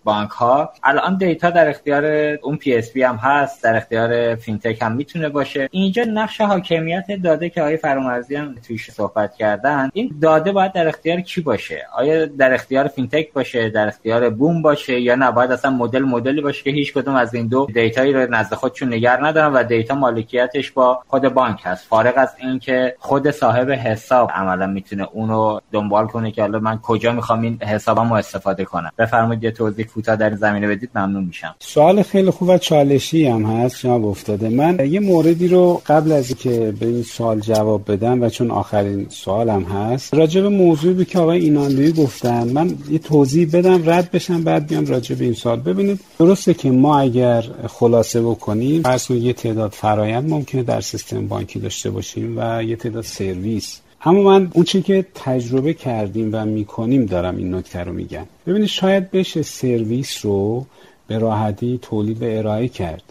بانک ها الان دیتا در اختیار اون PSP هم هست در اختیار فینتک هم می‌تونه باشه. اینجا نقش حاکمیت داده که آقای فرامرزی هم توش صحبت کردن. این داده باید در اختیار کی باشه؟ آیا در اختیار فینتک باشه در اختیار بوم باشه یا نه؟ باید اصلا مدل مدلی باشه که هیچ کدوم از این دو دیتایی رو نزد خودشون نگه ندارن و دیتا مالکیتش با خود بانک هست. فارغ از اینکه خود صاحب حساب عملا می‌تونه اونو دنبال کنه که حالا من کجا می‌خوام این حسابمو استفاده کنم. بفرمایید یه توضیح کوتاه در زمینه بدید ممنون میشم. سوال خیلی خوب و چالشی هم هست شما افتاده. من یه موردی رو قبل از اینکه به این سوال جواب بدم و چون آخرین سوالم هست راجع به موضوعی که آقای ایناندوی گفتن من یه توضیح بدم رد بشم بعد بیام راجع به این سوال. ببینید درسته که ما اگر خلاصه بکنیم فرض یه تعداد فرایند ممکنه در سیستم بانکی داشته باشیم و یه تعداد سرویس. اما من اون چی که تجربه کردیم و می‌کنیم دارم این نکته رو میگم. ببینید شاید بشه سرویس رو به راحتی تولید و ارائه کرد.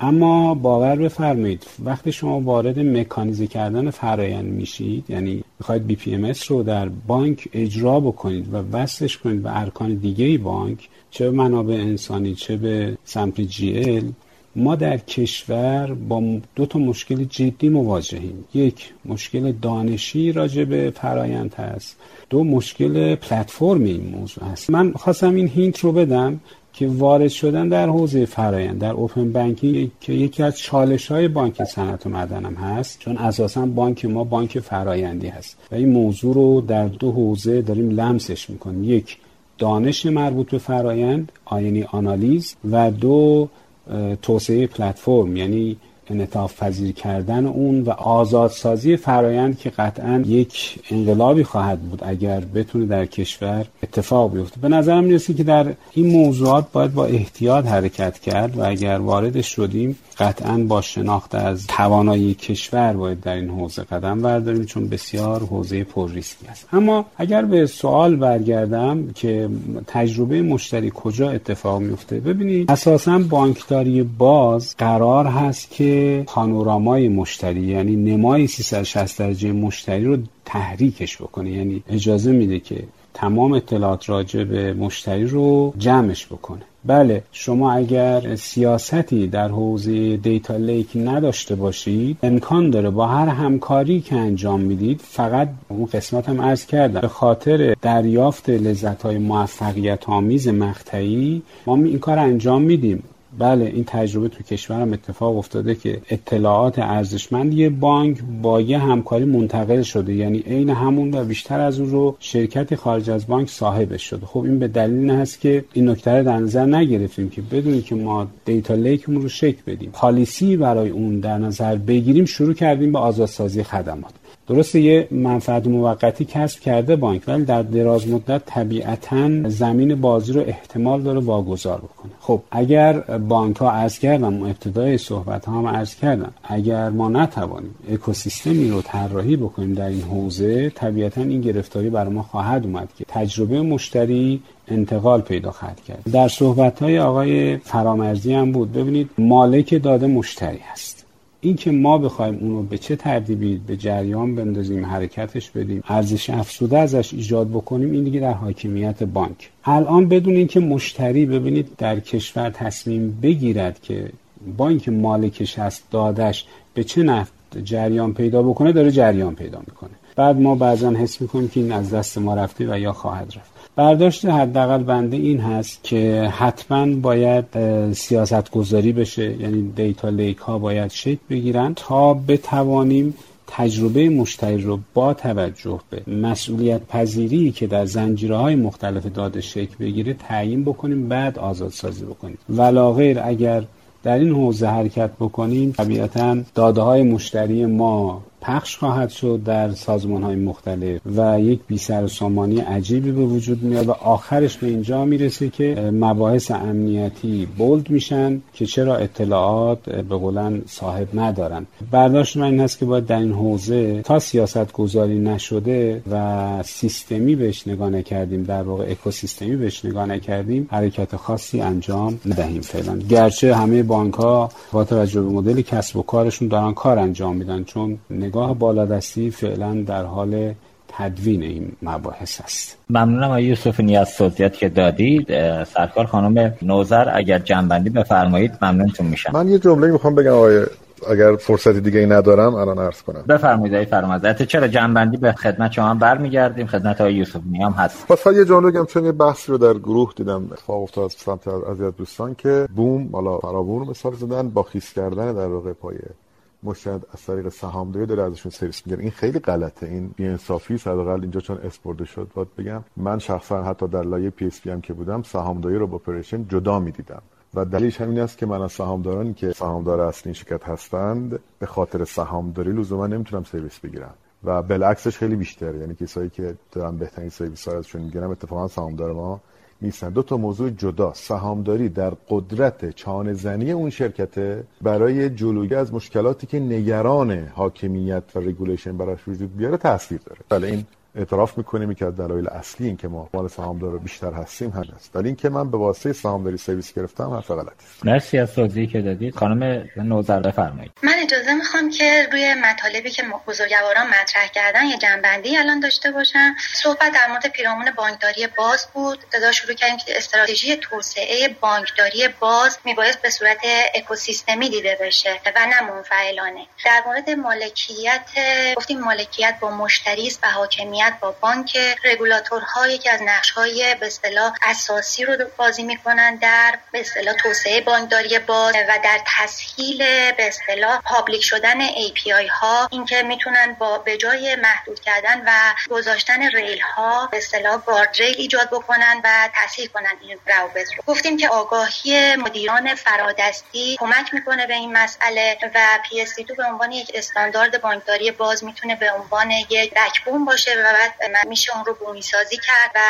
اما باور بفرمایید وقتی شما وارد مکانیزه کردن فرایند میشید یعنی می‌خواید BPM رو در بانک اجرا بکنید و وصلش کنید به ارکان دیگه بانک چه به منابع انسانی چه به سمت GL ما در کشور با دو تا مشکل جدی مواجهیم. یک مشکل دانشی راجع به فرایند هست. دو مشکل پلتفرم این موضوع هست. من خواستم این hint رو بدم که وارد شدن در حوزه فرایند در open banking که یکی از چالش های بانک صنعت و معدنم هست چون اساسا بانک ما بانک فرایندی هست. و این موضوع رو در دو حوزه داریم لمسش می‌کنیم. یک دانش مربوط به فرایند یعنی آنالیز و دو توسعه پلتفرم یعنی انعطاف پذیر کردن اون و آزادسازی فرایند که قطعا یک انقلابی خواهد بود اگر بتونه در کشور اتفاق بیفته. به نظرم می‌رسه که در این موضوعات باید با احتیاط حرکت کرد و اگر واردش شدیم قطعا با شناخت از توانایی کشور باید در این حوزه قدم برداریم چون بسیار حوزه پر ریسکی است. اما اگر به سوال برگردم که تجربه مشتری کجا اتفاق میفته ببینید اساسا بانکداری باز قرار هست که پانورامای مشتری یعنی نمای 360 درجه مشتری رو تحریکش بکنه. یعنی اجازه میده که تمام اطلاعات راجع به مشتری رو جمعش بکنه. بله شما اگر سیاستی در حوزه دیتا لیک نداشته باشید امکان داره با هر همکاری که انجام می‌دید فقط اون قسمت هم ارز کردم به خاطر دریافت لذت های موفقیت آمیز مقطعی ما این کار انجام میدیم. بله این تجربه تو کشورم اتفاق افتاده که اطلاعات ارزشمند یه بانک با یه همکاری منتقل شده. یعنی عین همون و بیشتر از اون رو شرکت خارج از بانک صاحبش شده. خب این به دلیل هست که این نکته رو در نظر نگرفتیم که بدونی که ما دیتا لیکمون رو شک بدیم. پالیسی برای اون در نظر بگیریم شروع کردیم به آزادسازی خدمات. درسته یه منفعت موقتی کسب کرده بانک ولی در دراز مدت طبیعتا زمین بازی رو احتمال داره واگذار بکنه. خب اگر بانک ها عرض کردم ابتدای صحبت ها هم عرض کردم اگر ما نتوانیم اکوسیستمی رو طراحی بکنیم در این حوزه طبیعتا این گرفتاری برای ما خواهد اومد که تجربه مشتری انتقال پیدا خواهد کرد. در صحبت های آقای فرامرزی هم بود. ببینید مالک داده مشتری هست. اینکه ما بخوایم اونو به چه ترتیبی به جریان بندازیم حرکتش بدیم ارزش افزوده ازش ایجاد بکنیم این دیگه در حاکمیت بانک. الان بدون اینکه مشتری ببینید در کشور تصمیم بگیرد که بانک مالکش هست دادش به چه نفت جریان پیدا بکنه داره جریان پیدا می‌کنه. بعد ما بعضا حس می‌کنیم که این از دست ما رفته و یا خواهد رفت. برداشت حداقل بنده این هست که حتما باید سیاست گذاری بشه. یعنی data lake ها باید شکل بگیرن تا بتوانیم تجربه مشتری رو با توجه به مسئولیت پذیری که در زنجیره مختلف داده شکل بگیره تعیین بکنیم بعد آزادسازی بکنیم. ولاغیر اگر در این حوزه حرکت بکنیم طبیعتا داده های مشتری ما پخش خواهد شد در سازمان های مختلف و یک بی سر و سامانی عجیبی به وجود میاد و آخرش به اینجا می‌رسه که مباحث امنیتی bold میشن که چرا اطلاعات به قولن صاحب ندارن. برداشت من این هست که باید در این حوزه تا سیاست گذاری نشده و سیستمی بهش نگاه نکردیم در واقع اکوسیستمی بهش نگاه نکردیم حرکت خاصی انجام ندهیم فعلا. گرچه همه بانک ها با توجه به مدل کسب و کارشون دارن کار انجام میدن چون نگاه بالادستی فعلا در حال تدوین این مباحث است. ممنونم آقای یوسف نیاز توضیحات که دادید. سرکار خانم نوزر اگر جنبندی بفرمایید ممنونتون میشم. من یه جمله می‌خوام بگم آقای اگر فرصتی دیگه ای ندارم الان عرض کنم. بفرمایید ای فرمازده چرا جنبندی به خدمت شما برمیگردیم؟ خدمت های یوسف نیام هست. پس یه جمله بگم چون یه بحث رو در گروه دیدم اتفاق افتاد از سمت از دوستان که بوم حالا فرابون مثال زدن با خیس کردن در واقع پایه مشتری از طریق سهامداری داره ازشون سرویس می‌گیره. این خیلی غلطه. این بی‌انصافی حداقل اینجا چون اسپورده شد باید بگم. من شخصا حتی در لایه پی اس پی هم که بودم سهامداری رو با اپریشن جدا می‌دیدم. و دلیلش همین است که من از سهامدارانی که سهامدار اصلی شرکت هستند به خاطر سهامداری لزوما نمی‌تونم سرویس بگیرم. و بالعکسش خیلی بیشتره. یعنی کسایی که دارن بهترین سرویس ها ازشون می‌گیرم اتفاقا سهامدار ما نیستن دو تا موضوع جدا. سهامداری در قدرت چانه زنی اون شرکته برای جلوگیری از مشکلاتی که نگران حاکمیت و regulation براش وجود بیاره تاثیر داره. بله این اعتراف می‌کنیم که از دلایل اصلی این که ما مال سهامدار بیشتر هستیم هم است. ولی اینکه من به واسطه سهامداری سرویس گرفتم حرف غلطی است. مرسی از توضیحی که دادید. خانم نوزر بفرمایید من اجازه می‌خوام که روی مطالبی که بزرگواران مطرح کردن یه جنبندی الان داشته باشم. صحبت در مورد پیرامون بانکداری باز بود. ابتدا شروع کردیم که استراتژی توسعه بانکداری باز میبایست به صورت اکوسیستمی دیده بشه و نه منفعلانه. در مورد مالکیت گفتیم مالکیت با مشتری است و حاکمیت با بانک رگولاتورهایی که از های به اصطلاح اساسی رو بازی می‌کنن در به اصطلاح توسعه بانکداری باز و در تسهیل به اصطلاح public شدن API ها. اینکه می‌تونن با به جای محدود کردن و گذاشتن ریل ها به اصطلاح ریل ایجاد بکنن و تسهیل کنن این روابط رو. گفتیم که آگاهی مدیران فرادستی کمک می‌کنه به این مسئله و PSD2 به عنوان یک استاندارد بانکداری باز می‌تونه به عنوان یک backbone باشه بعد میشه اون رو بومی سازی کرد و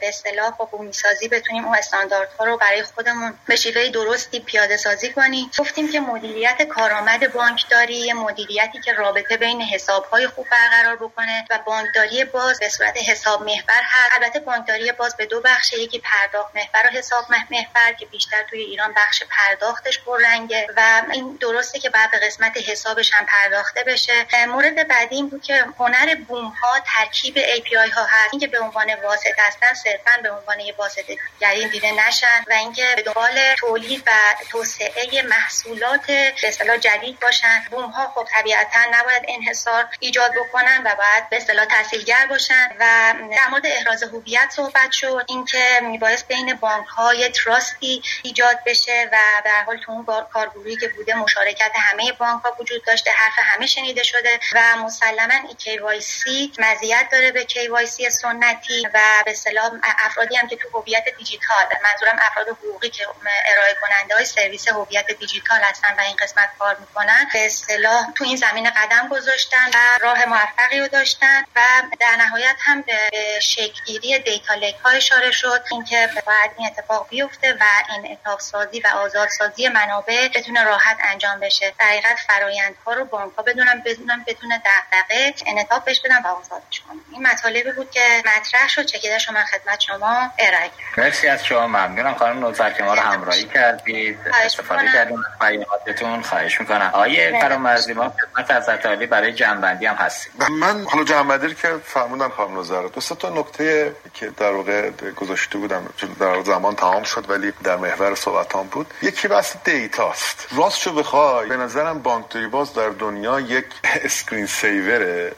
به اصطلاح با بومی سازی بتونیم اون استانداردها رو برای خودمون به شیوه درستی پیاده سازی کنیم. گفتیم که مدیریت کارآمد بانکداری مدیریتی که رابطه بین حسابهای خوب برقرار بکنه و بانکداری باز به صورت حساب محور هست. البته بانکداری باز به دو بخش یکی پرداخت محور و حساب محور که بیشتر توی ایران بخش پرداختش پررنگه و این درسته که بعد به قسمت حسابش هم پرداخته بشه. مورد بعدی این بود که هنر بوم ها ترکیب API ها هست. اینکه به عنوان واسط هستن صرفا به عنوان یه واسطه گری دیده نشن و اینکه به دنبال تولید و توسعه محصولات به اصطلاح جدید باشن. بوم ها خب طبیعتا نباید انحصار ایجاد بکنن و باید به اصطلاح تسهیلگر باشن. و در مورد احراز هویت صحبت شد. اینکه میبایست بین بانک های تراستی ایجاد بشه و در حال تو اون کارگروهی که بوده مشارکت همه بانک ها وجود داشته حرف همه شنیده شده و مسلما ای KYC مزیت داره به KYC سنتی و به اصطلاح افرادی هم که تو هویت دیجیتال منظورم افراد حقوقی که ارائه کننده های سرویس هویت دیجیتال هستن و این قسمت کار می‌کنن به اصطلاح تو این زمینه قدم گذاشتن و راه موفقی رو داشتن و در نهایت هم به شکلگیری data lake ها اشاره شد. اینکه باید این اتفاق بیفته و این اتاق سازی و آزادسازی منابع بتونه راحت انجام بشه. در حقیقت فرایندها رو بانک ها بدونن بدونن بتونه دغدغه انعطاف بهش بدن و آزادش کنن. این مطالبی بود که مطرح شد چکیده شما خدمت شما ارائه مرسی از شما ممنونم. خانم نوزر که ما رو همراهی کردید. استفاده کردیم. از بیاناتتون خواهش می‌کنم. آقای فرامرزی ما خدمت حضرتعالی برای جمع‌بندی هم هستیم. من حالا جمع‌بندی که فرمودن خانم نوزر دو تا نکته که در واقع گذاشته بودم. در زمان تمام شد ولی در محور صحبتام بود. یکی بحث data ست. راست شو بخوای به نظرم بانک باز در دنیا یک screen saver ه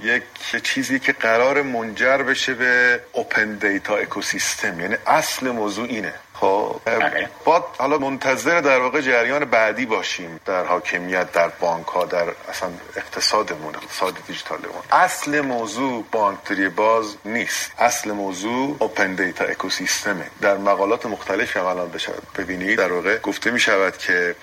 یک چیزی که قرار منجر بشه به اوپن دیتا اکوسیستم یعنی اصل موضوع اینه. خب بله. با حالا منتظر در واقع جریان بعدی باشیم در حاکمیت در بانک ها در اصلا اقتصادمون اقتصاد دیجیتالمون. اصل موضوع بانکداری باز نیست. اصل موضوع اوپن دیتا اکوسیستمه در مقالات مختلف هم الان ببینید. در واقع گفته می شود که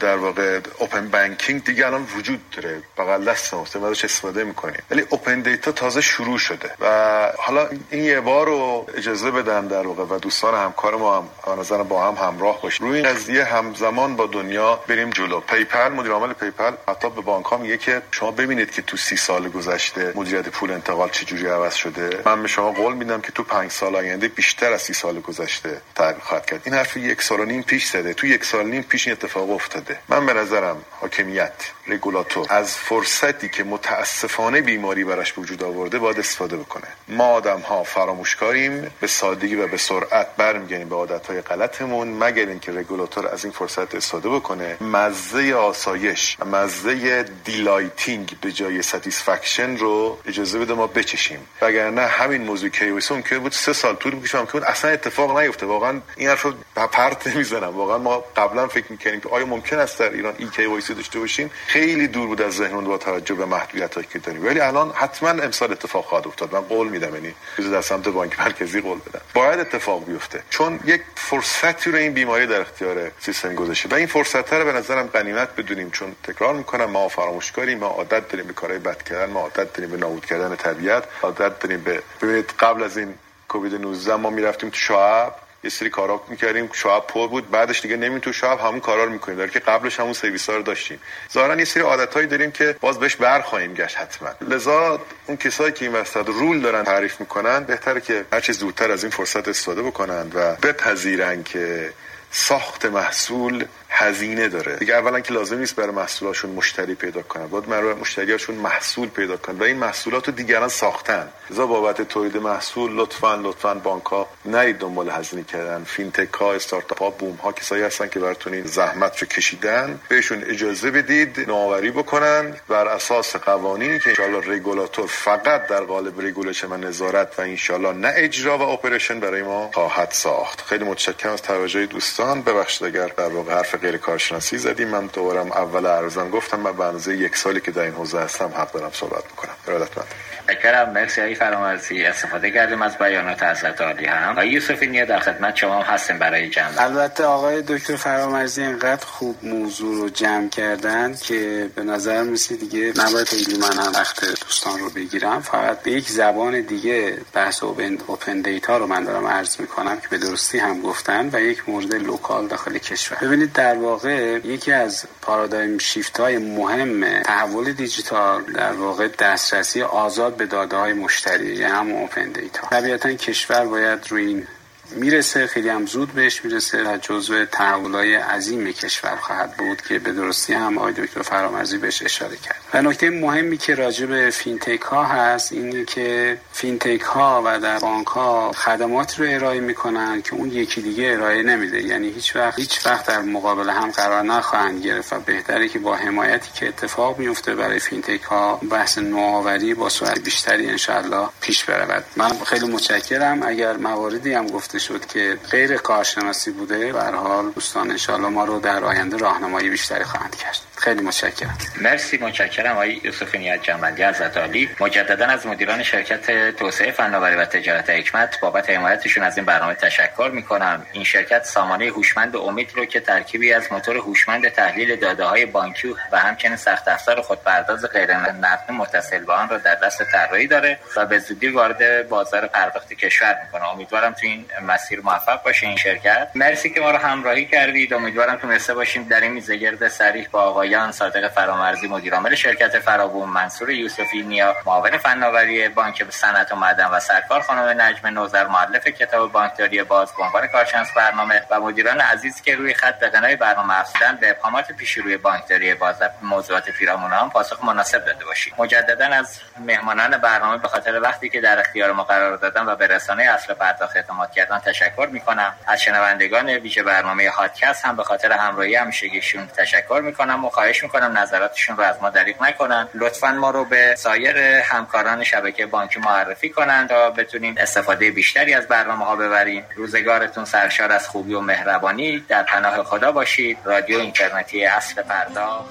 در واقع open banking دیگه الان وجود داره. بغل دست ماست ازش استفاده می‌کنیم ولی open data تازه شروع شده. و حالا این یه بار رو اجازه بدم در واقع و دوستان همکار ما هم نظر با هم همراه باشیم. روی قضیه همزمان با دنیا بریم جلو. PayPal مدیر عامل PayPal حتی به بانک ها میگه که شما ببینید که تو سی سال گذشته مدیریت پول انتقال چجوری عوض شده. من به شما قول میدم که تو پنج سال آینده بیشتر از سی سال گذشته تغییر خواهد کرد. این حرف یک سال و نیم پیش زده. تو یک سال نیم پیش این اتفاق افتاده. من به نظرم حاکمیت رگولاتور از فرصتی که متاسفانه بیماری براش وجود آورده باید استفاده بکنه. ما آدم ها فراموشکاریم به سادگی و به سرعت برمیگردیم به عادت های غلطمون مگر اینکه رگولاتور از این فرصت استفاده بکنه. مزه آسایش مزه delighting به جای satisfaction رو اجازه بده ما بچشیم. وگرنه همین موضوع eKYC مون که بود سه سال طول می‌کشه که اصلا اتفاق نیفته. واقعا این حرف رو پرت نمی‌زنم. واقعا ما قبلا فکر می‌کنیم که آیا ممکن است در ایران eKYC داشته باشیم؟ خیلی دور بود از ذهنمون با توجه به محدودیت که داریم. ولی الان حتما امسال اتفاق خواهد افتاد. من قول میدم یعنی در سمت بانک مرکزی قول بدم. باید اتفاق بیفته. چون یک فرصتی رو این بیماری در اختیار سیستم گذاشته. و این فرصت رو به نظرم غنیمت بدونیم. چون تکرار می‌کنم ما فراموشکاریم ما عادت داریم به کارهای بد کردن ما عادت داریم به نابود کردن طبیعت عادت داریم به ببینید قبل از این کووید 19 ما می‌رفتیم تو شعب. یه سری کارا می‌کردیم. شعب پر بود. بعدش دیگه نمی تو شعب همون کارا رو می‌کنیم در که قبلش همون سرویس ها رو داشتیم. ظاهرا یه سری عادتهایی داریم که باز بهش برخواهیم گشت حتما. لذا اون کسایی که این وسط rule دارن تعریف می‌کنن بهتره که هر چه زودتر از این فرصت استفاده بکنند و بپذیرن که ساخت محصول هزینه داره. دیگه اولا که لازم نیست برای محصولاشون مشتری پیدا کنن. باید برای مشتریاشون محصول پیدا کنن و این محصولات رو دیگران ساختن. لذا بابت تولید محصول لطفا لطفا بانک ها نرید دنبال هزینه کردن. فینتک ها استارتاپ ها بوم ها کسایی هستن که براتون این زحمت رو کشیدن. بهشون اجازه بدید نوآوری بکنن. بر اساس قوانینی که انشالله رگولاتور فقط در قالب regulation و نظارت و انشالله نه اجرا و operation برای ما خواهد ساخت. خیلی متشکرم از توجه دوستان. ببخشید اگر در واقع حرف غیر کارشناسی زدیم. من دوبارم اول عرضم گفتم من به یک سالی که در این حوزه هستم حق دارم صحبت می‌کنم ارادتمند. متشکرم مرسی آقای فرامرزی. استفاده کردیم از بیانات حضرت عالی هم. آقای یوسفی نیا در خدمت شما هستیم برای جمع. البته آقای دکتر فرامرزی اینقدر خوب موضوع رو جمع کردن که به نظر می‌رسه دیگه نباید خیلی من هم وقت دوستان رو بگیرم. فقط به یک زبان دیگه بحث open data رو من دارم عرض می‌کنم که به درستی هم گفتن و یک مورد local داخل کشور. ببینید در واقع یکی از paradigm shift های مهم تحول دیجیتال در واقع دسترسی آزاد به داده های مشتری یعنی همون open data طبیعتا کشور باید روی این می‌رسه خیلی هم زود بهش می‌رسه و جزو تحولای عظیم کشور خواهد بود که به درستی هم آقای دکتر فرامرزی بهش اشاره کرد. و نکته مهمی که راجع به فینتک ها هست اینه که فینتک ها و در بانک ها خدمات رو ارائه می‌کنن که اون یکی دیگه ارائه نمیده. یعنی هیچ وقت هیچ وقت در مقابل هم قرار نخواهند گرفت و بهتره که با حمایتی که اتفاق میفته برای فینتک ها بحث نوآوری با سرعت بیشتری انشالله پیش برود. من خیلی متشکرم. اگر مواردی هم گفته گفته شد که غیر کارشناسی بوده. به هر حال دوستان انشاءالله ما رو در آینده راهنمایی بیشتری خواهند کرد. خیلی متشکرم. مرسی متشکرم آقای یوسف نیت جنبندی از عالی. مجددا از مدیران شرکت توسعه فناوری و تجارت حکمت بابت حمایتشون از این برنامه تشکر می‌کنم. این شرکت سامانه هوشمند امید رو که ترکیبی از موتور هوشمند تحلیل داده های بانکی و همچنین سخت افزار خودپرداز غیر نقدی متصل به آن را در دست طراحی داره و به زودی وارد بازار پرداخت کشور می‌کنه. امیدوارم تو این مسیر موفق باشه این شرکت. مرسی که ما رو همراهی کردید. امیدوارم مثل باشیم در این میزه گرد سریح با آقایان صادق فرامرزی مدیرعامل شرکت فراوون منصور یوسفی نیا معاون فناوری بانک صنعت و معدن و سرکار خانم نجم نوزر مؤلف کتاب بانکداری باز به عنوان کارشناس برنامه و مدیران عزیز که روی خط به برنامه افزودن به اقامات پیش روی بانکداری باز موضوعات پیرامون هم پاسخ مناسب داده باشید مجددا از مهمانان برنامه به خاطر وقتی که در اختیار ما قرار دادن و به رسانه اصل پرداخت اعتماد کردن تشکر می‌کنم. از شنوندگان ویژه برنامه هادکست هم به خاطر همراهی همیشگیشون تشکر می‌کنم و خواهش می‌کنم نظراتشون رو از ما دریغ نکنن. لطفا ما رو به سایر همکاران شبکه بانکی معرفی کنند تا بتونیم استفاده بیشتری از برنامه ها ببریم روزگارتون سرشار از خوبی و مهربانی. در پناه خدا باشید. رادیو اینترنتی اصل پرداخت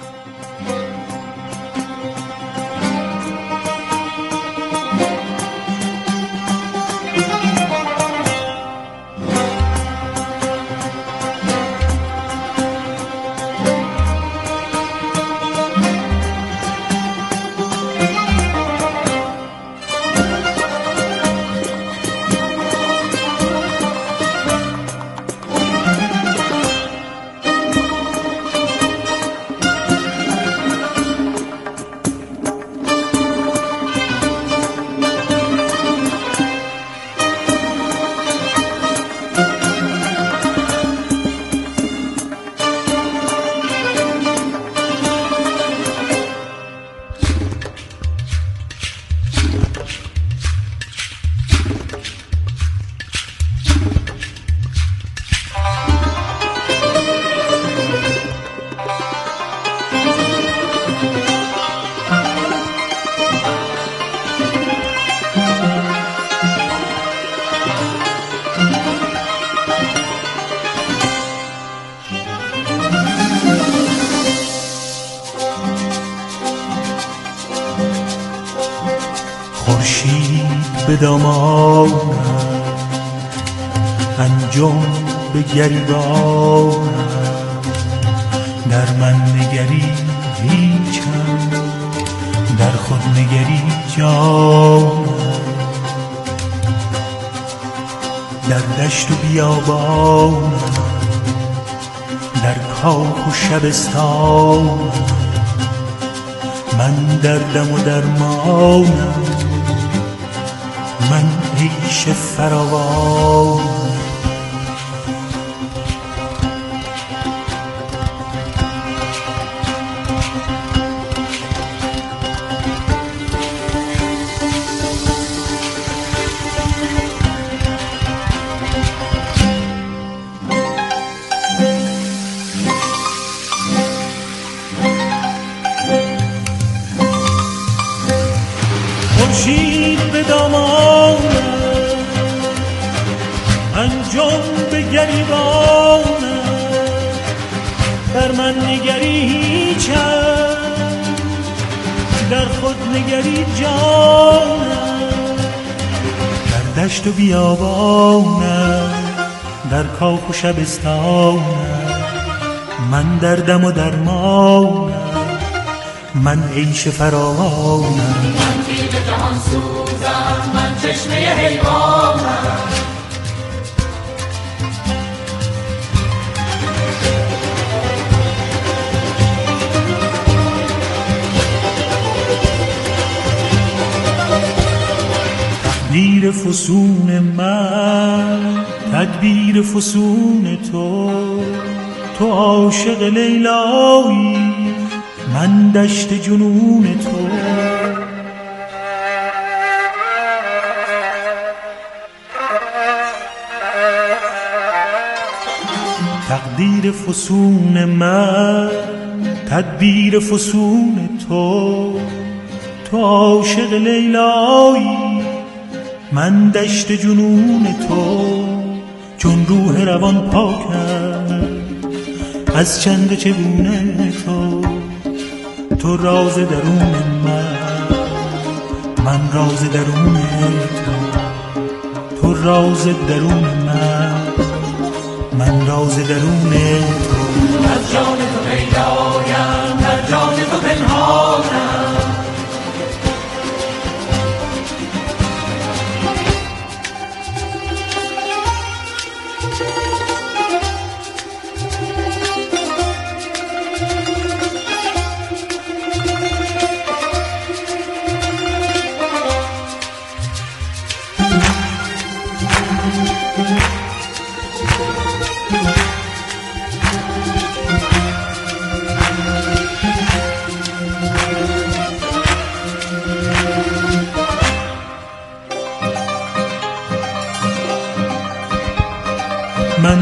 گریبانم. در من نگری هیچم. در خود نگری جانم. در دشت و بیابانم. در کاخ و شبستانم. بیابانم در کاخ و شبستانم. من دردم و درمانم من عیش فراوانم. من تیب جهان سوزم من چشمه حیوانم. فسون من تدبیر فسون تو. تو عاشق لیلایی من دشت جنون تو. تقدیر فسون من تدبیر فسون تو. تو عاشق لیلایی من دشت جنون تو چون روح روان پاکم از چند چگونه تو تو راز درون من. من راز درون تو تو راز درون من. من راز درون تو. از جان تو پیدایم در جان تو پنهانم.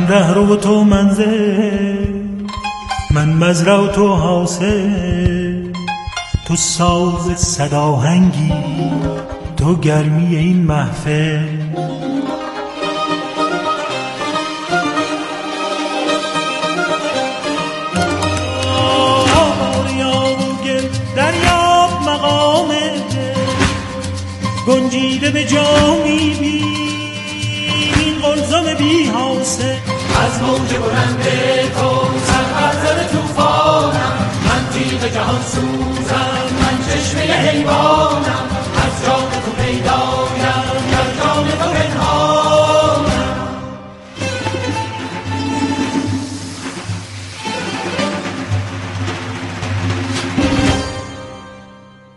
من ره رو تو منزل من مزرع و تو حاصل. تو ساز صداهنگی تو گرمی این محفل. دریاب مقام گنجیده به جامی موج بلند تو سربرزد توفانم من تیغ جهان سوزم من چشمه حیوانم. از جان تو پیدایم